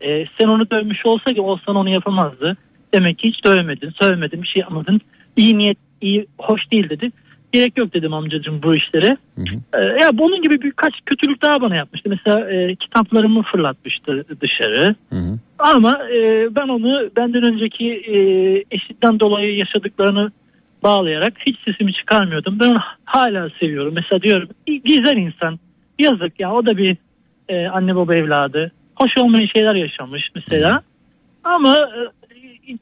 E, sen onu dövmüş olsaydı olsan onu yapamazdı. Demek ki hiç dövmedin, sövmedin, bir şey yapmadın. İyi niyet, iyi, hoş değil dedi. Gerek yok dedim amcacığım bu işlere. E, ya bunun gibi birkaç kötülük daha bana yapmıştı. Mesela e, kitaplarımı fırlatmıştı dışarı. Ama e, ben onu benden önceki e, eşitten dolayı yaşadıklarını bağlayarak hiç sesimi çıkarmıyordum. Ben onu hala seviyorum. Mesela diyorum güzel insan. Yazık ya o da bir e, anne baba evladı. Hoş olmayan şeyler yaşamış mesela. Ama e,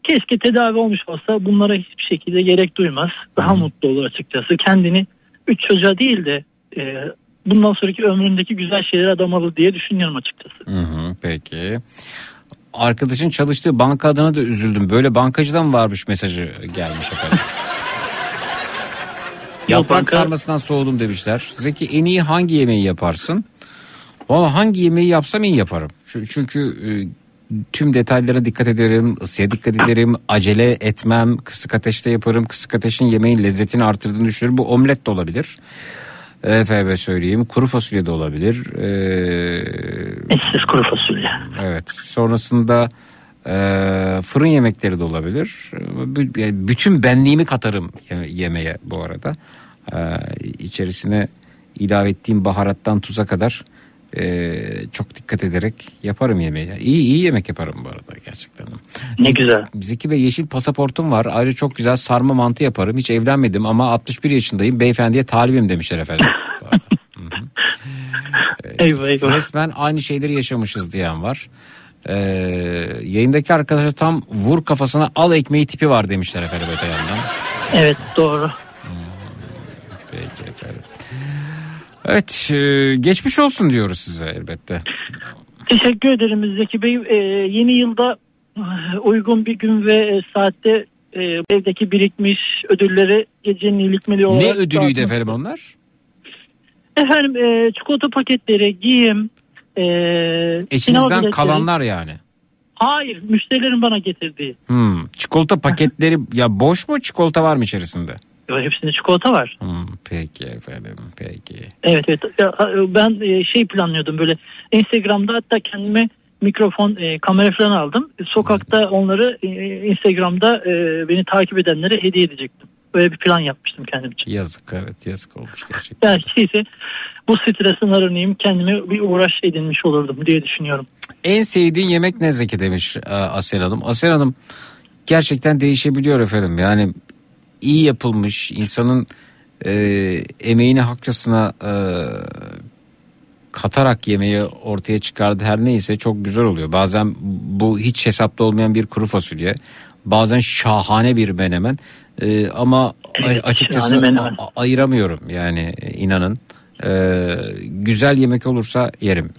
keşke tedavi olmuş olsa bunlara hiçbir şekilde gerek duymaz. Daha mutlu olur açıkçası. Kendini üç çocuğa değil de e, bundan sonraki ömründeki güzel şeylere adamalı diye düşünüyorum açıkçası. Hı hı, peki. Arkadaşın çalıştığı banka adına da üzüldüm. Böyle bankacıdan varmış mesajı gelmiş efendim. Yaprak banka- sarmasından soğudum demişler. Zeki en iyi hangi yemeği yaparsın? Valla hangi yemeği yapsam iyi yaparım. Çünkü, çünkü e, tüm detaylara dikkat ederim, ısıya dikkat ederim, acele etmem, kısık ateşte yaparım. Kısık ateşin yemeğin lezzetini artırdığını düşünüyorum. Bu omlet de olabilir. Efendim söyleyeyim kuru fasulye de olabilir. Ee, Etsiz kuru fasulye. Evet. Sonrasında e, fırın yemekleri de olabilir. Bütün benliğimi katarım ye- yemeğe bu arada. Ee, içerisine ilave ettiğim baharattan tuza kadar e, çok dikkat ederek yaparım yemeği. İyi iyi yemek yaparım bu arada gerçekten. Ne güzel. Zeki Bey yeşil pasaportum var. Ayrıca çok güzel sarma mantı yaparım. Hiç evlenmedim ama 61 yaşındayım. Beyefendiye talibim demişler efendim. Eyvah eyvah. Resmen aynı şeyleri yaşamışız diyen var. Ee, yayındaki arkadaşlar tam vur kafasına al ekmeği tipi var demişler efendim öte yandan. Evet doğru. Evet e, geçmiş olsun diyoruz size elbette. Teşekkür ederim Zeki Bey. Ee, yeni yılda e, uygun bir gün ve e, saatte e, evdeki birikmiş ödülleri gecenin iyilikmeli olarak... Ne ödülüydü efendim onlar? Efendim e, çikolata paketleri, giyim, e, Eşinizden kalanlar yani. Hayır müşterilerin bana getirdiği. Hmm. Çikolata paketleri ya boş mu çikolata var mı içerisinde? Hepsinde çikolata var. Hmm, peki efendim peki. Evet evet. Ben e, şey planlıyordum böyle Instagram'da hatta kendime mikrofon, e, kamera falan aldım. Sokakta onları e, Instagram'da e, beni takip edenlere hediye edecektim. Böyle bir plan yapmıştım kendim için. Yazık evet yazık olmuş gerçekten. Yani şeyse bu stresin arınayım kendime bir uğraş edinmiş olurdum diye düşünüyorum. En sevdiğin yemek ne Zeki demiş Asel Hanım. Asel Hanım gerçekten değişebiliyor efendim. Yani iyi yapılmış insanın e, emeğini hakkısına e, katarak yemeği ortaya çıkardı her neyse çok güzel oluyor. Bazen bu hiç hesapta olmayan bir kuru fasulye. Bazen şahane bir menemen. E, ama Evet, açıkçası menemen. ayıramıyorum yani inanın. E, güzel yemek olursa yerim.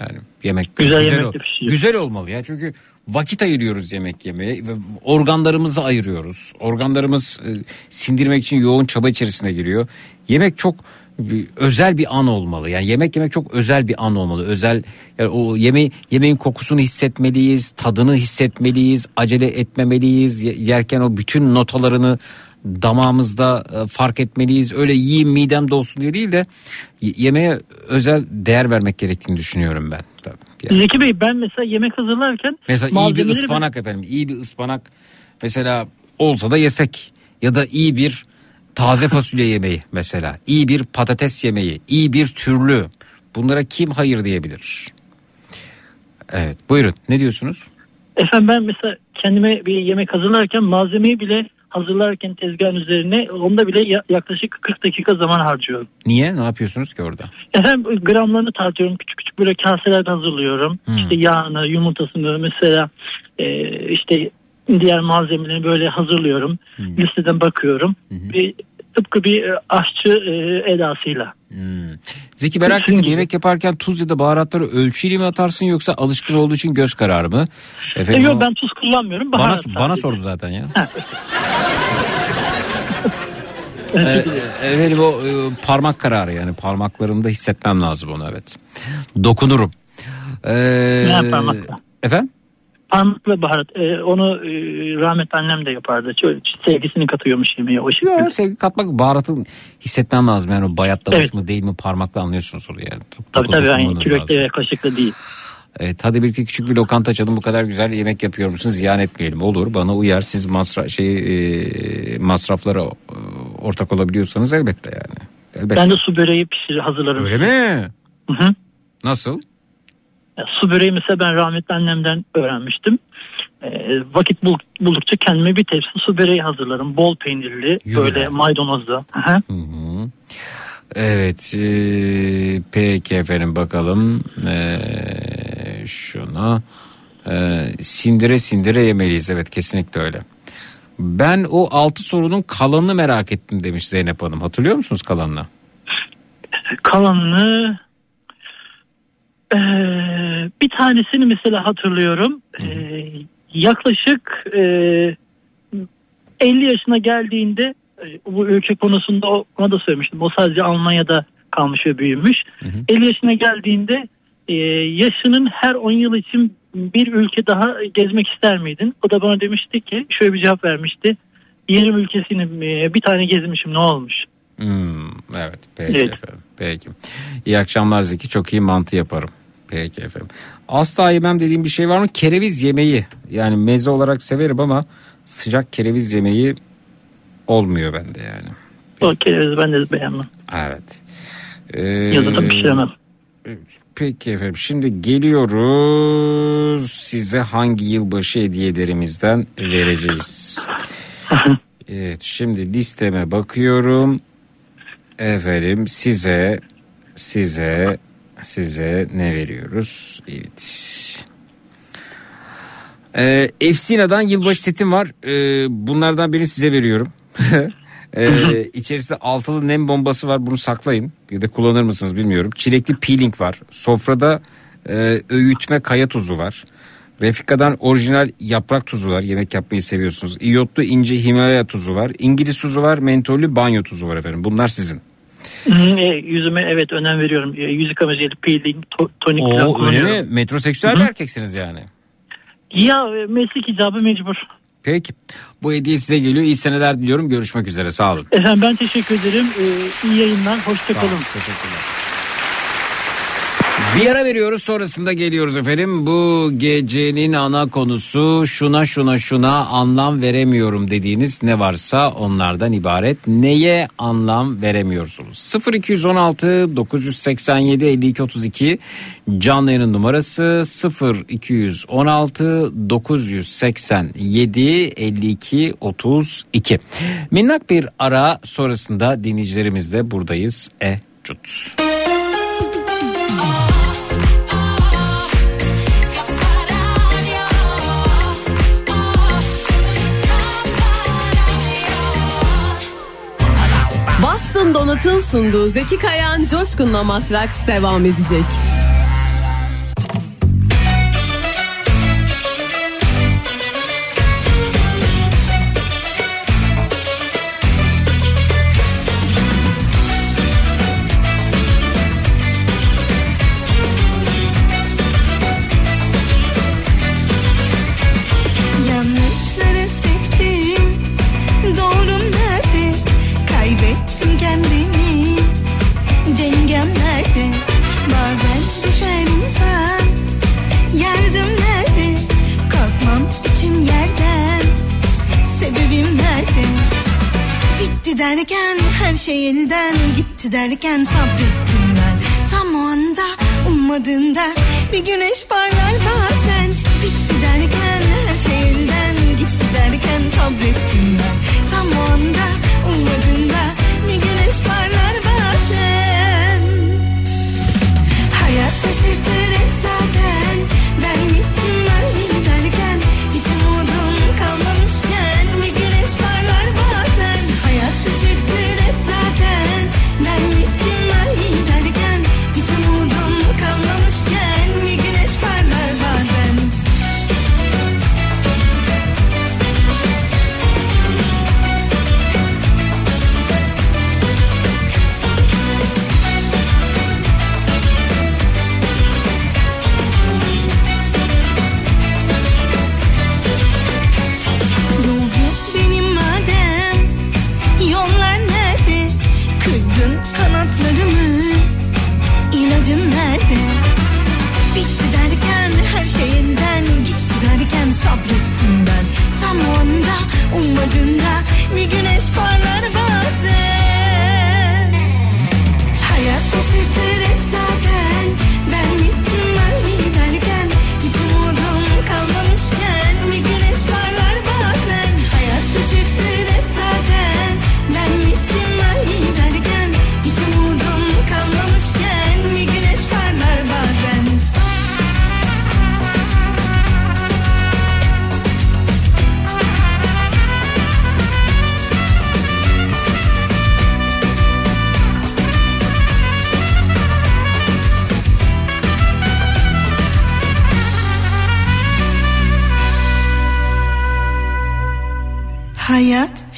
Yani yemek Güzel güzel, yemek ol- de pişiyor. güzel olmalı ya çünkü vakit ayırıyoruz yemek yemeye ve organlarımızı ayırıyoruz. Organlarımız e, sindirmek için yoğun çaba içerisine giriyor. Yemek çok e, özel bir an olmalı. Yani yemek yemek çok özel bir an olmalı. Özel yani o yemeği yemeğin kokusunu hissetmeliyiz, tadını hissetmeliyiz, acele etmemeliyiz. Ye- Yerken o bütün notalarını damağımızda e, fark etmeliyiz. Öyle yiyeyim midem dolsun diye değil de yemeğe özel değer vermek gerektiğini düşünüyorum ben. Tabii. Yani. Zeki Bey ben mesela yemek hazırlarken Mesela iyi bir malzemeleri ben- ıspanak efendim. iyi bir ıspanak mesela olsa da yesek ya da iyi bir taze fasulye yemeği mesela. iyi bir patates yemeği, iyi bir türlü. Bunlara kim hayır diyebilir? Evet, buyurun. Ne diyorsunuz? Efendim ben mesela kendime bir yemek hazırlarken malzemeyi bile hazırlarken tezgahın üzerine onda bile ya- yaklaşık 40 dakika zaman harcıyorum. Niye? Ne yapıyorsunuz ki orada? Efendim gramlarını tartıyorum küçük küçük böyle kaselerde hazırlıyorum. Hmm. İşte yağını, yumurtasını mesela e, işte diğer malzemelerini böyle hazırlıyorum. Hmm. Listeden bakıyorum. Bir, tıpkı bir e, aşçı e, edasıyla. Zeki merak Kesin ettim yemek yaparken tuz ya da baharatları ölçüyle mi atarsın yoksa alışkın olduğu için göz kararı mı? E, Efendim, yok o- ben tuz kullanmıyorum. bana, Baharat bana sadece. sordu zaten ya. Ee, efendim o e, parmak kararı yani parmaklarımda hissetmem lazım onu evet. Dokunurum. Ee, Ne parmakla? Efendim? Parmakla baharat. E, onu e, rahmetli annem de yapardı. Şöyle sevgisini katıyormuş yemeğe o şekilde. Yok sevgi katmak baharatın hissetmem lazım yani o bayatlamış Evet. mı değil mi parmakla anlıyorsunuz onu yani. Tabii tabii lazım. kürekle ve kaşıkla değil. Evet hadi birlikte küçük bir lokanta açalım bu kadar güzel yemek yapıyor musun ziyan etmeyelim olur bana uyar siz masra şey e, masraflara e, ortak olabiliyorsanız elbette yani. Elbette. Ben de su böreği pişirir hazırlarım. Öyle mi? Hı hı. Nasıl? Su böreği mesela ben rahmetli annemden öğrenmiştim. E, vakit bul- buldukça kendime bir tepsi su böreği hazırlarım. Bol peynirli, Yürü böyle maydanozlu. Hı hı. Evet e, peki efendim bakalım e, şuna e, sindire sindire yemeliyiz evet kesinlikle öyle. Ben o altı sorunun kalanını merak ettim demiş Zeynep Hanım hatırlıyor musunuz kalanını? Kalanını e, bir tanesini mesela hatırlıyorum. E, yaklaşık e, 50 yaşına geldiğinde e, bu ülke konusunda o- ona da söylemiştim. O sadece Almanya'da kalmış ve büyümüş. 50 yaşına geldiğinde e, yaşının her 10 yıl için bir ülke daha gezmek ister miydin? O da bana demişti ki şöyle bir cevap vermişti. 20 ülkesini e, bir tane gezmişim ne olmuş? Hmm, evet peki Evet. efendim peki. İyi akşamlar Zeki çok iyi mantı yaparım. Peki efendim. Asla yemem dediğim bir şey var mı? Kereviz yemeği yani meze olarak severim ama sıcak kereviz yemeği olmuyor bende yani. O kerevizi ben de beğenmem. Evet. Ee, Ya da pişiremem. Peki efendim şimdi geliyoruz size hangi yılbaşı hediyelerimizden vereceğiz. evet şimdi listeme bakıyorum. Efendim size size size ne veriyoruz? Evet. Ee, Efsina'dan yılbaşı setim var. Ee, bunlardan birini size veriyorum. ee, içerisinde altılı nem bombası var. Bunu saklayın. Ya da kullanır mısınız bilmiyorum. Çilekli peeling var. Sofrada e, öğütme kaya tuzu var. Refika'dan orijinal yaprak tuzu var. Yemek yapmayı seviyorsunuz. İyotlu ince Himalaya tuzu var. İngiliz tuzu var. Mentollü banyo tuzu var efendim. Bunlar sizin. E, yüzüme evet önem veriyorum. E, yüz yıkama jeli, peeling, to- tonik falan Oo öyle kullanıyorum. mi? Metroseksüel bir erkeksiniz yani. Ya e, meslek icabı mecbur. Peki. Bu hediye size geliyor. İyi seneler diliyorum. Görüşmek üzere. Sağ olun. Efendim ben teşekkür ederim. E, iyi yayınlar. Hoşçakalın. Teşekkürler. Bir ara veriyoruz sonrasında geliyoruz efendim. Bu gecenin ana konusu şuna şuna şuna anlam veremiyorum dediğiniz ne varsa onlardan ibaret. Neye anlam veremiyorsunuz? 0216 987 52 32 canlı yayının numarası 0216 987 52 32. Minnak bir ara sonrasında dinleyicilerimizle buradayız. E cut. Donut'un sunduğu Zeki Kayan Coşkun'la Matraks devam edecek. Her şey elden gitti derken sabrettim ben. Tam o anda ummadığında bir güneş parlar bazen. Bitti derken her şey elden gitti derken sabrettim ben. Tam o anda ummadığında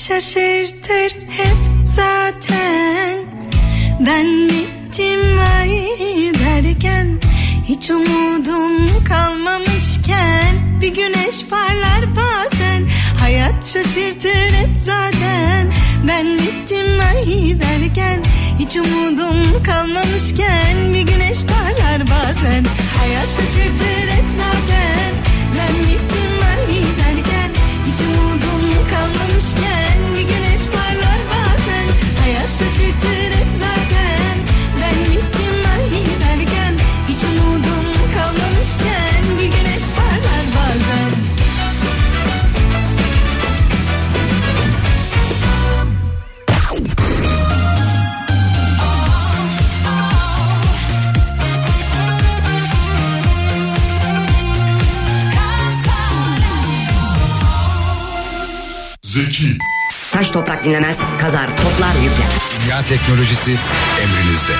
şaşırtır hep zaten. Ben bittim ay derken Hiç umudum kalmamışken. Bir güneş parlar bazen Hayat şaşırtır hep zaten. Ben bittim ay derken Hiç umudum kalmamışken. Bir güneş parlar bazen Hayat şaşırtır hep zaten. Ben bittim Taş toprak dinlemez, kazar, toplar, yükler. Dünya teknolojisi emrinizde.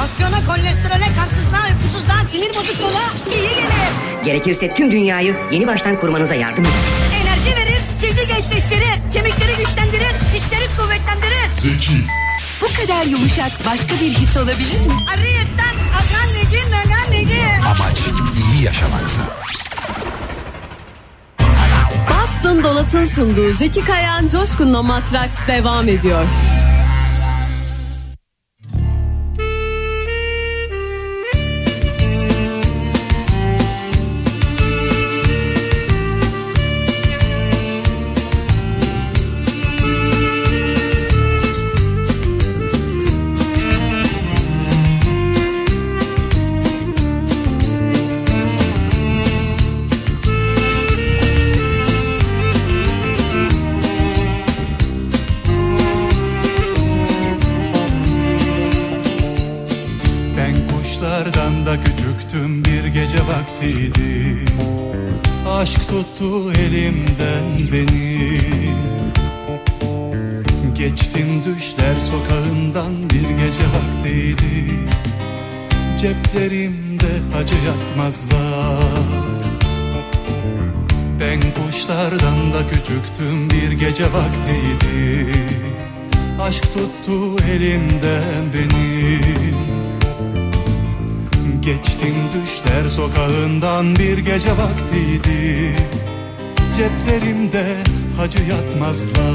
Aksiyona, kolesterole, kansızlığa, uykusuzluğa, sinir bozukluğuna iyi gelir. Gerekirse tüm dünyayı yeni baştan kurmanıza yardım eder. Enerji verir, cildi gençleştirir, kemikleri güçlendirir, dişleri kuvvetlendirir. Bu kadar yumuşak başka bir his olabilir mi? Ariyetten akan negi, nagan negi. Amaç iyi yaşamaksa. Boston Donat'ın sunduğu Zeki Kayan Coşkun'la Matraks devam ediyor. aslan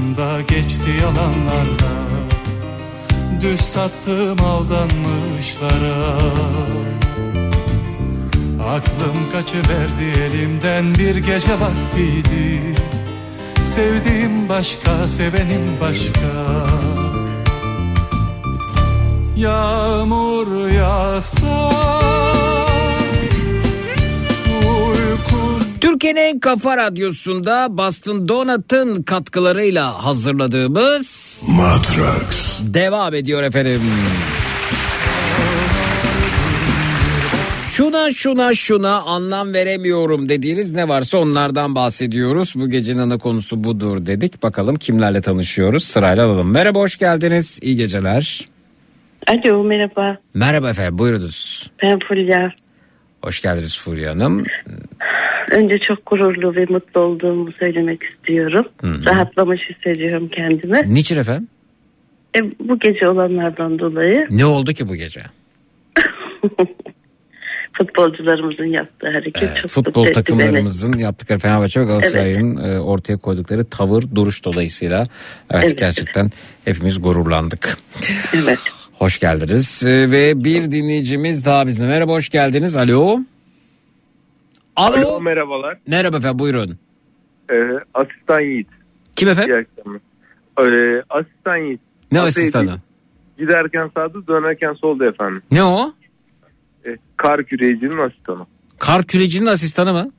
pazarında geçti yalanlarla. Düz sattım aldanmışlara. Aklım kaçıverdi elimden bir gece vaktiydi. Sevdiğim başka, sevenim başka. Yağmur yağsa Türkiye'nin en kafa radyosunda Boston Donut'ın katkılarıyla hazırladığımız Matrax devam ediyor efendim. Şuna şuna şuna anlam veremiyorum dediğiniz ne varsa onlardan bahsediyoruz. Bu gecenin ana konusu budur dedik. Bakalım kimlerle tanışıyoruz sırayla alalım. Merhaba hoş geldiniz. İyi geceler. Alo merhaba Merhaba efendim buyurunuz. ben Fulya. Hoş geldiniz Fulya Hanım. Önce çok gururlu ve mutlu olduğumu söylemek istiyorum. Hı. Rahatlamış hissediyorum kendimi. Niçin efendim? E, bu gece olanlardan dolayı Ne oldu ki bu gece? Futbolcularımızın yaptığı hareket çok Futbol takımlarımızın yaptıkları Fenerbahçe ve Galatasaray'ın e, ortaya koydukları tavır, duruş dolayısıyla evet, Evet. gerçekten hepimiz gururlandık. beni. Evet. Hoş geldiniz E, ve bir dinleyicimiz daha bizle. Merhaba hoş geldiniz. Alo. Alo. merhabalar. Merhaba efendim buyurun. Ee, asistan Yiğit. Kim efendim? İyi akşamlar. Ee, asistan Yiğit. Ne Atayı asistanı? Giderken sağda dönerken solda efendim. Ne o? Ee, kar küreyicinin asistanı. Kar kürecinin asistanı mı?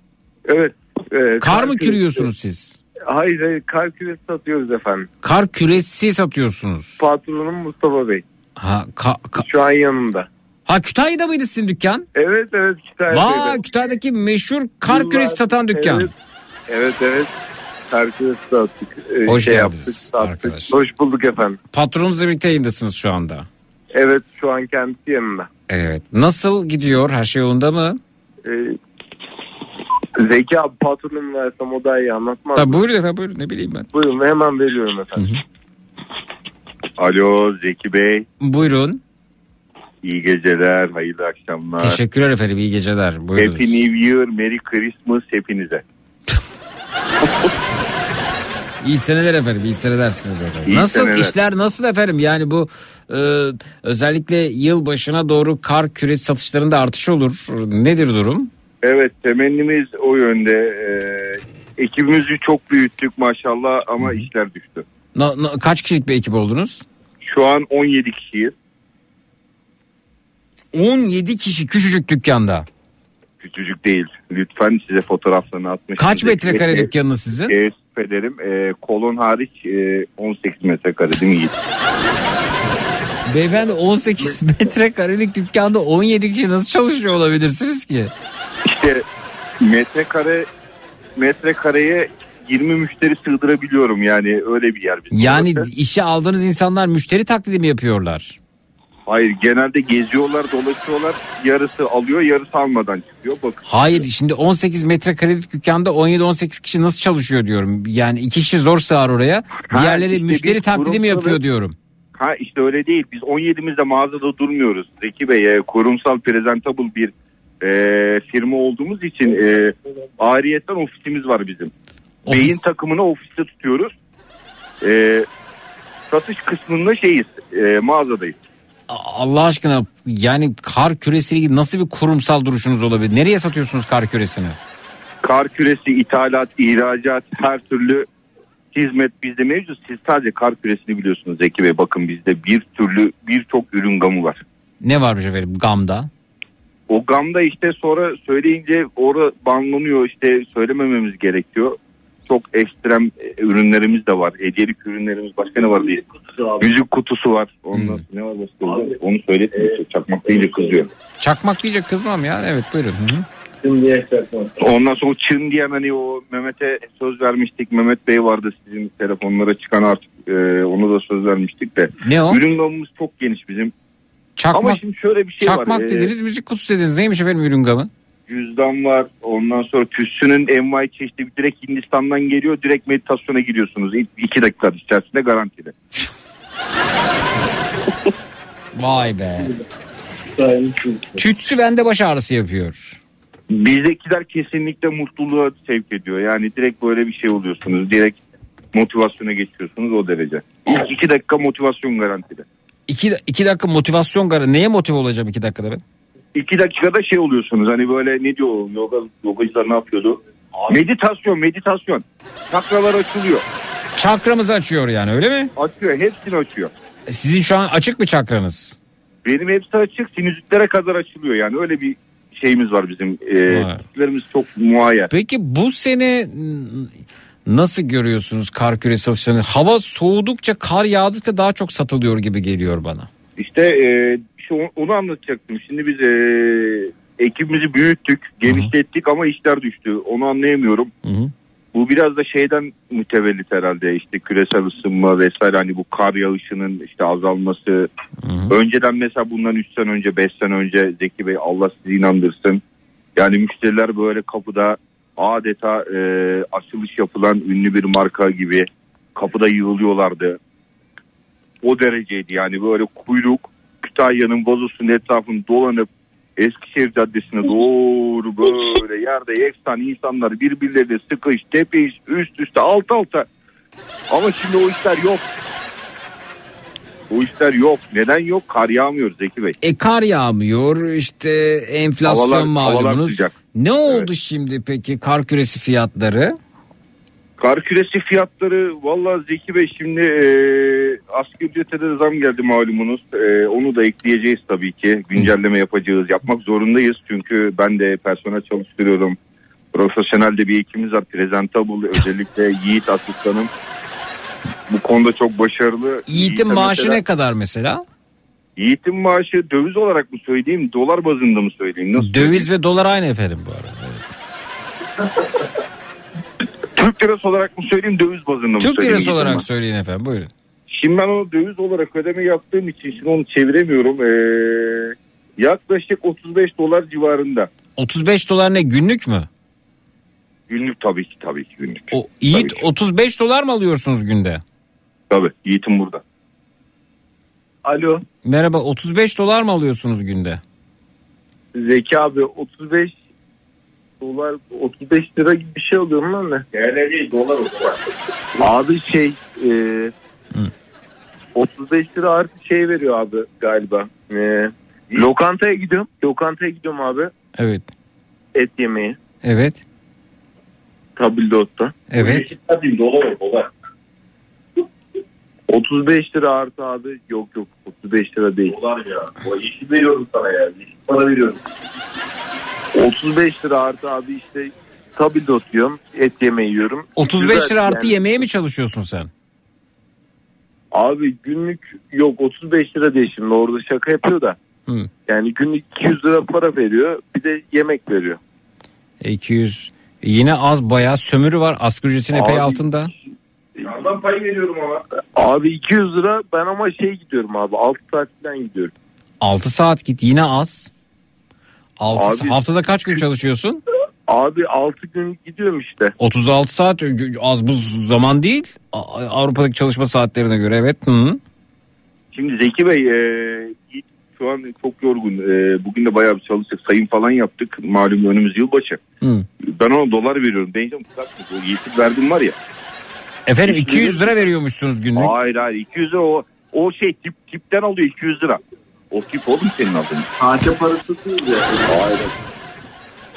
Evet. e, Kar mı küresi- kürüyorsunuz siz? Hayır hayır kar küresi satıyoruz efendim. Kar küresi satıyorsunuz. Patronum Mustafa Bey. Ha, ka- ka- Şu an yanımda. Ha Kütahya'da mıydı sizin dükkan? Evet evet Kütahya'daydı. Vay Kütahya'daki meşhur kar küresi satan dükkan. Evet evet. evet. Kar küresi sattık. Ee, Hoş şey geldiniz yaptık, sattık. arkadaşlar. Hoş bulduk efendim. Patronunuzla birlikte yayındasınız şu anda. Evet şu an kendisi yanımda. Evet. Nasıl gidiyor? Her şey yolunda mı? Ee, Zeki abi patronum versem o daha iyi anlatmaz. Tabii buyurun efendim buyurun ne bileyim ben. Buyurun hemen veriyorum efendim. Alo Zeki Bey. Buyurun. İyi geceler, hayırlı akşamlar. Teşekkürler efendim iyi geceler. Buyurunuz. Happy New Year, Merry Christmas hepinize. İyi seneler efendim iyi seneler size de efendim. İyi nasıl seneler. işler nasıl efendim yani bu e, özellikle yıl başına doğru kar küresi satışlarında artış olur. Nedir durum? Evet temennimiz o yönde. Ee, ekibimizi çok büyüttük maşallah ama işler düştü. Na- na- kaç kişilik bir ekip oldunuz? Şu an 17 kişiyiz. 17 kişi küçücük dükkanda. Küçücük değil. Lütfen size fotoğraflarını atmış. Kaç metrekare dükkanınız sizin? Teessüf ederim. Ee, kolon hariç e, 18 metrekare değil mi Yiğit? Beyefendi 18 metrekarelik dükkanda 17 kişi nasıl çalışıyor olabilirsiniz ki? İşte metrekare metrekareye 20 müşteri sığdırabiliyorum yani öyle bir yer bizim. Yani orası. işe aldığınız insanlar müşteri taklidi mi yapıyorlar? Hayır genelde geziyorlar dolaşıyorlar yarısı alıyor yarısı almadan çıkıyor. Bakın Hayır şimdi 18 metrekarelik dükkanda 17-18 kişi nasıl çalışıyor diyorum. Yani iki kişi zor sığar oraya. Ha, Diğerleri işte müşteri taklidi mi yapıyor diyorum. Ha işte öyle değil biz 17'imizde mağazada durmuyoruz. Zeki Bey e, kurumsal presentable bir e, firma olduğumuz için e, ayrıyetten ofisimiz var bizim. Ofis- Beyin takımını ofiste tutuyoruz. E, satış kısmında şeyiz e, mağazadayız. Allah aşkına yani kar küresiyle nasıl bir kurumsal duruşunuz olabilir? Nereye satıyorsunuz kar küresini? Kar küresi, ithalat, ihracat her türlü hizmet bizde mevcut. Siz sadece kar küresini biliyorsunuz Zeki Bey. Bakın bizde bir türlü birçok ürün gamı var. Ne varmış efendim gamda? O gamda işte sonra söyleyince orada banlanıyor işte söylemememiz gerekiyor. Çok ekstrem e, ürünlerimiz de var. Hediyelik ürünlerimiz başka ne var diye. Müzik kutusu var. Ondan sonra ne var başka? Onu söyletmiyor. Çakmak deyince kızıyor. Çakmak diyecek kızmam ya. Evet buyurun. Hı hı. Ondan sonra çın diyen hani o Mehmet'e söz vermiştik. Mehmet Bey vardı sizin telefonlara çıkan artık e, onu da söz vermiştik de. Ne o? Ürün gamımız çok geniş bizim. Çakmak, Ama şimdi şöyle bir şey çakmak var. e, dediniz müzik kutusu dediniz. Neymiş efendim ürün gamı? Cüzdan var. Ondan sonra tüssünün envai çeşitli direkt Hindistan'dan geliyor. Direkt meditasyona giriyorsunuz. İ- iki dakika içerisinde garantili. Vay be. Tütsü bende baş ağrısı yapıyor. Bizdekiler kesinlikle mutluluğa sevk ediyor. Yani direkt böyle bir şey oluyorsunuz. Direkt motivasyona geçiyorsunuz o derece. İlk iki dakika motivasyon garantili. İki, iki dakika motivasyon garı. Neye motive olacağım iki dakikada ben? İki dakikada şey oluyorsunuz. Hani böyle ne diyor yoga, yogacılar ne yapıyordu? Meditasyon, meditasyon. Çakralar açılıyor. Çakramızı açıyor yani öyle mi? Açıyor, hepsini açıyor. Sizin şu an açık mı çakranız? Benim hepsi açık, sinüzitlere kadar açılıyor. Yani öyle bir şeyimiz var bizim. Ee, sinüzitlerimiz çok muayyer. Peki bu sene nasıl görüyorsunuz kar küresi satışlarını? Hava soğudukça kar yağdıkça daha çok satılıyor gibi geliyor bana. İşte e, işte onu- anlatacaktım. Şimdi biz e, ekibimizi büyüttük, genişlettik ama işler düştü. Onu anlayamıyorum. Bu biraz da şeyden mütevellit herhalde işte küresel ısınma vesaire hani bu kar yağışının işte azalması. Önceden mesela bundan 3 sene önce 5 sene önce Zeki Bey Allah sizi inandırsın. Yani müşteriler böyle kapıda adeta e, açılış yapılan ünlü bir marka gibi kapıda yığılıyorlardı. O dereceydi yani böyle kuyruk Kütahya'nın vazosunun etrafını dolanıp Eskişehir Caddesi'ne doğru böyle yerde yeksan insanlar birbirleriyle sıkış, tepiş, üst üste, alt alta. Ama şimdi o işler yok. O işler yok. Neden yok? Kar yağmıyor Zeki Bey. E kar yağmıyor işte enflasyon Havalar- havalar malumunuz. sıcak. Ne oldu şimdi peki kar küresi fiyatları? Kar küresi fiyatları valla Zeki Bey şimdi e, asgari ücrete de zam geldi malumunuz. E, onu da ekleyeceğiz tabii ki. Güncelleme yapacağız. Yapmak zorundayız. Çünkü ben de personel çalıştırıyorum. Profesyonel de bir ekibimiz var. Presentable özellikle Yiğit asistanım. Bu konuda çok başarılı. Yiğit'in Yiğit'e maaşı mesela- ne kadar mesela? Yiğit'in maaşı döviz olarak mı söyleyeyim, dolar bazında mı söyleyeyim? Nasıl Döviz ve dolar aynı efendim bu arada. Türk lirası olarak mı söyleyeyim, döviz bazında mı Türk söyleyeyim? lirası Yiğit'in olarak maaşı? söyleyin efendim buyurun. Şimdi ben onu döviz olarak ödeme yaptığım için şimdi onu çeviremiyorum. Ee, yaklaşık 35 dolar civarında. 35 dolar ne günlük mü? Günlük tabii ki tabii ki günlük. O Yiğit 35 dolar mı alıyorsunuz günde? Tabii Yiğit'im burada. Alo Merhaba 35 dolar mı alıyorsunuz günde? Zeki abi 35 dolar 35 lira gibi bir şey oluyor mu lan ne? TL değil dolar o Abi şey e, 35 lira artı şey veriyor abi galiba. E, lokantaya gidiyorum. Lokantaya gidiyorum abi Evet. et yemeği. Evet. Tabildot'ta. Evet. Tabii dolar o dolar. 35 lira artı abi. Yok yok 35 lira değil. Dolar ya. O işi veriyorum sana ya. İşi para veriyorum. 35 lira artı abi işte tabildot yiyorum. Et yemeği yiyorum. 35 Güzel lira artı yani. yemeğe mi çalışıyorsun sen? Abi günlük yok 35 lira değil şimdi orada şaka yapıyor da. Hı. Yani günlük 200 lira para veriyor bir de yemek veriyor. E, 200. Yine az bayağı sömürü var. Asgari ücretin epey Abi- altında. Yandan pay veriyorum ama. Abi 200 lira ben ama şey gidiyorum abi 6 saat falan gidiyorum. 6 saat git yine az. 6 Abi- haftada kaç gün çalışıyorsun? Abi 6 gün gidiyorum işte. 36 saat az bu zaman değil. A- Avrupa'daki çalışma saatlerine göre evet. Hı. Şimdi Zeki Bey e, Yiğit şu an çok yorgun. E, bugün de bayağı bir çalıştık. Sayım falan yaptık. Malum önümüz yılbaşı. Hı. Ben ona dolar veriyorum. Diyeceğim kısaltma. O Yiğit'i verdim var ya. Efendim 200 lira veriyormuşsunuz günlük. Hayır hayır 200 lira o, o şey tip, tipten alıyor 200 lira. O tip oğlum senin aldığın. Sahte parası değil ya. Hayır.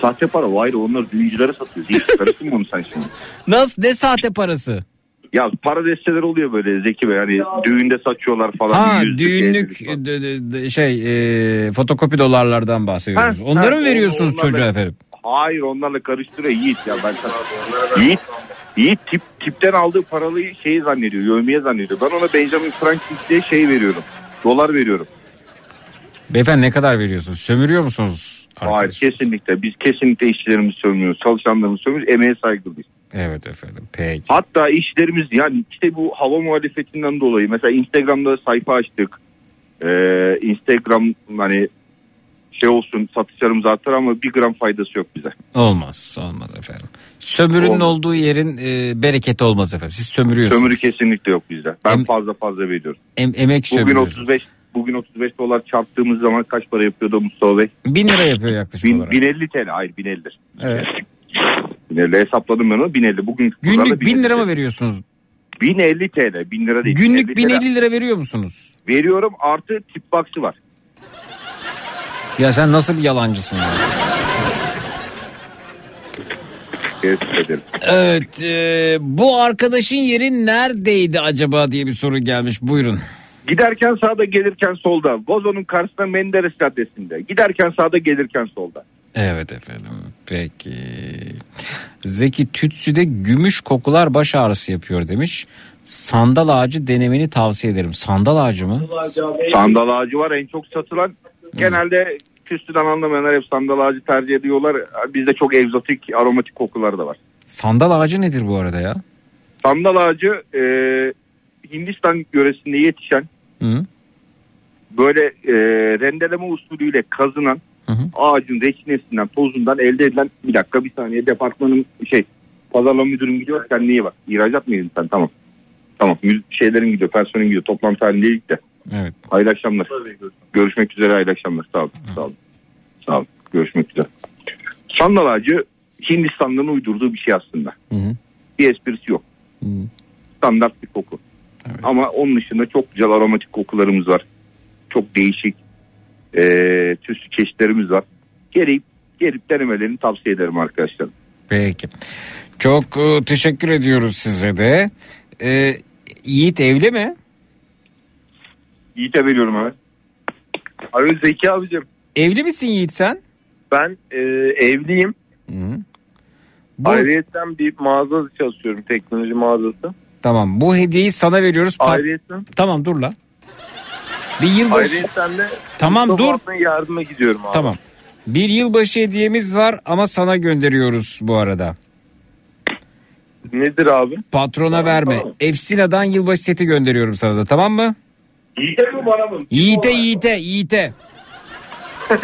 Sahte para hayır onlar düğüncülere satıyor. Değil, karıştın mı onu sen şimdi? Nasıl ne sahte parası? Ya para desteler oluyor böyle Zeki Bey. Hani düğünde saçıyorlar falan. Ha yüzlük, düğünlük de- de- şey e, fotokopi dolarlardan bahsediyoruz. Ha, Onları ha, mı veriyorsunuz onlarla- çocuğa efendim? Hayır onlarla karıştırıyor Yiğit ya ben sana. Yiğit, Yiğit tip, tipten aldığı paralıyı şeyi zannediyor. Yövmeye zannediyor. Ben ona Benjamin Franklin diye şey veriyorum. Dolar veriyorum. Beyefendi ne kadar veriyorsunuz? Sömürüyor musunuz? Hayır kesinlikle. Biz kesinlikle işçilerimizi sömürüyoruz. Çalışanlarımızı sömürüyoruz. Emeğe saygılıyız. Evet efendim peki. Hatta işlerimiz yani işte bu hava muhalefetinden dolayı mesela Instagram'da sayfa açtık. Ee, Instagram hani şey olsun satışlarımız artar ama bir gram faydası yok bize. Olmaz olmaz efendim. Sömürünün Olmaz. olduğu yerin e, bereketi olmaz efendim. Siz sömürüyorsunuz. Sömürü kesinlikle yok bizde. Ben fazla fazla veriyorum. Em- emek Bugün sömürüyorsunuz. 35 bugün 35 dolar çarptığımız zaman kaç para yapıyordu Mustafa Bey? 1000 lira yapıyor yaklaşık Bin, olarak. 1050 TL hayır 1050. Evet. 1050 hesapladım ben onu 1050. Bugün Günlük 1000 lira mı veriyorsunuz? 1050 TL 1000 lira değil. Günlük 1050 TL. 1050 lira veriyor musunuz? Veriyorum artı tip box'ı var. Ya sen nasıl bir yalancısın ya? Ederim. Evet e, bu arkadaşın yeri neredeydi acaba diye bir soru gelmiş buyurun. Giderken sağda gelirken solda. Vazonun karşısında Menderes Caddesi'nde. Giderken sağda gelirken solda. Evet efendim peki. Zeki Tütsü'de gümüş kokular baş ağrısı yapıyor demiş. Sandal ağacı denemeni tavsiye ederim. Sandal ağacı mı? Sandal ağacı var en çok satılan. Genelde küstüden anlamayanlar hep sandal ağacı tercih ediyorlar. Bizde çok egzotik aromatik kokular da var. Sandal ağacı nedir bu arada ya? Sandal ağacı e, Hindistan yöresinde yetişen Hı? böyle e, rendeleme usulüyle kazınan ağacın reçinesinden tozundan elde edilen bir dakika bir saniye departmanın şey pazarlama müdürüm gidiyor sen niye bak ihracat mıydın sen tamam tamam şeylerin gidiyor personelin gidiyor toplantı halindeydik de Evet. hayırlı akşamlar görüşmek üzere hayırlı akşamlar sağ olun, sağ olun. Sağ olun. Görüşmek üzere. Sandal ağacı Hindistan'dan uydurduğu bir şey aslında. Bir esprisi yok. Standart bir koku. Ama onun dışında çok güzel aromatik kokularımız var. Çok değişik e, tüslü çeşitlerimiz var. Gelip, gelip denemelerini tavsiye ederim arkadaşlar. Peki. Çok e, teşekkür ediyoruz size de. E, Yiğit evli mi? Yiğit'e veriyorum evet. Abi Zeki abicim Evli misin Yiğit sen? ben e, evliyim. Bu- Ayrıyeten bir mağazada çalışıyorum teknoloji mağazası. Tamam bu hediyeyi sana veriyoruz. Pa- Ayrıyeten, Tamam dur la. Bir yılbaşı. ayrıyeten de Tamam, Mustafa dur. yardıma gidiyorum abi. Tamam. Bir yılbaşı hediyemiz var ama sana gönderiyoruz bu arada. Nedir abi? Patrona verme. Efsina'dan yılbaşı seti gönderiyorum sana da tamam mı? Yiğit'e mi bana mı? Yiğit'e Yiğit'e.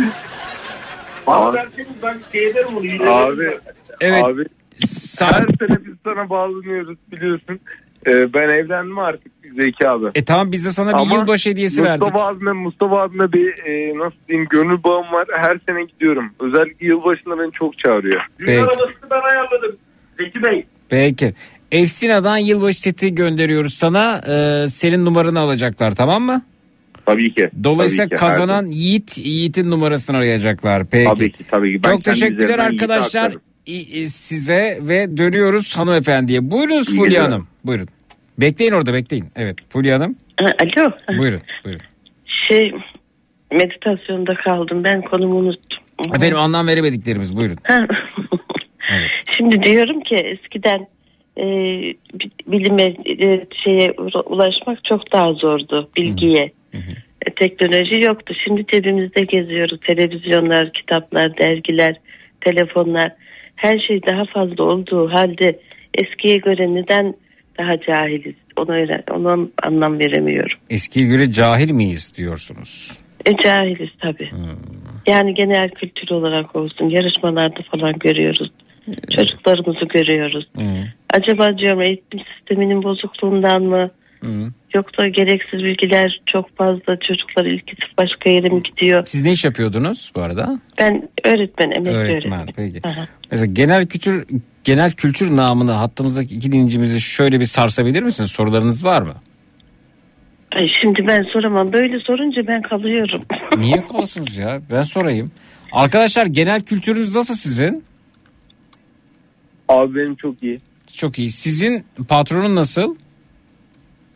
Abi şey ederim bunu. Yiğit'e Abi, veririm. Evet. abi her sene biz sana bağlanıyoruz biliyorsun. Ee, ben evlendim artık Zeki abi. E tamam biz de sana bir Ama yılbaşı hediyesi Mustafa verdik. abime Mustafa abime bir e, nasıl diyeyim gönül bağım var. Her sene gidiyorum. Özellikle yılbaşında beni çok çağırıyor. Düğün Peki. arabasını ben ayarladım. Zeki Bey. Peki. Efsina'dan yılbaşı seti gönderiyoruz sana. Ee, senin numaranı alacaklar tamam mı? Tabii ki. Dolayısıyla Tabii ki, kazanan Yiğit, Yiğit'in numarasını arayacaklar. Peki. Tabii ki tabii ki. Ben Çok teşekkürler arkadaşlar size ve dönüyoruz hanımefendiye. Buyurun Fulya. Hanım. Buyurun. Bekleyin orada bekleyin. Evet Fulya Hanım. Ha, Alo. Buyurun. buyurun. Şey meditasyonda kaldım. Ben konumu unuttum. Efendim anlam veremediklerimiz buyurun. Ha. Şimdi diyorum ki eskiden e, bi- bilime e, şeye ula- ulaşmak çok daha zordu bilgiye. E, teknoloji yoktu. Şimdi cebimizde geziyoruz. Televizyonlar, kitaplar, dergiler, telefonlar. Her şey daha fazla olduğu halde eskiye göre neden daha cahiliz? Öğren, ona anlam veremiyorum. Eskiye göre cahil miyiz diyorsunuz? E, cahiliz tabii. Yani genel kültür olarak olsun yarışmalarda falan görüyoruz. Çocuklarımızı görüyoruz. Acaba diyorum eğitim sisteminin bozukluğundan mı? Yoksa gereksiz bilgiler çok fazla çocuklar ilgisi başka yere mi gidiyor? Siz ne iş yapıyordunuz bu arada? Ben öğretmen, emekli Öğretmen öğretmen. peki. Aha. Mesela genel kültür genel kültür namını hattımızdaki iki dinleyicimizi şöyle bir sarsabilir misiniz? Sorularınız var mı? Ay şimdi ben soramam. Böyle sorunca ben kalıyorum. Niye kalsınız ya? Ben sorayım. Arkadaşlar genel kültürünüz nasıl sizin? Abi benim çok iyi. Çok iyi. Sizin patronun nasıl?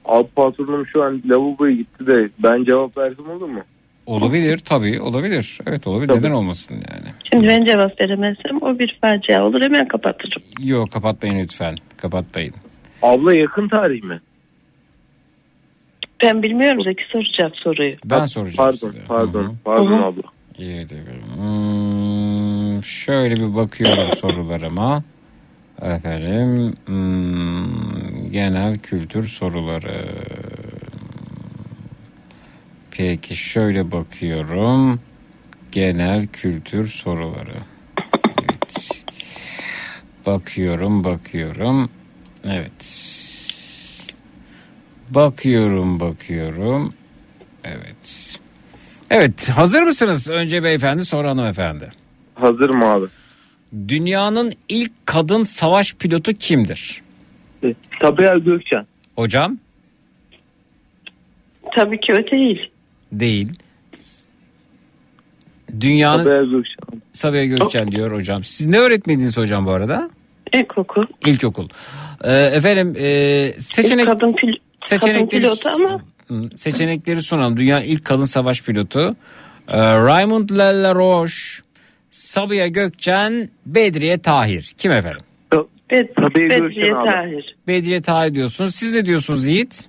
Abi patronum şu an lavaboya gitti de ben cevap versem olur mu? Olabilir tabii olabilir. Evet olabilir. Tabii. Neden olmasın yani? Şimdi ben cevap veremezsem o bir facia olur hemen kapatırım. Yok kapatmayın lütfen. Kapatmayın. Abla yakın tarih mi? Ben bilmiyorum Zeki soracak soruyu. Ben soracağım Pardon size. pardon Hı hı. pardon Hı hı. abla. İyi de Hmm, şöyle bir bakıyorum sorularıma. Efendim hmm, genel kültür soruları. Peki şöyle bakıyorum. Genel kültür soruları. Evet. Bakıyorum bakıyorum. Evet. Bakıyorum bakıyorum. Evet. Evet hazır mısınız? Önce beyefendi sonra hanımefendi. Hazırım abi. Dünyanın ilk kadın savaş pilotu kimdir? E, Sabiha Gökçen. Hocam Tabii ki o değil. değil. Dünyanın Sabiha Gökçen. Sabiha Gökçen diyor hocam. Siz ne öğretmeniz hocam bu arada? İlkokul. İlkokul. Ee, efendim e, seçenek kadın, pil- kadın seçenekleri pilotu ama seçenekleri sunalım. Dünyanın ilk kadın savaş pilotu. Ee, Raymond Laroche, Sabiha Gökçen, Bedriye Tahir. Kim efendim? Bed Sabiha Bedriye abi. Tahir. Bedriye Tahir diyorsunuz. Siz ne diyorsunuz Yiğit?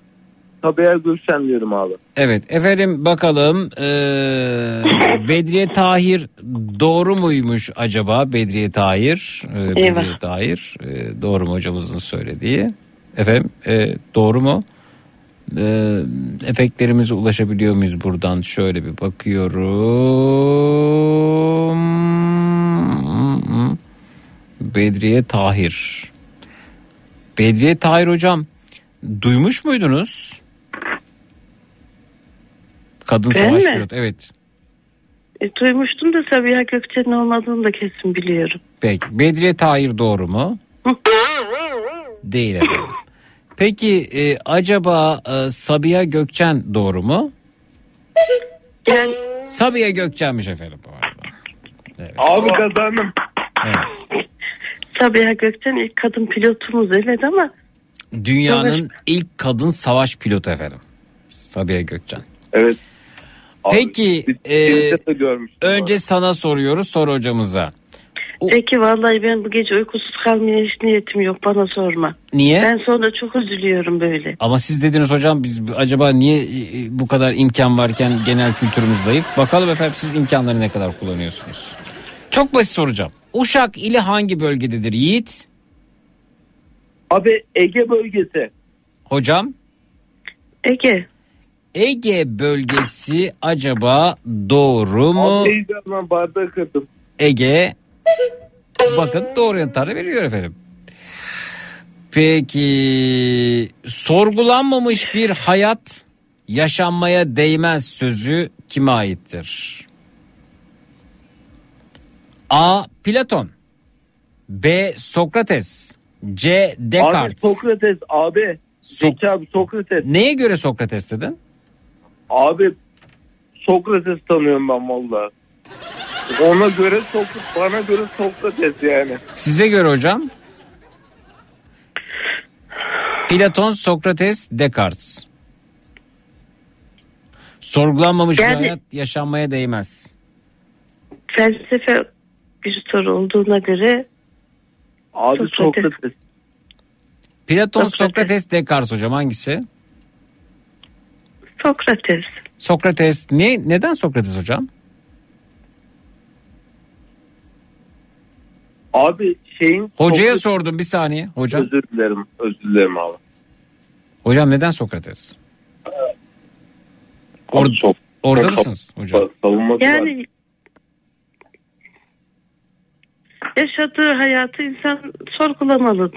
Sabiha Gökçen diyorum abi. Evet efendim bakalım ee, Bedriye Tahir doğru muymuş acaba Bedriye Tahir? Ee, Bedriye Eyvah. Tahir ee, doğru mu hocamızın söylediği? Efendim ee, doğru mu? Ee, efektlerimize ulaşabiliyor muyuz buradan? Şöyle bir bakıyorum. Bedriye Tahir. Bedriye Tahir hocam duymuş muydunuz? Kadın Ben savaş mi? evet. E, duymuştum da Sabiha Gökçen'in olmadığını da kesin biliyorum. Peki Bedriye Tahir doğru mu? Değil efendim. Peki e, acaba e, Sabiha Gökçen doğru mu? Yani Sabiha Gökçen'miş efendim bu arada. Abi kazandım. Sabiha Gökçen ilk kadın pilotumuz evet ama Dünyanın ilk kadın savaş pilotu efendim. Sabiha Gökçen. Evet. Peki e, görmüştüm. önce sana soruyoruz sonra hocamıza. Peki vallahi ben bu gece uykusuz kalmaya hiç niyetim yok bana sorma. Niye? Ben sonra çok üzülüyorum böyle. Ama siz dediniz hocam biz acaba niye e, bu kadar imkan varken genel kültürümüz zayıf? Bakalım efendim siz imkanları ne kadar kullanıyorsunuz? Çok basit soracağım. Uşak ili hangi bölgededir Yiğit? Abi Ege bölgesi. Hocam? Ege. Ege bölgesi acaba doğru mu? Abi heyecandan bardağı kırdım. Ege bakın doğru yanıtları veriyor efendim. Peki sorgulanmamış bir hayat yaşanmaya değmez sözü kime aittir? A. Platon B. Sokrates C. Abi Descartes Sokrates abi. Zeki abi Sokrates. Neye göre Sokrates dedin? Abi Sokrates tanıyorum ben valla. Ona göre Sokrates, bana göre Sokrates yani. Size göre hocam? Platon, Sokrates, Descartes. Sorgulanmamış bir Yani- hayat yaşanmaya değmez. Felsefe bir soru olduğuna göre Abi Sokrates. Sokrates. Platon, Sokrates. Sokrates, Descartes hocam hangisi? Sokrates. Sokrates. Ne, neden Sokrates hocam? Abi şeyin Hocaya Sokrates- sordum bir saniye. Hocam. Özür dilerim. Özür dilerim abi. Hocam neden Sokrates? Or- orada mısınız hocam? Savunması var. Yani yaşadığı hayatı insan sorgulamalı.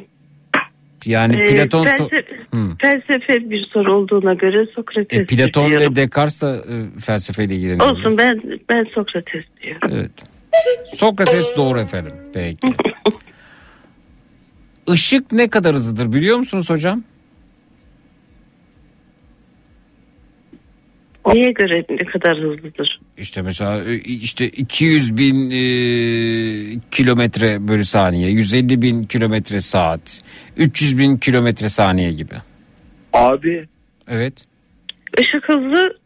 Yani Ee, Platon, so- felsefe, Hı. felsefe bir soru olduğuna göre Sokrates E, Platon diyorum. ve Descartes da e, felsefeyle ilgileniyor. Olsun ben ben Sokrates diyorum. Evet. Sokrates doğru efendim. Peki. Işık ne kadar hızlıdır biliyor musunuz hocam? Neye göre ne kadar hızlıdır? İşte mesela e, işte 200 bin e, kilometre bölü saniye, 150 bin kilometre saat, 300 bin kilometre saniye gibi. Abi Evet. Işık hızı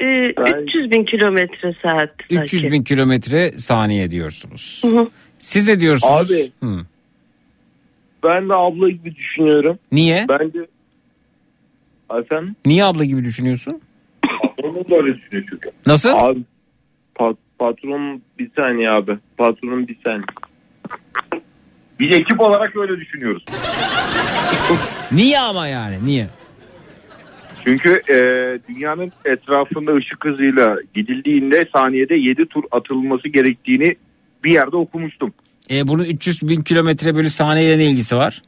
e, 300 bin kilometre saat. 300 sanki. bin kilometre saniye diyorsunuz. Hı hı. Siz de diyorsunuz. Abi. Hı. ben de abla gibi düşünüyorum. Niye? Bence Efendim? Niye abla gibi düşünüyorsun? Patronum da öyle düşünüyor çünkü. Nasıl? Abi pat, patron bir saniye abi. Patronum bir saniye. Biz ekip olarak öyle düşünüyoruz. Niye ama yani? Niye? Çünkü e, dünyanın etrafında ışık hızıyla gidildiğinde saniyede 7 tur atılması gerektiğini bir yerde okumuştum. E, bunun 300 bin kilometre bölü saniye ne ilgisi var?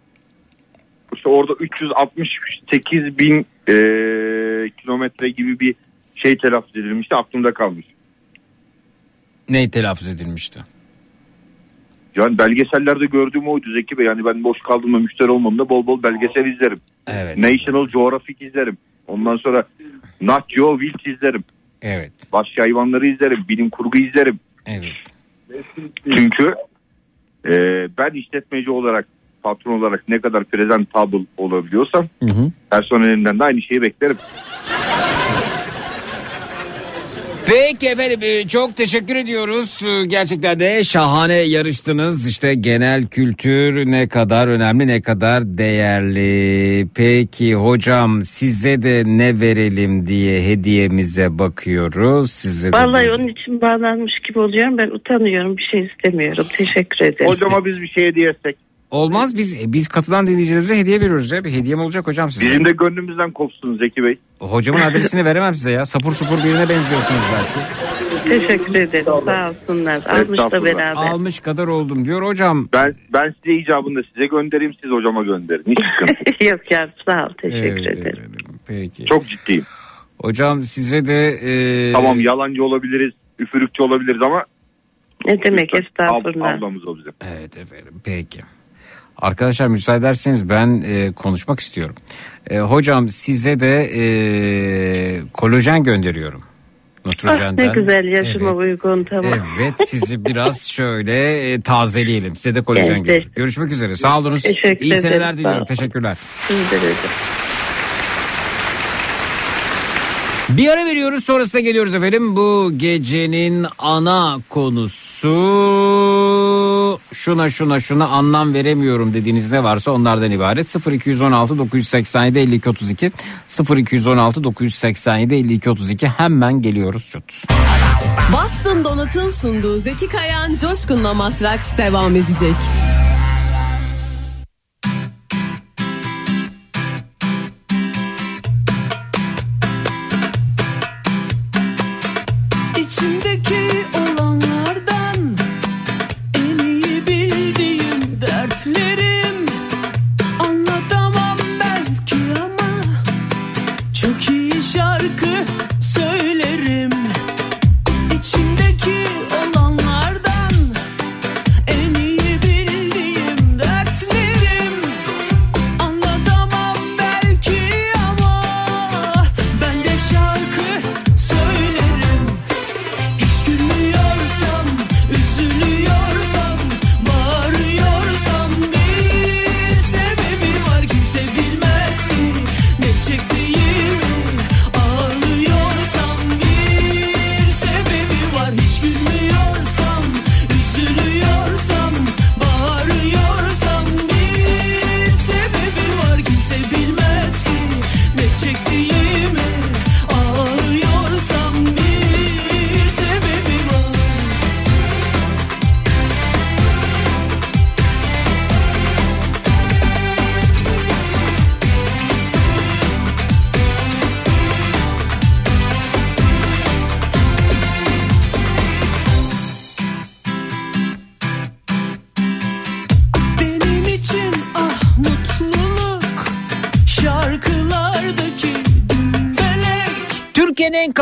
İşte orada 368 bin e, kilometre gibi bir şey telaffuz edilmişti aklımda kalmış. Ne telaffuz edilmişti? Yani belgesellerde gördüğüm oydu Zeki Bey. Yani ben boş kaldığımda müşteri olmamda bol bol belgesel izlerim. Evet. National Geographic izlerim. Ondan sonra Nat Geo Wild izlerim. Evet. Vahşi hayvanları izlerim. Bilim kurgu izlerim. Evet. Çünkü e, ben işletmeci olarak patron olarak ne kadar presentable olabiliyorsam Hı hı. personelimden de aynı şeyi beklerim. Peki efendim e, çok teşekkür ediyoruz. E, Gerçekten de şahane yarıştınız. İşte genel kültür ne kadar önemli ne kadar değerli. Peki hocam size de ne verelim diye hediyemize bakıyoruz. Size de Vallahi onun için bağlanmış gibi oluyorum. Ben utanıyorum. Bir şey istemiyorum. Teşekkür ederim. Hocama biz bir şey hediye etsek. Olmaz biz biz katılan dinleyicilerimize hediye veriyoruz ya. Bir hediyem olacak hocam size. Bizim de gönlümüzden kopsun Zeki Bey. Hocamın adresini veremem size ya. Sapur supur birine benziyorsunuz belki. Teşekkür ederim. Sağ olsunlar. Almış da beraber. Almış kadar oldum diyor hocam. Ben ben size icabında size göndereyim siz hocama gönderin. Hiç sıkıntı. Yok ya sağ ol. Teşekkür Evet, ederim. Peki. Çok ciddiyim. Hocam size de e, Tamam yalancı olabiliriz. üfürükçü olabiliriz ama Ne demek estağfurullah. ablamız o bizim. Evet efendim peki. Arkadaşlar müsaade ederseniz ben e, konuşmak istiyorum. E, hocam size de e, kolajen gönderiyorum. Ah, Nutrojenden. ne güzel yaşıma Evet. uygun tamam. Evet sizi biraz şöyle e, tazeleyelim. Size de kolajen Evet. Görüşmek üzere. Sağ olunuz. Teşekkür İyi ederim, seneler diliyorum. Teşekkürler. Sizlere de. Bir ara veriyoruz sonrasında geliyoruz efendim. Bu gecenin ana konusu şuna şuna şuna anlam veremiyorum dediğiniz ne varsa onlardan ibaret. 0216 987 52 32 0216 987 52 32 hemen geliyoruz çut. Boston Donut'un sunduğu Zeki Kayan Coşkun'la Matraks devam edecek.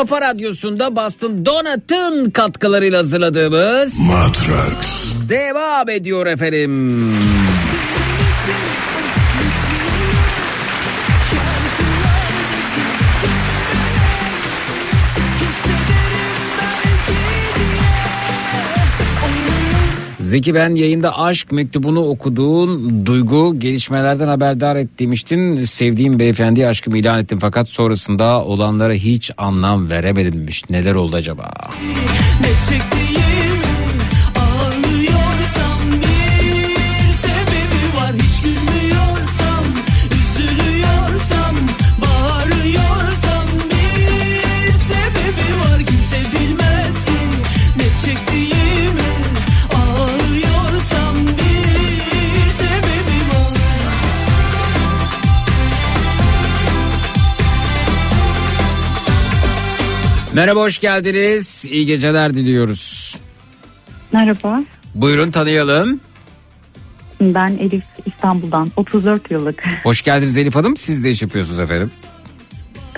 Kafa radyosunda Boston Donat'ın katkılarıyla hazırladığımız Matrax. devam ediyor efendim. Zeki ben yayında aşk mektubunu okuduğun duygu gelişmelerden haberdar et demiştin. Sevdiğim beyefendiye aşkımı ilan ettim fakat sonrasında olanlara hiç anlam veremedim. Neler oldu acaba? ne çektiğimi Merhaba hoş geldiniz. İyi geceler diliyoruz. Merhaba, Buyurun tanıyalım. ben Elif İstanbul'dan 34 yıllık. Hoş geldiniz Elif Hanım. Siz de iş yapıyorsunuz efendim.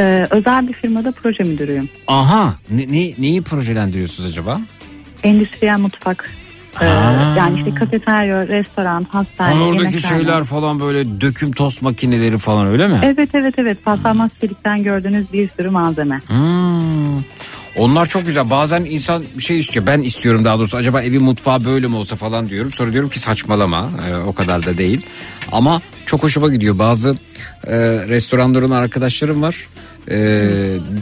Ee, özel bir firmada proje müdürüyüm. Aha ne, ne- neyi projelendiriyorsunuz acaba? Endüstriyel mutfak. Ee, yani işte kafeterya, restoran, hastane, Hani oradaki yemekhane. şeyler falan böyle döküm tost makineleri falan öyle mi? Evet evet evet. Paslanmaz çelikten gördüğünüz bir sürü malzeme. Hmm. Onlar çok güzel. Bazen insan bir şey istiyor. Ben istiyorum daha doğrusu. Acaba evin mutfağı böyle mi olsa falan diyorum. Sonra diyorum ki saçmalama. Ee, o kadar da değil. Ama çok hoşuma gidiyor. Bazı e, restoranların arkadaşlarım var. Ee,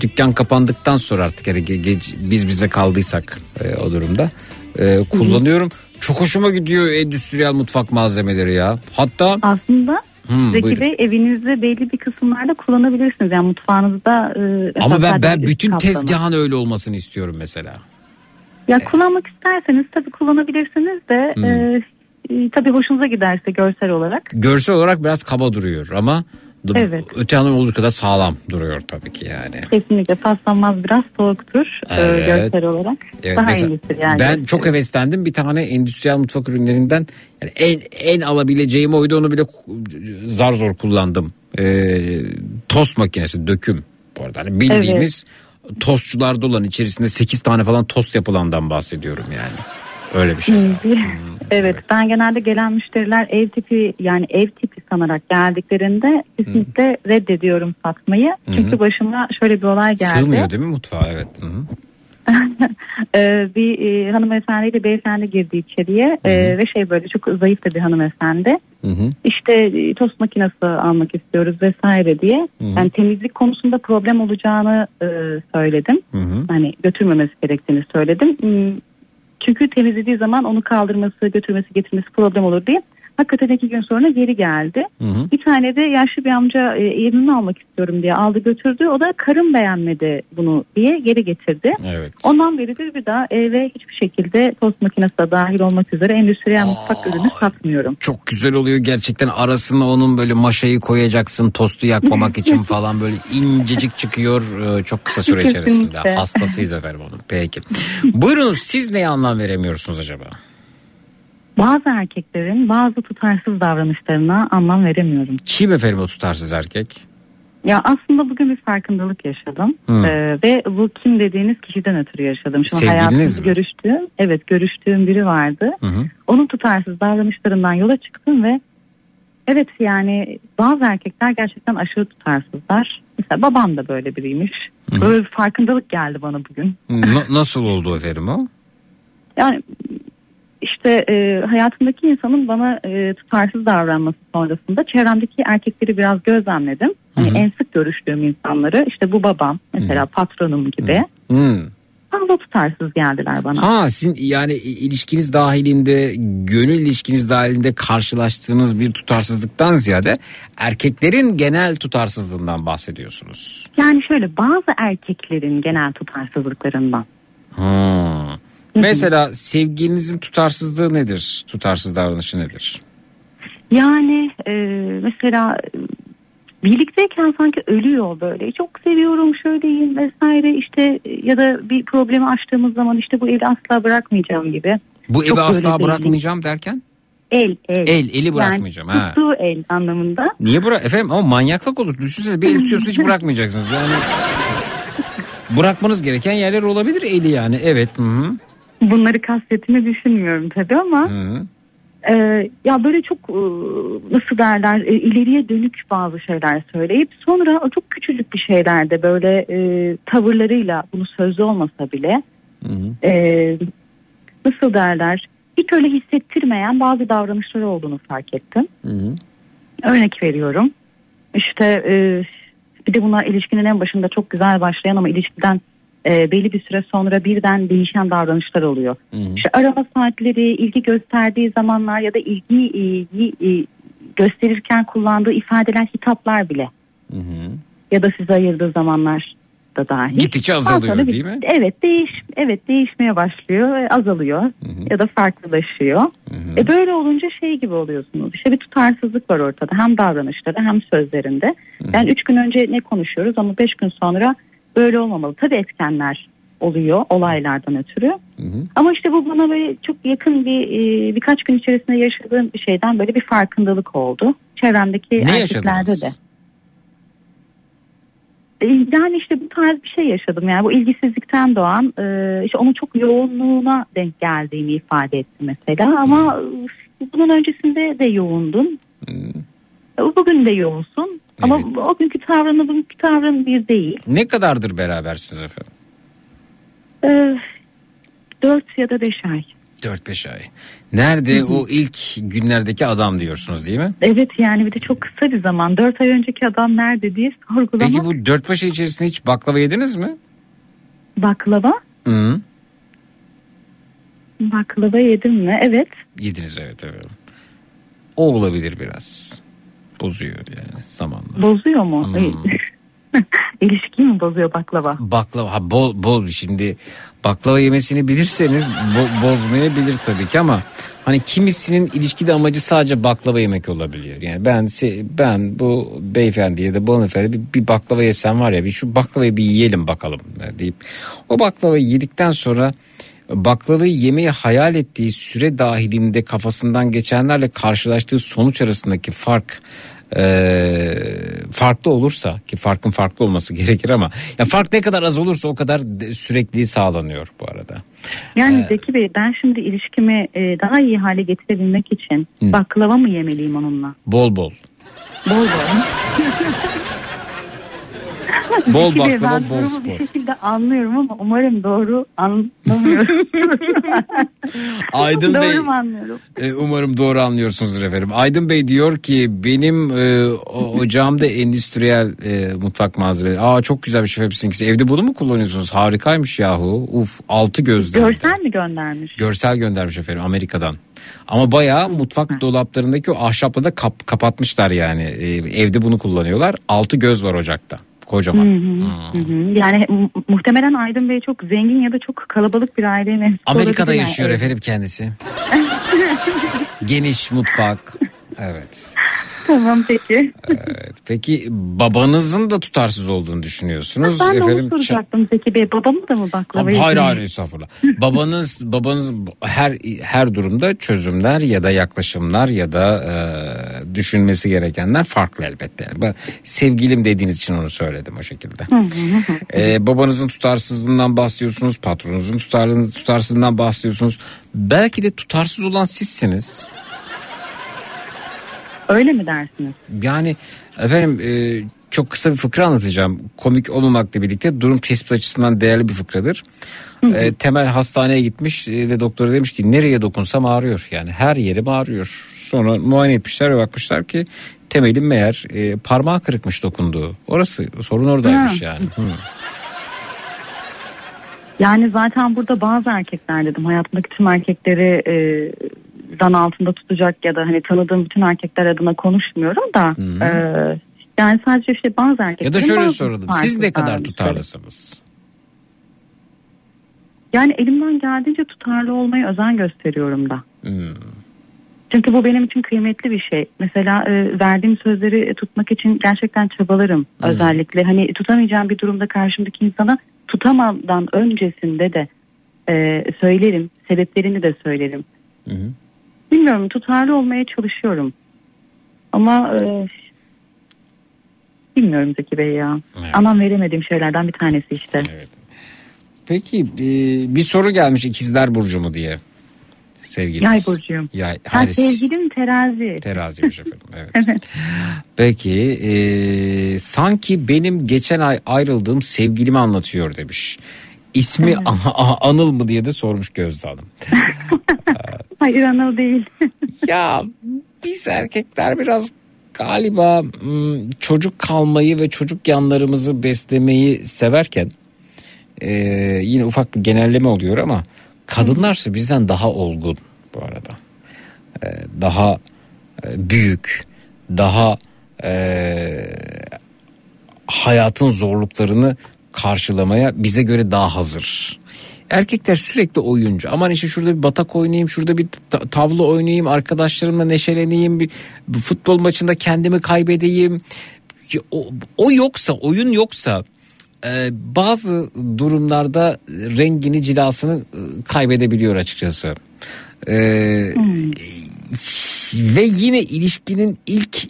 dükkan kapandıktan sonra artık yani ge- ge- biz bize kaldıysak e, o durumda e, kullanıyorum. Çok hoşuma gidiyor endüstriyel mutfak malzemeleri ya. Hatta Aslında Hmm, Zeki buyurun. Bey evinizde belli bir kısımlarda kullanabilirsiniz. Yani mutfağınızda. e, ama ben ben bütün kaplama. tezgahın öyle olmasını istiyorum mesela. Ya kullanmak isterseniz tabii kullanabilirsiniz de Hmm. e, tabii hoşunuza giderse görsel olarak. görsel olarak biraz kaba duruyor ama Evet. öte yandan olur kadar sağlam duruyor tabii ki yani. Kesinlikle paslanmaz biraz soğuktur e, Evet. görsel olarak. Evet, Daha mesela yani. Ben çok heveslendim bir tane endüstriyel mutfak ürünlerinden yani en en alabileceğim oydu onu bile zar zor kullandım. Ee, tost makinesi döküm bu arada hani bildiğimiz tostçularda olan içerisinde 8 tane falan tost yapılandan bahsediyorum yani. Öyle bir şey. Evet ben genelde gelen müşteriler ev tipi yani ev tipi sanarak geldiklerinde kesinlikle reddediyorum satmayı. Hı hı. Çünkü başıma şöyle bir olay geldi. Sığmıyor değil mi mutfağa evet. Hı hı. Ee, bir e, hanımefendiyle beyefendi girdi içeriye e, ve şey böyle çok zayıf da bir hanımefendi. Hı hı. İşte e, tost makinesi almak istiyoruz vesaire diye. Hı hı. Yani temizlik konusunda problem olacağını e, söyledim. Hı hı. Hani götürmemesi gerektiğini söyledim. Çünkü temizlediği zaman onu kaldırması, götürmesi, getirmesi problem olur diye. Hakikaten iki gün sonra geri geldi. Hı hı. Bir tane de yaşlı bir amca e, yerini almak istiyorum diye aldı götürdü. O da karım beğenmedi bunu diye geri getirdi. Evet. Ondan beridir bir daha eve hiçbir şekilde tost makinesi de dahil olmak üzere endüstriyel mutfak ürünü satmıyorum. Çok güzel oluyor gerçekten arasına onun böyle maşayı koyacaksın tostu yakmamak için falan böyle incecik çıkıyor Ee, çok kısa süre içerisinde. Kesinlikle. Hastasıyız efendim onun. Peki. Buyurunuz siz neye anlam veremiyorsunuz acaba? Bazı erkeklerin bazı tutarsız davranışlarına anlam veremiyorum. Kim efendim o tutarsız erkek? Ya aslında bugün bir farkındalık yaşadım Hı. Ee, ve bu kim dediğiniz kişiden ötürü yaşadım. Sevgiliniz hayatımda mi? görüştüğüm, evet görüştüğüm biri vardı. Hı hı. Onun tutarsız davranışlarından yola çıktım ve evet yani bazı erkekler gerçekten aşırı tutarsızlar. Mesela babam da böyle biriymiş. Böyle bir farkındalık geldi bana bugün. Na- nasıl oldu efendim o? Yani işte e, hayatımdaki insanın bana e, tutarsız davranması sonrasında çevremdeki erkekleri biraz gözlemledim. Hani en sık görüştüğüm insanları işte bu babam mesela patronum gibi Hmm. fazla tutarsız geldiler bana. Ha sizin yani ilişkiniz dahilinde gönül ilişkiniz dahilinde karşılaştığınız bir tutarsızlıktan ziyade erkeklerin genel tutarsızlığından bahsediyorsunuz. Yani şöyle bazı erkeklerin genel tutarsızlıklarından. Hmm. Mesela sevgilinizin tutarsızlığı nedir? Tutarsız davranışı nedir? Yani e, mesela birlikteyken sanki ölüyor böyle. Çok seviyorum şöyleyim vesaire işte ya da bir problemi açtığımız zaman işte bu evi asla bırakmayacağım gibi. Bu Çok evi asla bırakmayacağım derken? El, el. El, eli bırakmayacağım, Yani ha. tuttuğu el anlamında. Niye bırak efendim ama manyaklık olur. Düşünsene bir el tutuyorsunuz hiç bırakmayacaksınız. Yani bırakmanız gereken yerler olabilir eli yani. Evet. Hı -hı. Bunları kastettiğini düşünmüyorum tabii ama Hı -hı. e, ya böyle çok e, nasıl derler e, ileriye dönük bazı şeyler söyleyip sonra o çok küçücük bir şeylerde böyle e, tavırlarıyla bunu sözlü olmasa bile e, nasıl derler hiç öyle hissettirmeyen bazı davranışları olduğunu fark ettim. Örnek veriyorum. İşte e, bir de bunlar ilişkinin en başında çok güzel başlayan ama ilişkiden e, belli bir süre sonra birden değişen davranışlar oluyor. İşte arama saatleri, ilgi gösterdiği zamanlar ya da ilgi, ilgi e, gösterirken kullandığı ifadeler, hitaplar bile. Ya da size ayırdığı zamanlar da dahil. Gittikçe azalıyor bir- değil mi? Evet değiş evet değişmeye başlıyor ve azalıyor ya da farklılaşıyor. E böyle olunca şey gibi oluyorsunuz. İşte bir tutarsızlık var ortada hem davranışları hem sözlerinde. Yani üç gün önce ne konuşuyoruz ama beş gün sonra böyle olmamalı. Tabii etkenler oluyor olaylardan ötürü. Ama işte bu bana böyle çok yakın bir e, birkaç gün içerisinde yaşadığım bir şeyden böyle bir farkındalık oldu. Çevremdeki Ne erkeklerde yaşadınız? de. E, Yani işte bu tarz bir şey yaşadım. Yani bu ilgisizlikten doğan e, işte onun çok yoğunluğuna denk geldiğini ifade etti mesela. Ama e, bunun öncesinde de yoğundun. E, Bugün de yoğunsun. Ama o günkü tavrını bugünkü tavrın bir değil. Ne kadardır berabersiniz efendim? E, 4 ya da 5 ay. 4-5 ay. Nerede o ilk günlerdeki adam diyorsunuz değil mi? Evet yani bir de çok kısa bir zaman. 4 ay önceki adam nerede diye sorgulamak. Peki bu 4-5 ay içerisinde hiç baklava yediniz mi? Baklava. Hı. Baklava yedim mi? Evet. Yediniz evet evet. O olabilir biraz. Bozuyor yani zamanla. Bozuyor mu? Hmm. İlişkiyi mi bozuyor baklava? Baklava ha, bol bol şimdi baklava yemesini bilirseniz bo- bozmayabilir tabii ki ama hani kimisinin ilişkide amacı sadece baklava yemek olabiliyor. Yani ben ben bu beyefendi ya da bu hanımefendi bir, bir baklava yesem var ya bir şu baklavayı bir yiyelim bakalım deyip o baklavayı yedikten sonra baklavayı yemeyi hayal ettiği süre dahilinde kafasından geçenlerle karşılaştığı sonuç arasındaki fark e, farklı olursa ki farkın farklı olması gerekir ama ya fark ne kadar az olursa o kadar sürekliliği sağlanıyor bu arada. Yani Ee, Zeki Bey ben şimdi ilişkimi e, daha iyi hale getirebilmek için Hı. baklava mı yemeliyim onunla? Bol bol. Bol bol. Bol baklava, ben bol spor. bir şekilde anlıyorum ama umarım doğru anlamıyorum. Aydın doğru Bey mu anlıyorum? e, umarım doğru anlıyorsunuzdur efendim. Aydın Bey diyor ki benim e, ocağımda endüstriyel e, mutfak malzemeleri. Aa çok güzel bir şey hepsininkisi. Evde bunu mu kullanıyorsunuz? Harikaymış yahu. Uf altı gözden. Görsel mi göndermiş? Görsel göndermiş efendim Amerika'dan. Ama bayağı mutfak dolaplarındaki o ahşapla da kap, kapatmışlar yani. E, evde bunu kullanıyorlar. Altı göz var ocakta. Kocaman. Hı hı, hı hı. Yani mu- muhtemelen Aydın Bey çok zengin ya da çok kalabalık bir aileye mensup Amerika'da yani. yaşıyor efendim kendisi. Geniş mutfak. Evet. Tamam peki. Evet. Peki babanızın da tutarsız olduğunu düşünüyorsunuz. ben de efendim onu soracaktım Zeki Bey. Babamı da mı baklava Hayır hayır estağfurullah. babanız babanız her her durumda çözümler ya da yaklaşımlar ya da e, düşünmesi gerekenler farklı elbette. Yani ben sevgilim dediğiniz için onu söyledim o şekilde. Hı hı hı. E, babanızın tutarsızlığından bahsediyorsunuz, patronunuzun tutarlığından, tutarsızlığından bahsediyorsunuz. Belki de tutarsız olan sizsiniz. Öyle mi dersiniz? Yani efendim e, çok kısa bir fıkra anlatacağım. Komik olmamakla birlikte durum tespit açısından değerli bir fıkradır. E, temel hastaneye gitmiş e, ve doktora demiş ki nereye dokunsam ağrıyor. Yani her yerim ağrıyor. Sonra muayene etmişler ve bakmışlar ki temelin meğer e, parmağı kırıkmış dokunduğu. Orası sorun oradaymış Ha. yani. Hı. Yani zaten burada bazı erkekler dedim hayatımdaki tüm erkekleri e, zan altında tutacak ya da hani tanıdığım bütün erkekler adına konuşmuyorum da e, yani sadece işte bazı erkekler Ya da şöyle soralım. Siz ne kadar tutarlısınız? Yani elimden geldiğince tutarlı olmaya özen gösteriyorum da. Hmm. Çünkü bu benim için kıymetli bir şey. Mesela e, verdiğim sözleri tutmak için gerçekten çabalarım. Hmm. Özellikle hani tutamayacağım bir durumda karşımdaki insana tutamadan öncesinde de e, söylerim. Sebeplerini de söylerim. Hı hı. Bilmiyorum tutarlı olmaya çalışıyorum. Ama e, bilmiyorum Zeki Bey ya. Evet. Anlam veremediğim şeylerden bir tanesi işte. Peki e, bir soru gelmiş ikizler burcu mu diye. Sevgilimiz. Yay burcuyum. Yay, Ha, sevgilim terazi. Teraziymiş efendim. Evet. Evet. Peki e, sanki benim geçen ay ayrıldığım sevgilimi anlatıyor demiş. İsmi A- Anıl mı diye de sormuş Gözde Hanım. Hayır Anıl değil. ya biz erkekler biraz galiba hmm, çocuk kalmayı ve çocuk yanlarımızı beslemeyi severken e, yine ufak bir genelleme oluyor ama kadınlarsa bizden daha olgun bu arada. E, daha e, büyük, daha e, hayatın zorluklarını karşılamaya bize göre daha hazır. Erkekler sürekli oyuncu. Aman işte şurada bir batak oynayayım, şurada bir ta- tavla oynayayım, arkadaşlarımla neşeleneyim, bir, futbol maçında kendimi kaybedeyim. O, o yoksa, oyun yoksa e, bazı durumlarda rengini, cilasını e, kaybedebiliyor açıkçası. E, ve yine ilişkinin ilk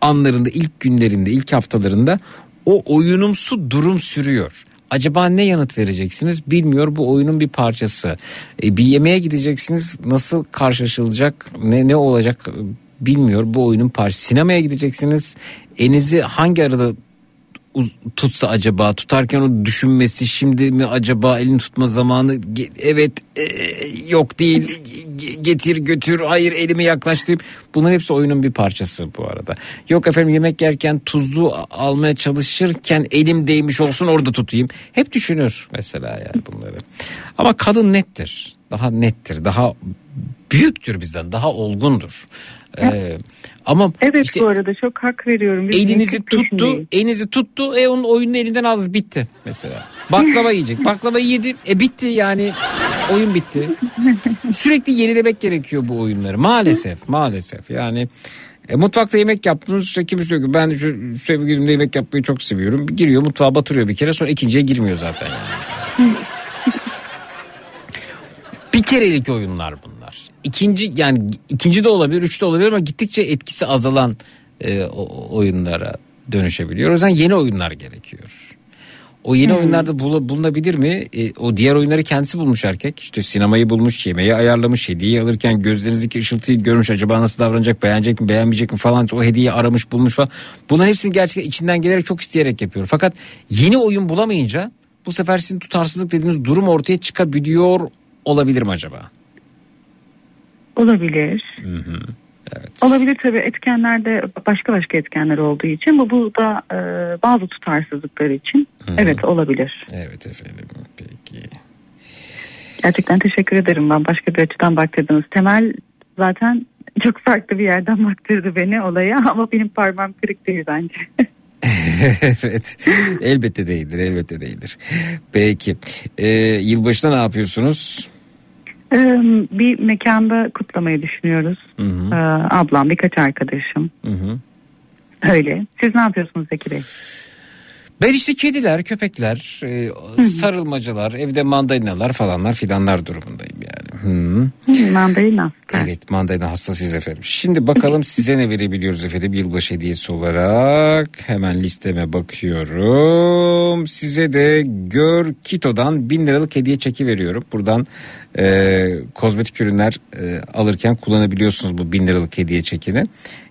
anlarında, ilk günlerinde, ilk haftalarında o oyunumsu durum sürüyor. Acaba ne yanıt vereceksiniz bilmiyor bu oyunun bir parçası. E, bir yemeğe gideceksiniz nasıl karşılaşılacak ne ne olacak e, bilmiyor bu oyunun parçası. Sinemaya gideceksiniz elinizi hangi arada tutsa acaba? Tutarken o düşünmesi şimdi mi acaba elini tutma zamanı? Evet e, yok değil Ge- getir götür hayır elimi yaklaştırayım. Bunların hepsi oyunun bir parçası bu arada. Yok efendim yemek yerken tuzlu almaya çalışırken elim değmiş olsun orada tutayım. Hep düşünür mesela yani bunları. Ama kadın nettir. Daha nettir. Daha büyüktür bizden. Daha olgundur Ee, ama Evet işte bu arada çok hak veriyorum. Biz elinizi tuttu, peşindeyiz. elinizi tuttu. E onun oyununu elinden aldı bitti mesela. Baklava yiyecek. Baklava yedi. E bitti yani. Oyun bitti. Sürekli yenilemek gerekiyor bu oyunları. Maalesef, maalesef. Yani e, mutfakta yemek yaptınız işte kimse diyor ki ben şu sevgilimle yemek yapmayı çok seviyorum. Giriyor mutfağa batırıyor bir kere sonra ikinciye girmiyor zaten yani. bir kerelik oyunlar bunlar. İkinci yani ikinci de olabilir, üç de olabilir ama gittikçe etkisi azalan e, oyunlara dönüşebiliyor. O yüzden yeni oyunlar gerekiyor. O yeni Hmm. oyunlarda bul- bulunabilir mi? E, o diğer oyunları kendisi bulmuş erkek. İşte sinemayı bulmuş, yemeği ayarlamış, hediyeyi alırken gözlerinizdeki ışıltıyı görmüş. Acaba nasıl davranacak, beğenecek mi, beğenmeyecek mi falan. O hediyeyi aramış, bulmuş falan. Bunların hepsini gerçekten içinden gelerek çok isteyerek yapıyor. Fakat yeni oyun bulamayınca bu sefer sizin tutarsızlık dediğiniz durum ortaya çıkabiliyor olabilir mi acaba? Olabilir. Hı hı. Olabilir tabii etkenlerde başka başka etkenler olduğu için bu bu da e, bazı tutarsızlıklar için evet olabilir. Evet efendim peki. Gerçekten teşekkür ederim ben başka bir açıdan baktırdınız. Temel zaten çok farklı bir yerden baktırdı beni olaya ama benim parmağım kırık değil bence. evet elbette değildir elbette değildir. Peki ee, yılbaşında ne yapıyorsunuz? Ee, bir mekanda kutlamayı düşünüyoruz. Hı hı. Ee, ablam birkaç arkadaşım Hı hı. öyle. Siz ne yapıyorsunuz Zeki Bey? Ben işte kediler, köpekler, e, sarılmacalar, evde mandalinalar falanlar filanlar durumundayım yani. Hı. Mandalina. Evet mandalina hastasıyız efendim. Şimdi bakalım size ne verebiliyoruz efendim yılbaşı hediyesi olarak. Hemen listeme bakıyorum. Size de Gör Kito'dan bin liralık hediye çeki veriyorum. Buradan e, kozmetik ürünler e, alırken kullanabiliyorsunuz bu bin liralık hediye çekini.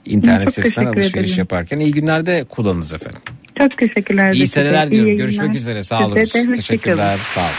İnternet sitesinden alışveriş ederim. yaparken iyi günlerde kullanınız efendim. Çok teşekkürler. İyi seneler yayınlar. Görüşmek üzere. Sağ olun. Teşekkürler. Sağ olun.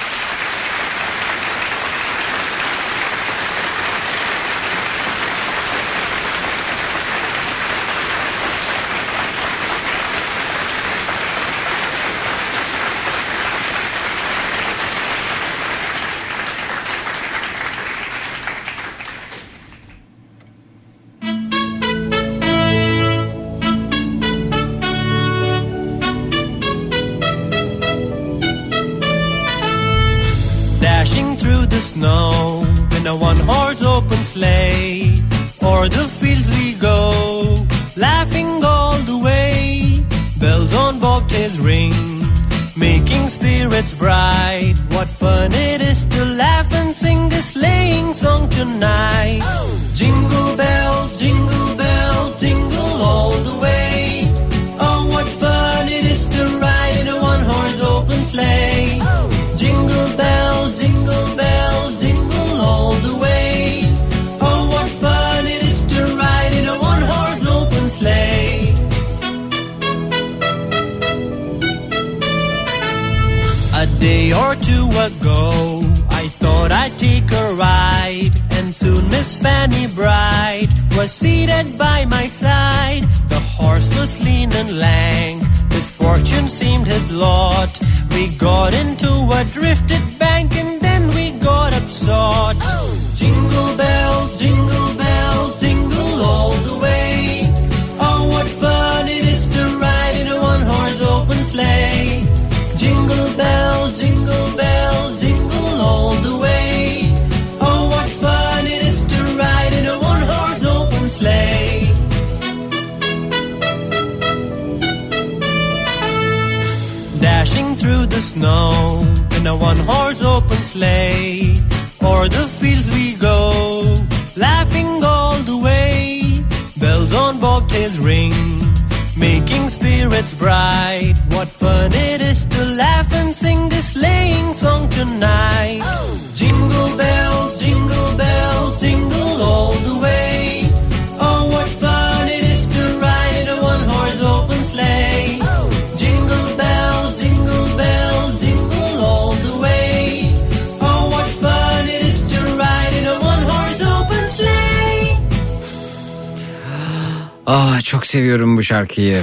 Şarkıyı.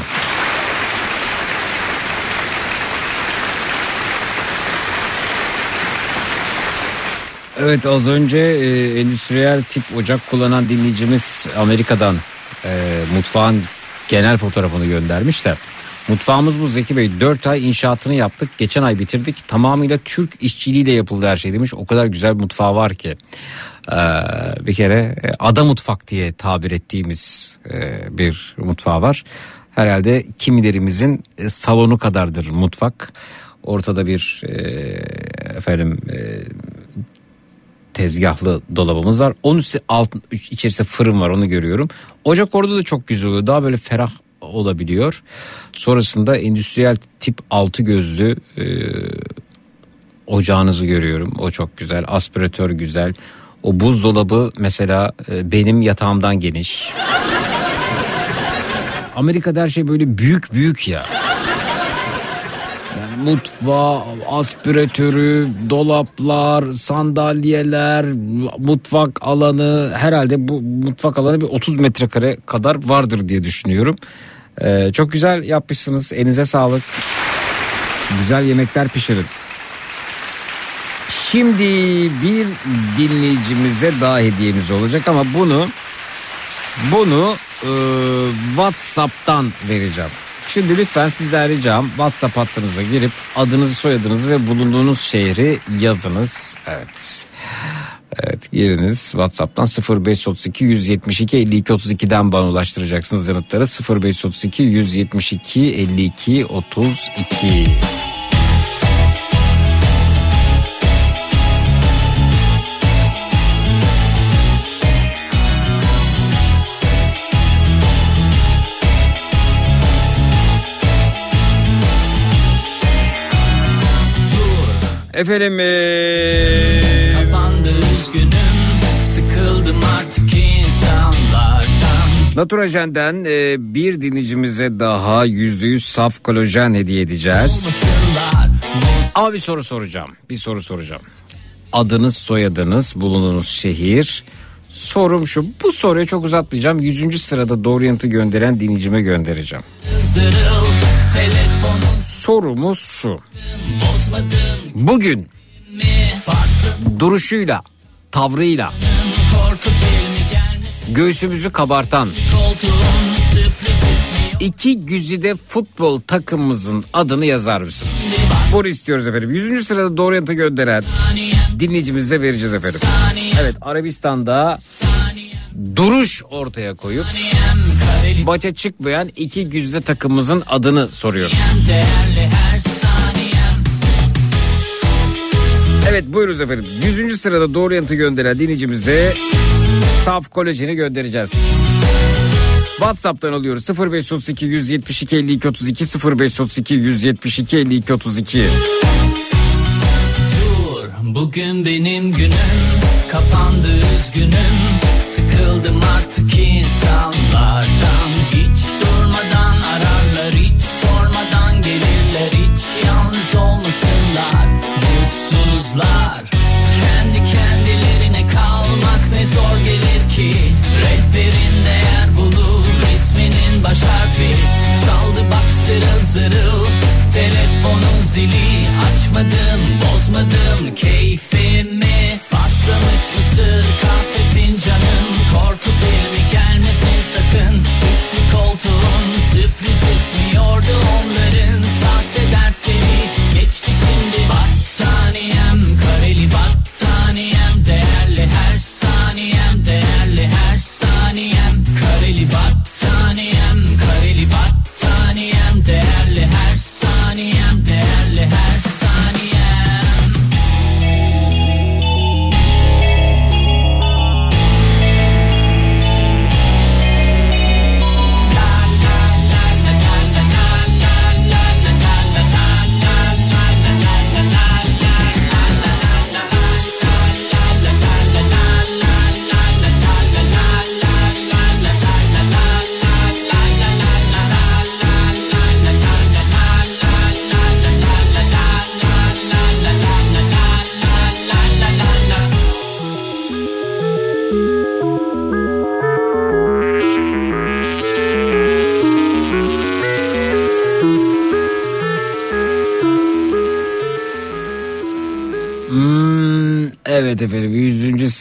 Evet az önce e, endüstriyel tip ocak kullanan dinleyicimiz Amerika'dan e, mutfağın genel fotoğrafını göndermiş de. Mutfağımız bu Zeki Bey 4 ay inşaatını yaptık geçen ay bitirdik tamamıyla Türk işçiliğiyle yapıldı her şey demiş o kadar güzel mutfağı var ki. Ee, bir kere e, ada mutfak diye tabir ettiğimiz bir mutfağı var. Herhalde kimilerimizin e, salonu kadardır mutfak. Ortada bir e, efendim e, tezgahlı dolabımız var. Onun üstü alt, içerisinde fırın var onu görüyorum. Ocak orada da çok güzel oluyor. Daha böyle ferah olabiliyor. Sonrasında endüstriyel tip altı gözlü e, ocağınızı görüyorum. O çok güzel. Aspiratör güzel. O buzdolabı mesela e, benim yatağımdan geniş. Amerika'da her şey böyle büyük büyük ya. Yani mutfağı, aspiratörü, dolaplar, sandalyeler, mutfak alanı herhalde bu mutfak alanı bir 30 metrekare kadar vardır diye düşünüyorum. Ee, çok güzel yapmışsınız. Elinize sağlık. Güzel yemekler pişirin. Şimdi bir dinleyicimize daha hediyemiz olacak ama bunu bunu e, WhatsApp'tan vereceğim. Şimdi lütfen sizden ricam WhatsApp hattınıza girip adınızı soyadınızı ve bulunduğunuz şehri yazınız. Evet. Evet giriniz WhatsApp'tan 0532 172 52 32'den bana ulaştıracaksınız yanıtları 0532 172 52 32. Efendim ee, Kapandı üzgünüm Sıkıldım artık insanlardan Naturajen'den e, bir dinleyicimize daha %100 saf kolajen hediye edeceğiz. Ama bir soru soracağım. Bir soru soracağım. Adınız, soyadınız, bulunduğunuz şehir. Sorum şu. Bu soruyu çok uzatmayacağım. 100. sırada doğru yanıtı gönderen dinleyicime göndereceğim. Zırıl Sorumuz şu. bozmadım Bugün duruşuyla, tavrıyla, göğsümüzü kabartan, iki güzide futbol takımımızın adını yazar mısınız? Bunu istiyoruz efendim. 100. sırada doğru yanıtı gönderen dinleyicimize vereceğiz efendim. Evet Arabistan'da duruş ortaya koyup maça çıkmayan iki güzide takımımızın adını soruyoruz. Evet buyuruz efendim. 100. sırada doğru yanıtı gönderen dinleyicimize saf kolajeni göndereceğiz. WhatsApp'tan alıyoruz 0532 172 52 32 0532 172 52 32. Dur bugün benim günüm Kapandı üzgünüm Sıkıldım artık insanlardan Hiç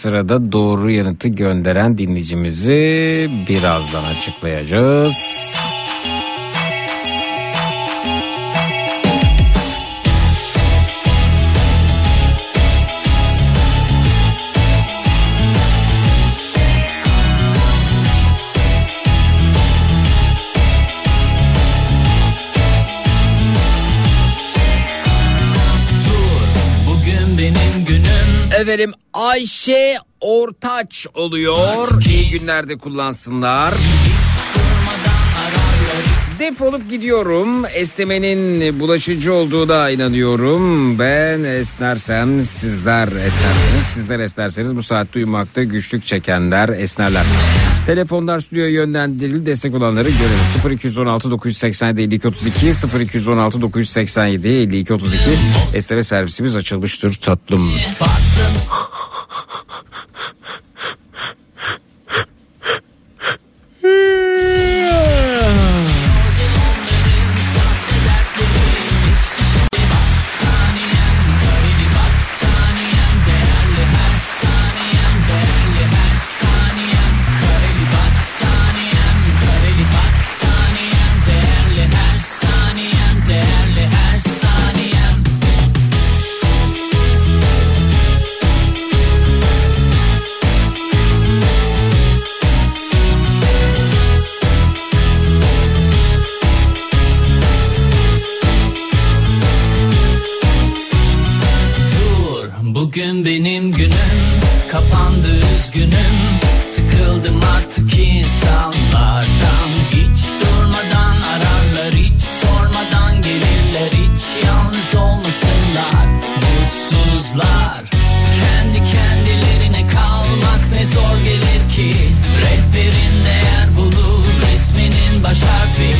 sırada doğru yanıtı gönderen dinleyicimizi birazdan açıklayacağız. Dur bugün benim günüm Efendim Ayşe Ortaç oluyor. İyi günlerde kullansınlar. Defolup gidiyorum. Esnemenin bulaşıcı olduğuna inanıyorum. Ben esnersem sizler esnerseniz, sizler esnerseniz bu saatte uyumakta güçlük çekenler esnerler. Telefonlar stüdyoya yönlendirildi. Destek olanları görelim. 0216 987 52 32 0216 987 52 32 esneme servisimiz açılmıştır tatlım. Dur bugün benim günüm Kapandı üzgünüm. Sıkıldım artık insanlardan. Hiç durmadan ararlar Hiç sormadan gelirler. Hiç yalnız olmasınlar Mutsuzlar. Kendi kendilerine kalmak ne zor gelir ki. Rehberin değer bulur Resminin baş harfi.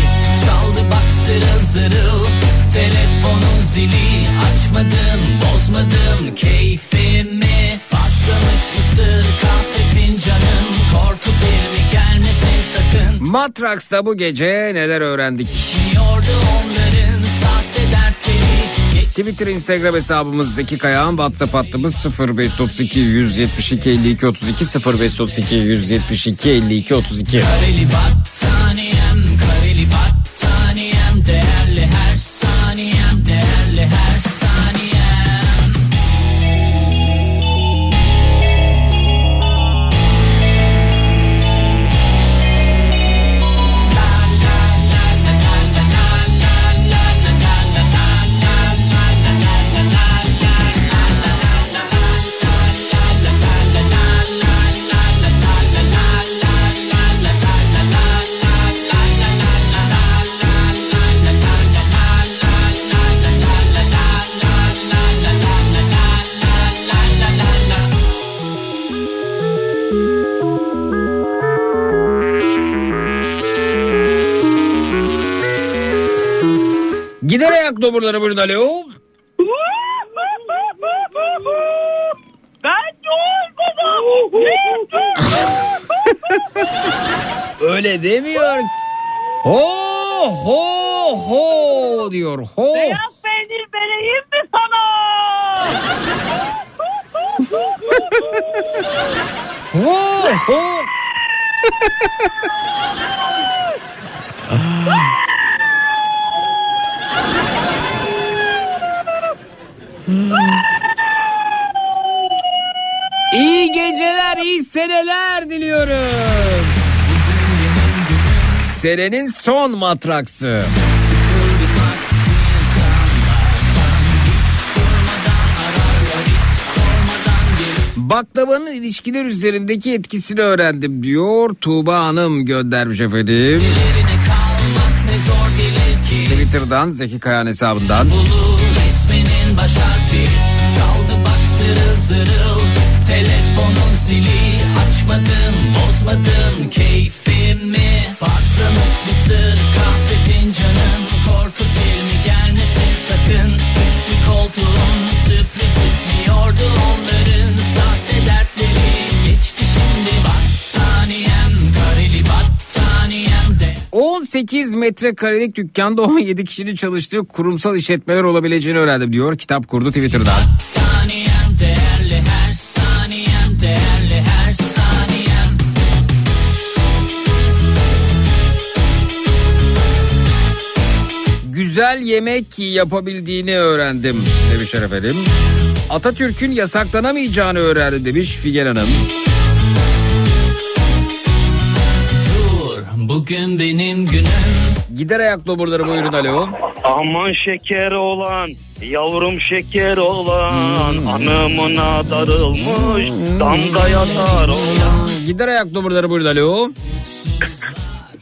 Çaldı bak zırıl zırıl Telefonun zili. Açmadım bozmadım keyfimi. Patlamış mısır kahve fincanım. Korku filmi gelmesin sakın. Matraks'ta bu gece neler öğrendik? Yordu onların sahte dertleri. Twitter, Instagram hesabımız Zeki Kayağan, WhatsApp hattımız 0532 172 52 32 0532 172 52 32. Kareli battaniyem kareli battaniyem Değerli Ayak doburları buyurun alo. Ben. Öyle demiyor. Ho ho ho diyor. Ho. Beyaz peynir vereyim mi sana? Ho ho. İyi geceler, iyi seneler diliyoruz. Senenin son matraksı. Baklavanın ilişkiler üzerindeki etkisini öğrendim diyor Tuğba Hanım göndermiş efendim. Twitter'dan Zeki Kayan hesabından. Bulur resminin baş harfi Çaldı bak zırıl Telefonun zili Açmadım bozmadım. Keyfimi Patlamış mısır kahve fincanım. Korku filmi gelmesin sakın. Üçlü koltuğun sürpriz ismiyordu onların Sahte 18 metrekarelik dükkanda 17 kişinin çalıştığı kurumsal işletmeler olabileceğini öğrendim diyor. Kitap kurdu Twitter'dan. Saniyem değerli her saniyem değerli her saniyem Güzel yemek yapabildiğini öğrendim demiş efendim. Atatürk'ün yasaklanamayacağını öğrendim demiş Figen Hanım. Bugün benim günüm Gider ayak doburları buyurun alo. Aman şeker olan, yavrum şeker olan, anımına darılmış, damda yatar olan. Gider ayak numaraları burada alo.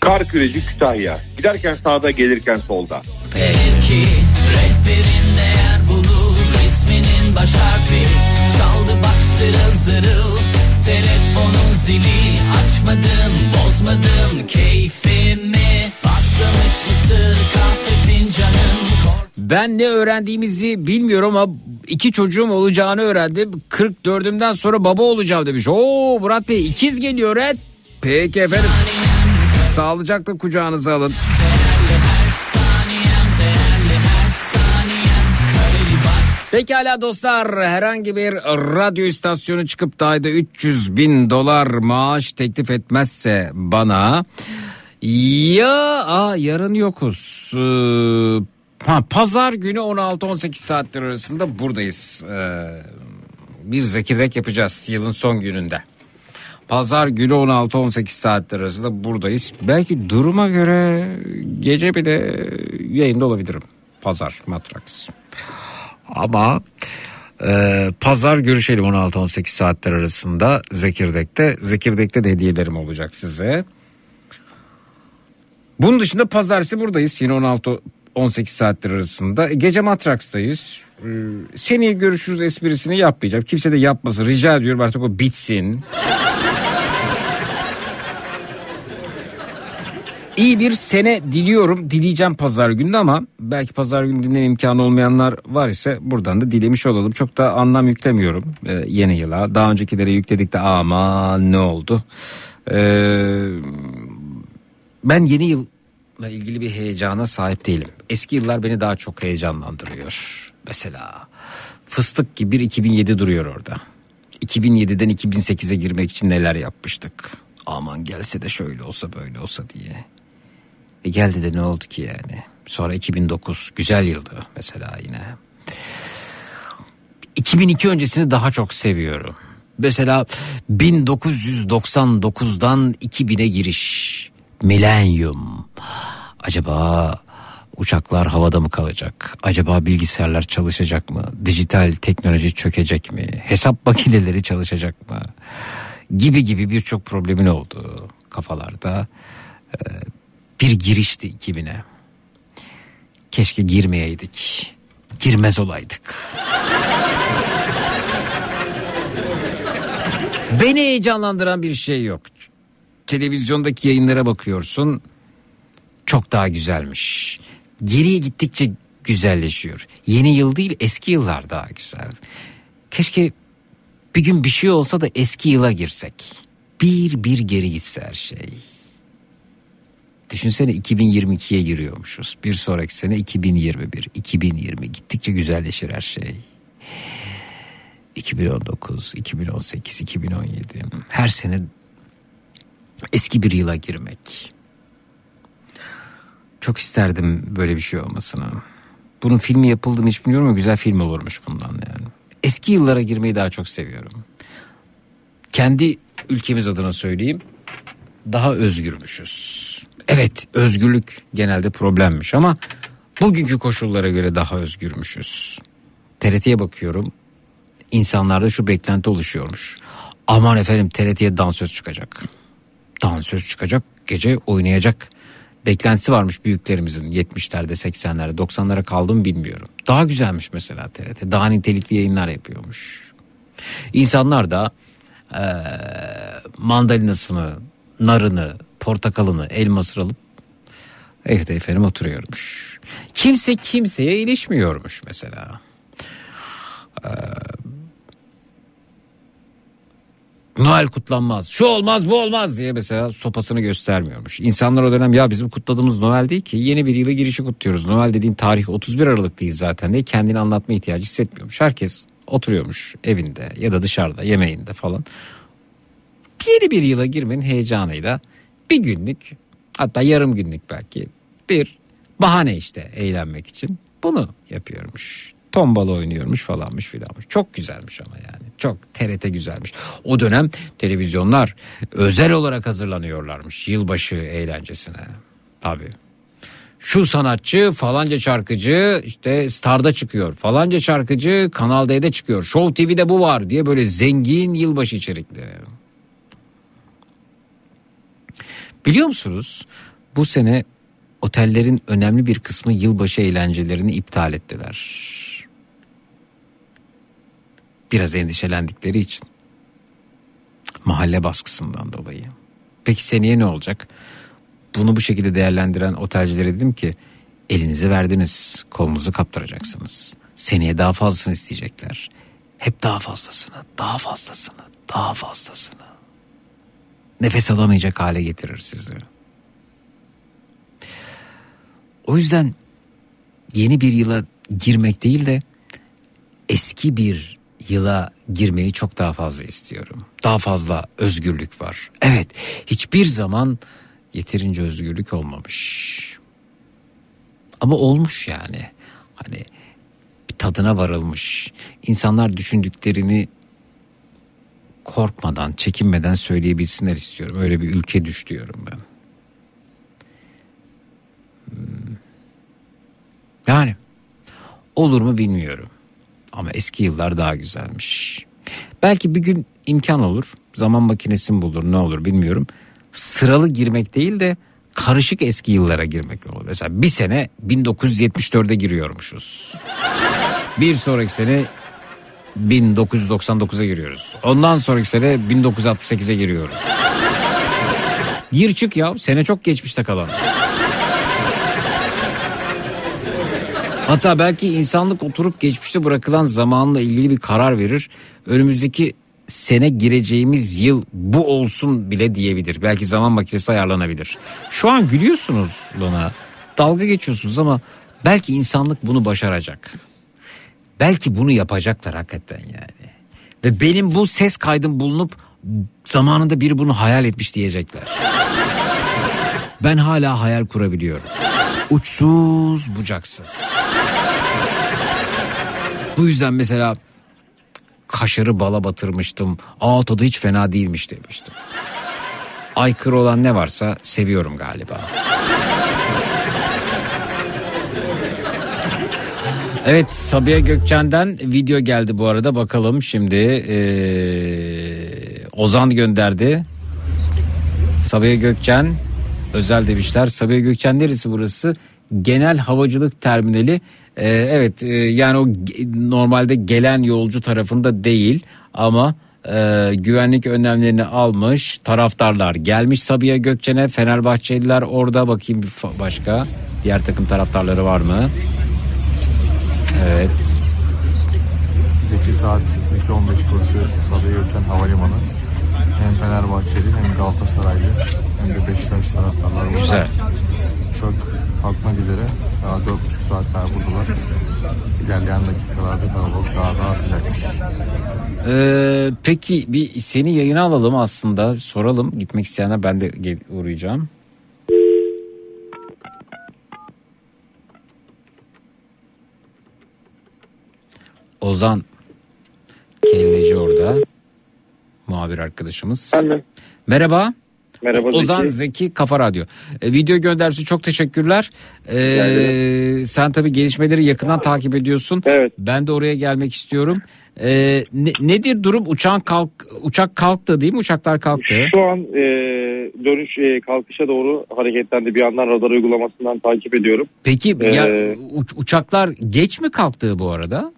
Kar küreci Kütahya. Giderken sağda gelirken solda. Belki rehberin değer bulur resminin baş harfi Çaldı bak zırıl zırıl telefonun zili Açmadım bozmadım keyfimi Patlamış mısır kahve fincanım Ben ne öğrendiğimizi bilmiyorum ama iki çocuğum olacağını öğrendim. 44'ümden sonra baba olacağım demiş. Oo Murat Bey ikiz geliyor et. Peki efendim. Sağlıcakla kucağınıza alın. Pekala dostlar herhangi bir radyo istasyonu çıkıp da ayda 300 bin dolar maaş teklif etmezse bana ya aa, yarın yokuz. Ee, ha, pazar günü 16-18 saatler arasında buradayız. Ee, bir zekirdek yapacağız yılın son gününde. Pazar günü 16-18 saatler arasında buradayız. Belki duruma göre gece bile yayında olabilirim. Pazar Matrax. Ama e, pazar görüşelim 16-18 saatler arasında Zekirdek'te. Zekirdek'te de hediyelerim olacak size. Bunun dışında pazartesi buradayız yine 16 18 saatler arasında. Gece Matraks'tayız. Ee, Seneye görüşürüz esprisini yapmayacağım. Kimse de yapmasın. Rica ediyorum artık o bitsin. İyi bir sene diliyorum. Dileyeceğim pazar günü ama belki pazar günü dinleme imkanı olmayanlar var ise buradan da dilemiş olalım. Çok da anlam yüklemiyorum e, yeni yıla. Daha öncekilere yükledik de aman ne oldu. Ee, ben yeni yılla ilgili bir heyecana sahip değilim. Eski yıllar beni daha çok heyecanlandırıyor. Mesela fıstık gibi bir 2007 duruyor orada. 2007'den 2008'e girmek için neler yapmıştık. Aman gelse de şöyle olsa böyle olsa diye. E geldi de ne oldu ki yani? Sonra 2009 güzel yıldı mesela yine. 2002 öncesini daha çok seviyorum. Mesela 1999'dan 2000'e giriş. Milenyum. Acaba uçaklar havada mı kalacak? Acaba bilgisayarlar çalışacak mı? Dijital teknoloji çökecek mi? Hesap makineleri çalışacak mı? Gibi gibi birçok problemin olduğu kafalarda e, bir girişti 2000'e. Keşke girmeyeydik. Girmez olaydık. Beni heyecanlandıran bir şey yok. Televizyondaki yayınlara bakıyorsun. Çok daha güzelmiş. Geriye gittikçe güzelleşiyor. Yeni yıl değil eski yıllar daha güzel. Keşke bir gün bir şey olsa da eski yıla girsek. Bir bir geri gitse her şey. Düşünsene 2022'ye giriyormuşuz. Bir sonraki sene 2021, 2020 gittikçe güzelleşir her şey. 2019, 2018, 2017 her sene eski bir yıla girmek. Çok isterdim böyle bir şey olmasını. Bunun filmi yapıldığını hiç bilmiyorum ama güzel film olurmuş bundan yani. Eski yıllara girmeyi daha çok seviyorum. Kendi ülkemiz adına söyleyeyim. Daha özgürmüşüz. Evet özgürlük genelde problemmiş ama bugünkü koşullara göre daha özgürmüşüz. TRT'ye bakıyorum. İnsanlarda şu beklenti oluşuyormuş. Aman efendim TRT'ye dansöz çıkacak. Dansöz çıkacak gece oynayacak. Beklentisi varmış büyüklerimizin 70'lerde 80'lerde 90'lara kaldı mı bilmiyorum. Daha güzelmiş mesela TRT. Daha nitelikli yayınlar yapıyormuş. İnsanlar da eee, mandalinasını, narını, portakalını, elmasını alıp evde efendim oturuyormuş. Kimse kimseye ilişmiyormuş mesela. Eee, Noel kutlanmaz. Şu olmaz bu olmaz diye mesela sopasını göstermiyormuş. İnsanlar o dönem ya bizim kutladığımız Noel değil ki yeni bir yıla girişi kutluyoruz. Noel dediğin tarih 31 Aralık değil zaten diye kendini anlatma ihtiyacı hissetmiyormuş. Herkes oturuyormuş evinde ya da dışarıda yemeğinde falan. Yeni bir yıla girmenin heyecanıyla bir günlük hatta yarım günlük belki bir bahane işte eğlenmek için bunu yapıyormuş. Tombala oynuyormuş falanmış filanmış. Çok güzelmiş ama yani. Çok TRT güzelmiş. O dönem televizyonlar özel olarak hazırlanıyorlarmış yılbaşı eğlencesine. Tabii. Şu sanatçı falanca şarkıcı işte Star'da çıkıyor. Falanca şarkıcı Kanal D'de çıkıyor. Show TV'de bu var diye böyle zengin yılbaşı içerikleri. Biliyor musunuz bu sene otellerin önemli bir kısmı yılbaşı eğlencelerini iptal ettiler. Biraz endişelendikleri için. Mahalle baskısından dolayı. Peki seneye ne olacak? Bunu bu şekilde değerlendiren otelcilere dedim ki elinizi verdiniz kolunuzu kaptıracaksınız. Seneye daha fazlasını isteyecekler. Hep daha fazlasını, daha fazlasını, daha fazlasını. Nefes alamayacak hale getirir sizi. O yüzden yeni bir yıla girmek değil de eski bir yıla girmeyi çok daha fazla istiyorum. Daha fazla özgürlük var. Evet, hiçbir zaman yeterince özgürlük olmamış. Ama olmuş yani. Hani bir tadına varılmış. İnsanlar düşündüklerini korkmadan, çekinmeden söyleyebilsinler istiyorum. Öyle bir ülke düş diyorum ben. Hmm. Yani olur mu bilmiyorum. Ama eski yıllar daha güzelmiş. Belki bir gün imkan olur. Zaman makinesi mi bulur ne olur bilmiyorum. Sıralı girmek değil de karışık eski yıllara girmek olur. Mesela bir sene 1974'e giriyormuşuz. Bir sonraki sene 1999'a giriyoruz. Ondan sonraki sene 1968'e giriyoruz. Gir çık ya sene çok geçmişte kalan. Hatta belki insanlık oturup geçmişte bırakılan zamanla ilgili bir karar verir. Önümüzdeki sene gireceğimiz yıl bu olsun bile diyebilir. Belki zaman makinesi ayarlanabilir. Şu an gülüyorsunuz bana. Dalga geçiyorsunuz ama belki insanlık bunu başaracak. Belki bunu yapacaklar hakikaten yani. Ve benim bu ses kaydım bulunup zamanında biri bunu hayal etmiş diyecekler. Ben hala hayal kurabiliyorum. Uçsuz bucaksız. Bu yüzden mesela kaşarı bala batırmıştım. Aa tadı hiç fena değilmiş demiştim. Aykırı olan ne varsa seviyorum galiba. Evet Sabiha Gökçen'den video geldi bu arada bakalım şimdi ee, Ozan gönderdi. Sabiha Gökçen özel demişler. Sabiha Gökçen neresi burası? Genel Havacılık Terminali. Ee, evet e, yani o normalde gelen yolcu tarafında değil ama e, güvenlik önlemlerini almış taraftarlar gelmiş Sabiha Gökçen'e Fenerbahçeliler orada bakayım başka diğer takım taraftarları var mı? Evet. Zeki saat 02.15 burası Sabiha Gökçen Havalimanı. Hem Fenerbahçeli hem Galatasaraylı hem de Beşiktaş taraftarları var. Güzel. Çok kalkmak üzere. Daha 4,5 saat daha buradalar. İlerleyen dakikalarda kalabalık daha da artacakmış. Ee, peki bir seni yayına alalım aslında soralım gitmek isteyenler ben de uğrayacağım. Ozan Kelleci orada muhabir arkadaşımız. Anladım. Merhaba. Merhaba Ozan Zeki. Zeki Kafa Radyo. E, video gönderisi çok teşekkürler. E, sen tabii gelişmeleri yakından takip ediyorsun. Evet. Ben de oraya gelmek istiyorum. E, ne- nedir durum? Uçağın kalk uçak kalktı değil mi? Uçaklar kalktı. Şu an e, dönüş e, kalkışa doğru hareketlendi. Bir yandan radar uygulamasından takip ediyorum. Peki Ee, ya, uç- uçaklar geç mi kalktı bu arada?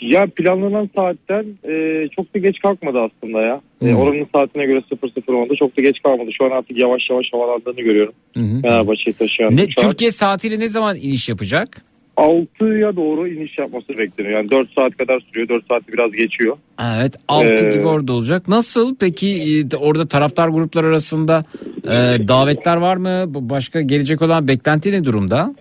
Ya planlanan saatten e, çok da geç kalkmadı aslında ya. E, Hmm. oranın saatine göre 00.10'da çok da geç kalmadı. Şu an artık yavaş yavaş havalandığını görüyorum. Hı hı. Fenerbahçe'yi taşıyan Ne. Türkiye saatiyle ne zaman iniş yapacak? 6'ya doğru iniş yapması bekleniyor. Yani 4 saat kadar sürüyor. 4 saati biraz geçiyor. Evet 6 Ee, gibi orada olacak. Nasıl peki e, orada taraftar gruplar arasında e, davetler var mı? Başka gelecek olan beklenti ne durumda?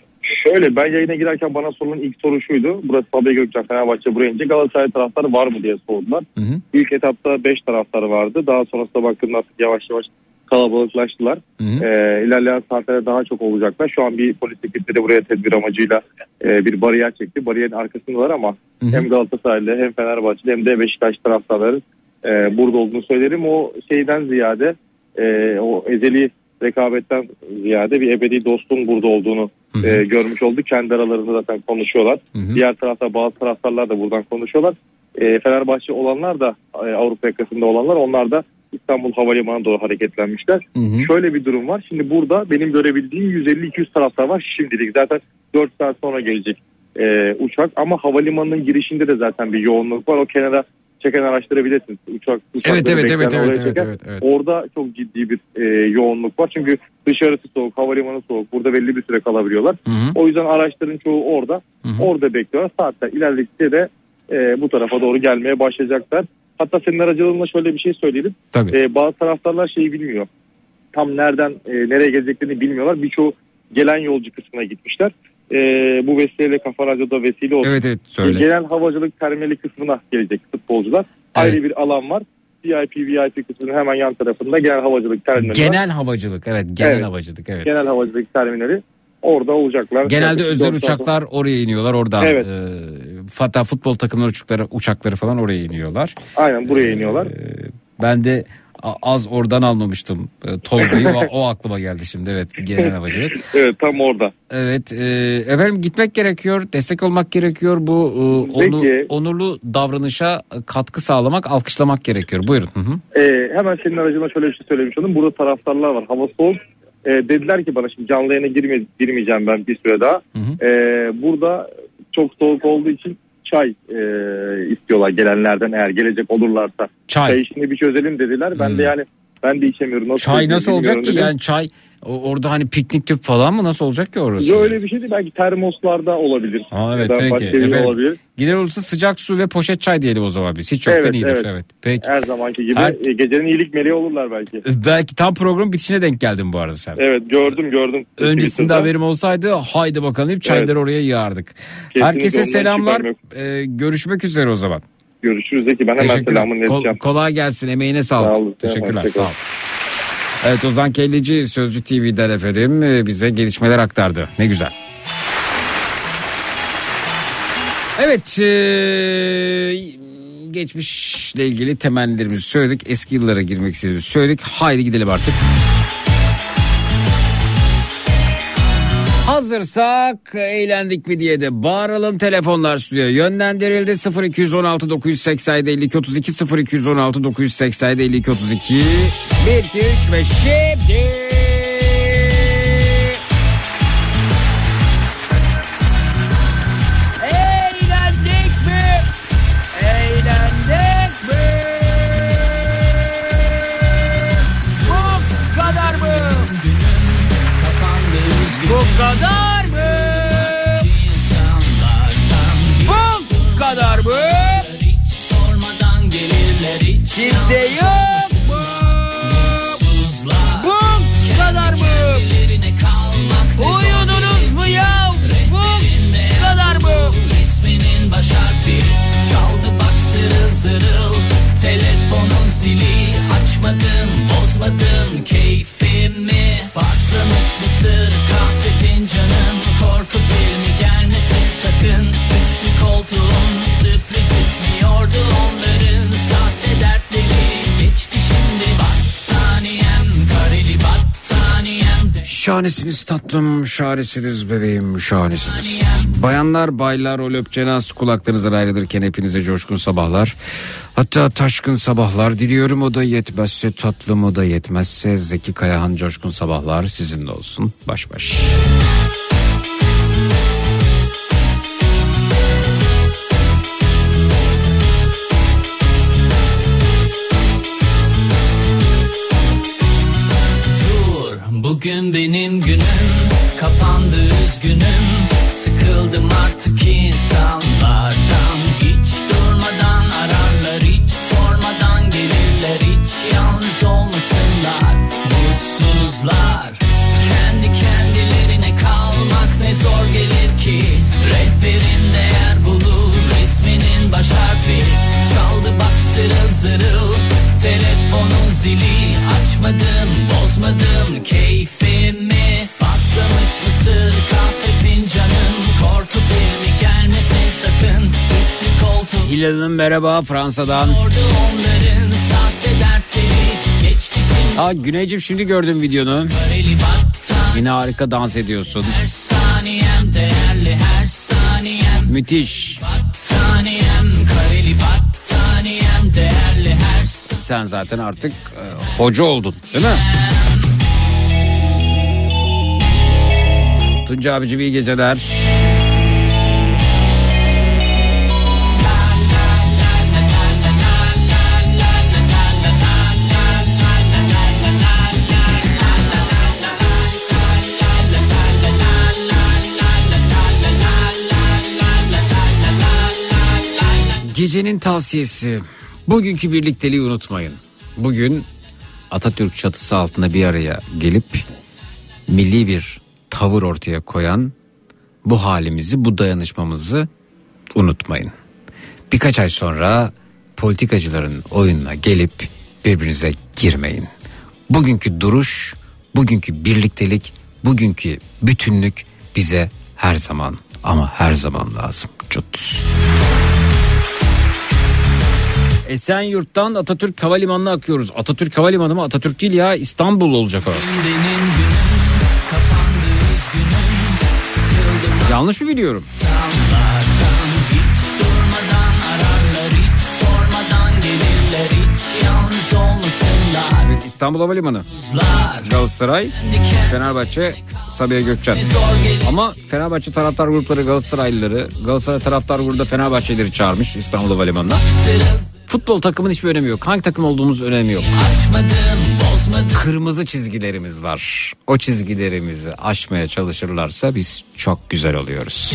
Şöyle ben yayına girerken bana sorulan ilk soru şuydu. Burası Sabiha Gökçen Fenerbahçe buraya ince Galatasaray taraftarı var mı diye sordular. Hı hı. İlk etapta 5 taraftarı vardı. Daha sonrasında baktığımda artık yavaş yavaş kalabalıklaştılar. Hı hı. Ee, ilerleyen saatlerde daha çok olacaklar. Şu an bir polis ekibi de buraya tedbir amacıyla e, bir bariyer çekti. Bariyerin arkasındalar ama Hı hı. hem Galatasaraylı hem Fenerbahçeli hem de Beşiktaş taraftarları e, burada olduğunu söylerim. O şeyden ziyade e, o ezeli rekabetten ziyade bir ebedi dostun burada olduğunu e, görmüş olduk. Kendi aralarında zaten konuşuyorlar. Diğer tarafta bazı taraftarlar da buradan konuşuyorlar. E, Fenerbahçe olanlar da e, Avrupa yakasında olanlar onlar da İstanbul Havalimanı'na doğru hareketlenmişler. Şöyle bir durum var. Şimdi burada benim görebildiğim 150-200 taraftar var şimdilik. Zaten 4 saat sonra gelecek e, uçak ama havalimanının girişinde de zaten bir yoğunluk var. O kenara çeken araştırabilirsiniz. Uçak, uçakları Evet, evet, evet, evet, evet, evet, evet. Orada çok ciddi bir e, yoğunluk var. Çünkü dışarısı soğuk, havalimanı soğuk. Burada belli bir süre kalabiliyorlar. O yüzden araçların çoğu orada. Orada bekliyorlar. Saatler ilerledikçe de e, bu tarafa doğru gelmeye başlayacaklar. Hatta senin aracılığında şöyle bir şey söyleyelim. Tabii. E, bazı taraftarlar şeyi bilmiyor. Tam nereden e, nereye geleceklerini bilmiyorlar. Birçoğu gelen yolcu kısmına gitmişler. E, bu vesileyle Kafa Radyo'da vesile olsun. Evet evet söyle. Genel havacılık terminali kısmına gelecek futbolcular. Ayrı bir alan var. VIP VIP kısmının hemen yan tarafında genel havacılık terminali var. Genel havacılık evet genel Evet. havacılık evet. Genel havacılık terminali. Orada olacaklar. Genelde Yaklaşık özel uçaklar oraya iniyorlar oradan. Evet. E, hatta futbol takımları uçakları, uçakları falan oraya iniyorlar. Aynen buraya iniyorlar. Ben de az oradan almamıştım e, Tolga'yı o, o aklıma geldi şimdi evet genel havacılık. evet tam orada. Evet e, efendim gitmek gerekiyor destek olmak gerekiyor bu e, onu- Peki. onurlu davranışa katkı sağlamak alkışlamak gerekiyor buyurun. Hı hı. Ee, hemen senin aracına şöyle bir şey söylemiş oldum. Burada taraftarlar var. Hava soğuk. Ee, dediler ki bana şimdi canlı yayına girme, girmeyeceğim ben bir süre daha. Ee, burada çok soğuk olduğu için çay e, istiyorlar gelenlerden eğer gelecek olurlarsa. Çay. işini bir çözelim dediler. Ben de yani ben de içemiyorum. Nasıl Çay nasıl olacak ki yani çay orada hani piknik tüp falan mı nasıl olacak ki orası? Yo, öyle bir şey değil. Belki termoslarda olabilir. Ha, evet peki. bir Efendim, olabilir. Gider olursa sıcak su ve poşet çay diyelim o zaman biz. Hiç yoktan Evet, iyidir. Evet. evet. Peki. Her zamanki gibi Her- e, gecenin iyilik meleği olurlar belki. Belki tam program bitişine denk geldin bu arada sen. Evet gördüm gördüm. Öncesinde haberim olsaydı haydi bakalım deyip çayları oraya yağardık. Herkese ondan selamlar. yok. Ee, görüşmek üzere o zaman. Görüşürüz Zeki. Ben hemen selamını ileteceğim. kolay gelsin. Emeğine sağlık. Sağ olun. Teşekkürler. Sağ kalın. Evet Ozan Kelleci Sözcü TV'den efendim e, bize gelişmeler aktardı. Ne güzel. Evet e, geçmişle ilgili temennilerimizi söyledik. Eski yıllara girmek istediğimizi söyledik. Haydi gidelim artık. Hazırsak eğlendik mi diye de bağıralım. Telefonlar stüdyoya yönlendirildi. 0216 987 52 32 0216 987 52 32 1 2 3 ve şimdi Zili açmadım bozmadım keyfimi. Patlamış mısır kahve fincanım. Korku filmi gelmesin sakın. Üçlü koltuğun sürpriz ismi yordu onların Şahanesiniz tatlım, şahanesiniz bebeğim, şahanesiniz. Bayanlar, baylar, o löpçenaz kulaklarınızdan ayrılırken hepinize coşkun sabahlar. Hatta taşkın sabahlar diliyorum o da yetmezse tatlım o da yetmezse Zeki Kayahan coşkun sabahlar sizinle olsun baş baş. Dur bugün benim günüm Kapandı üzgünüm. Sıkıldım artık insanlardan. Hiç durmadan ararlar Hiç sormadan gelirler. Hiç yalnız olmasınlar Mutsuzlar. Kendi kendilerine kalmak ne zor gelir ki. Rehberin değer bulur Resminin baş harfi. Çaldı bak zırıl zırıl Telefonun zili açmadım bozmadım keyfimi Patlamış mısır kahve fincanım Korku filmi gelmesin sakın Üçlü koltuk Hilal Hanım merhaba Fransa'dan. Orada onların sahte dertleri Geçti şimdi Aa Güneycim şimdi gördüm videonu. Yine harika dans ediyorsun. Her saniyem değerli her saniyem Müthiş. Battaniyem Sen zaten artık e, hoca oldun değil mi? Tunca abicim iyi geceler. Gecenin tavsiyesi. Bugünkü birlikteliği unutmayın. Bugün Atatürk çatısı altında bir araya gelip milli bir tavır ortaya koyan bu halimizi, bu dayanışmamızı unutmayın. Birkaç ay sonra politikacıların oyununa gelip birbirinize girmeyin. Bugünkü duruş, bugünkü birliktelik, bugünkü bütünlük bize her zaman ama her zaman lazım. Cut. Esenyurt'tan Atatürk Havalimanı'na akıyoruz. Atatürk Havalimanı mı? Atatürk değil ya İstanbul olacak o. Yanlış mı biliyorum? Evet, İstanbul Havalimanı. Galatasaray, Fenerbahçe, Sabiha Gökçen. Ama Fenerbahçe taraftar grupları Galatasaraylıları, Galatasaray taraftar grubu da Fenerbahçeleri çağırmış İstanbul Havalimanı'na. Futbol takımın hiçbir önemi yok. Hangi takım olduğumuz önemi yok. Kırmızı çizgilerimiz var. O çizgilerimizi aşmaya çalışırlarsa biz çok güzel oluyoruz.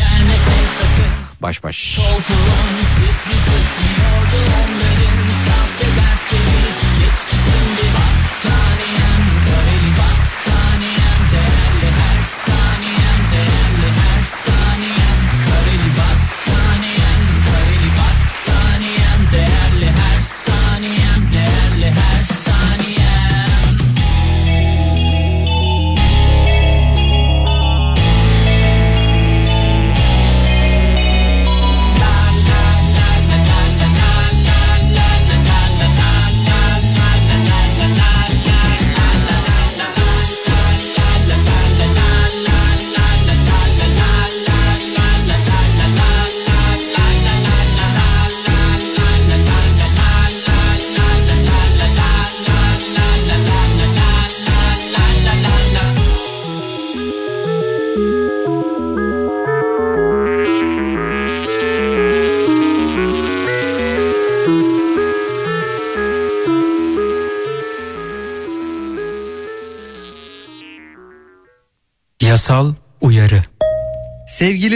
Baş baş. Koltuğun sürpriz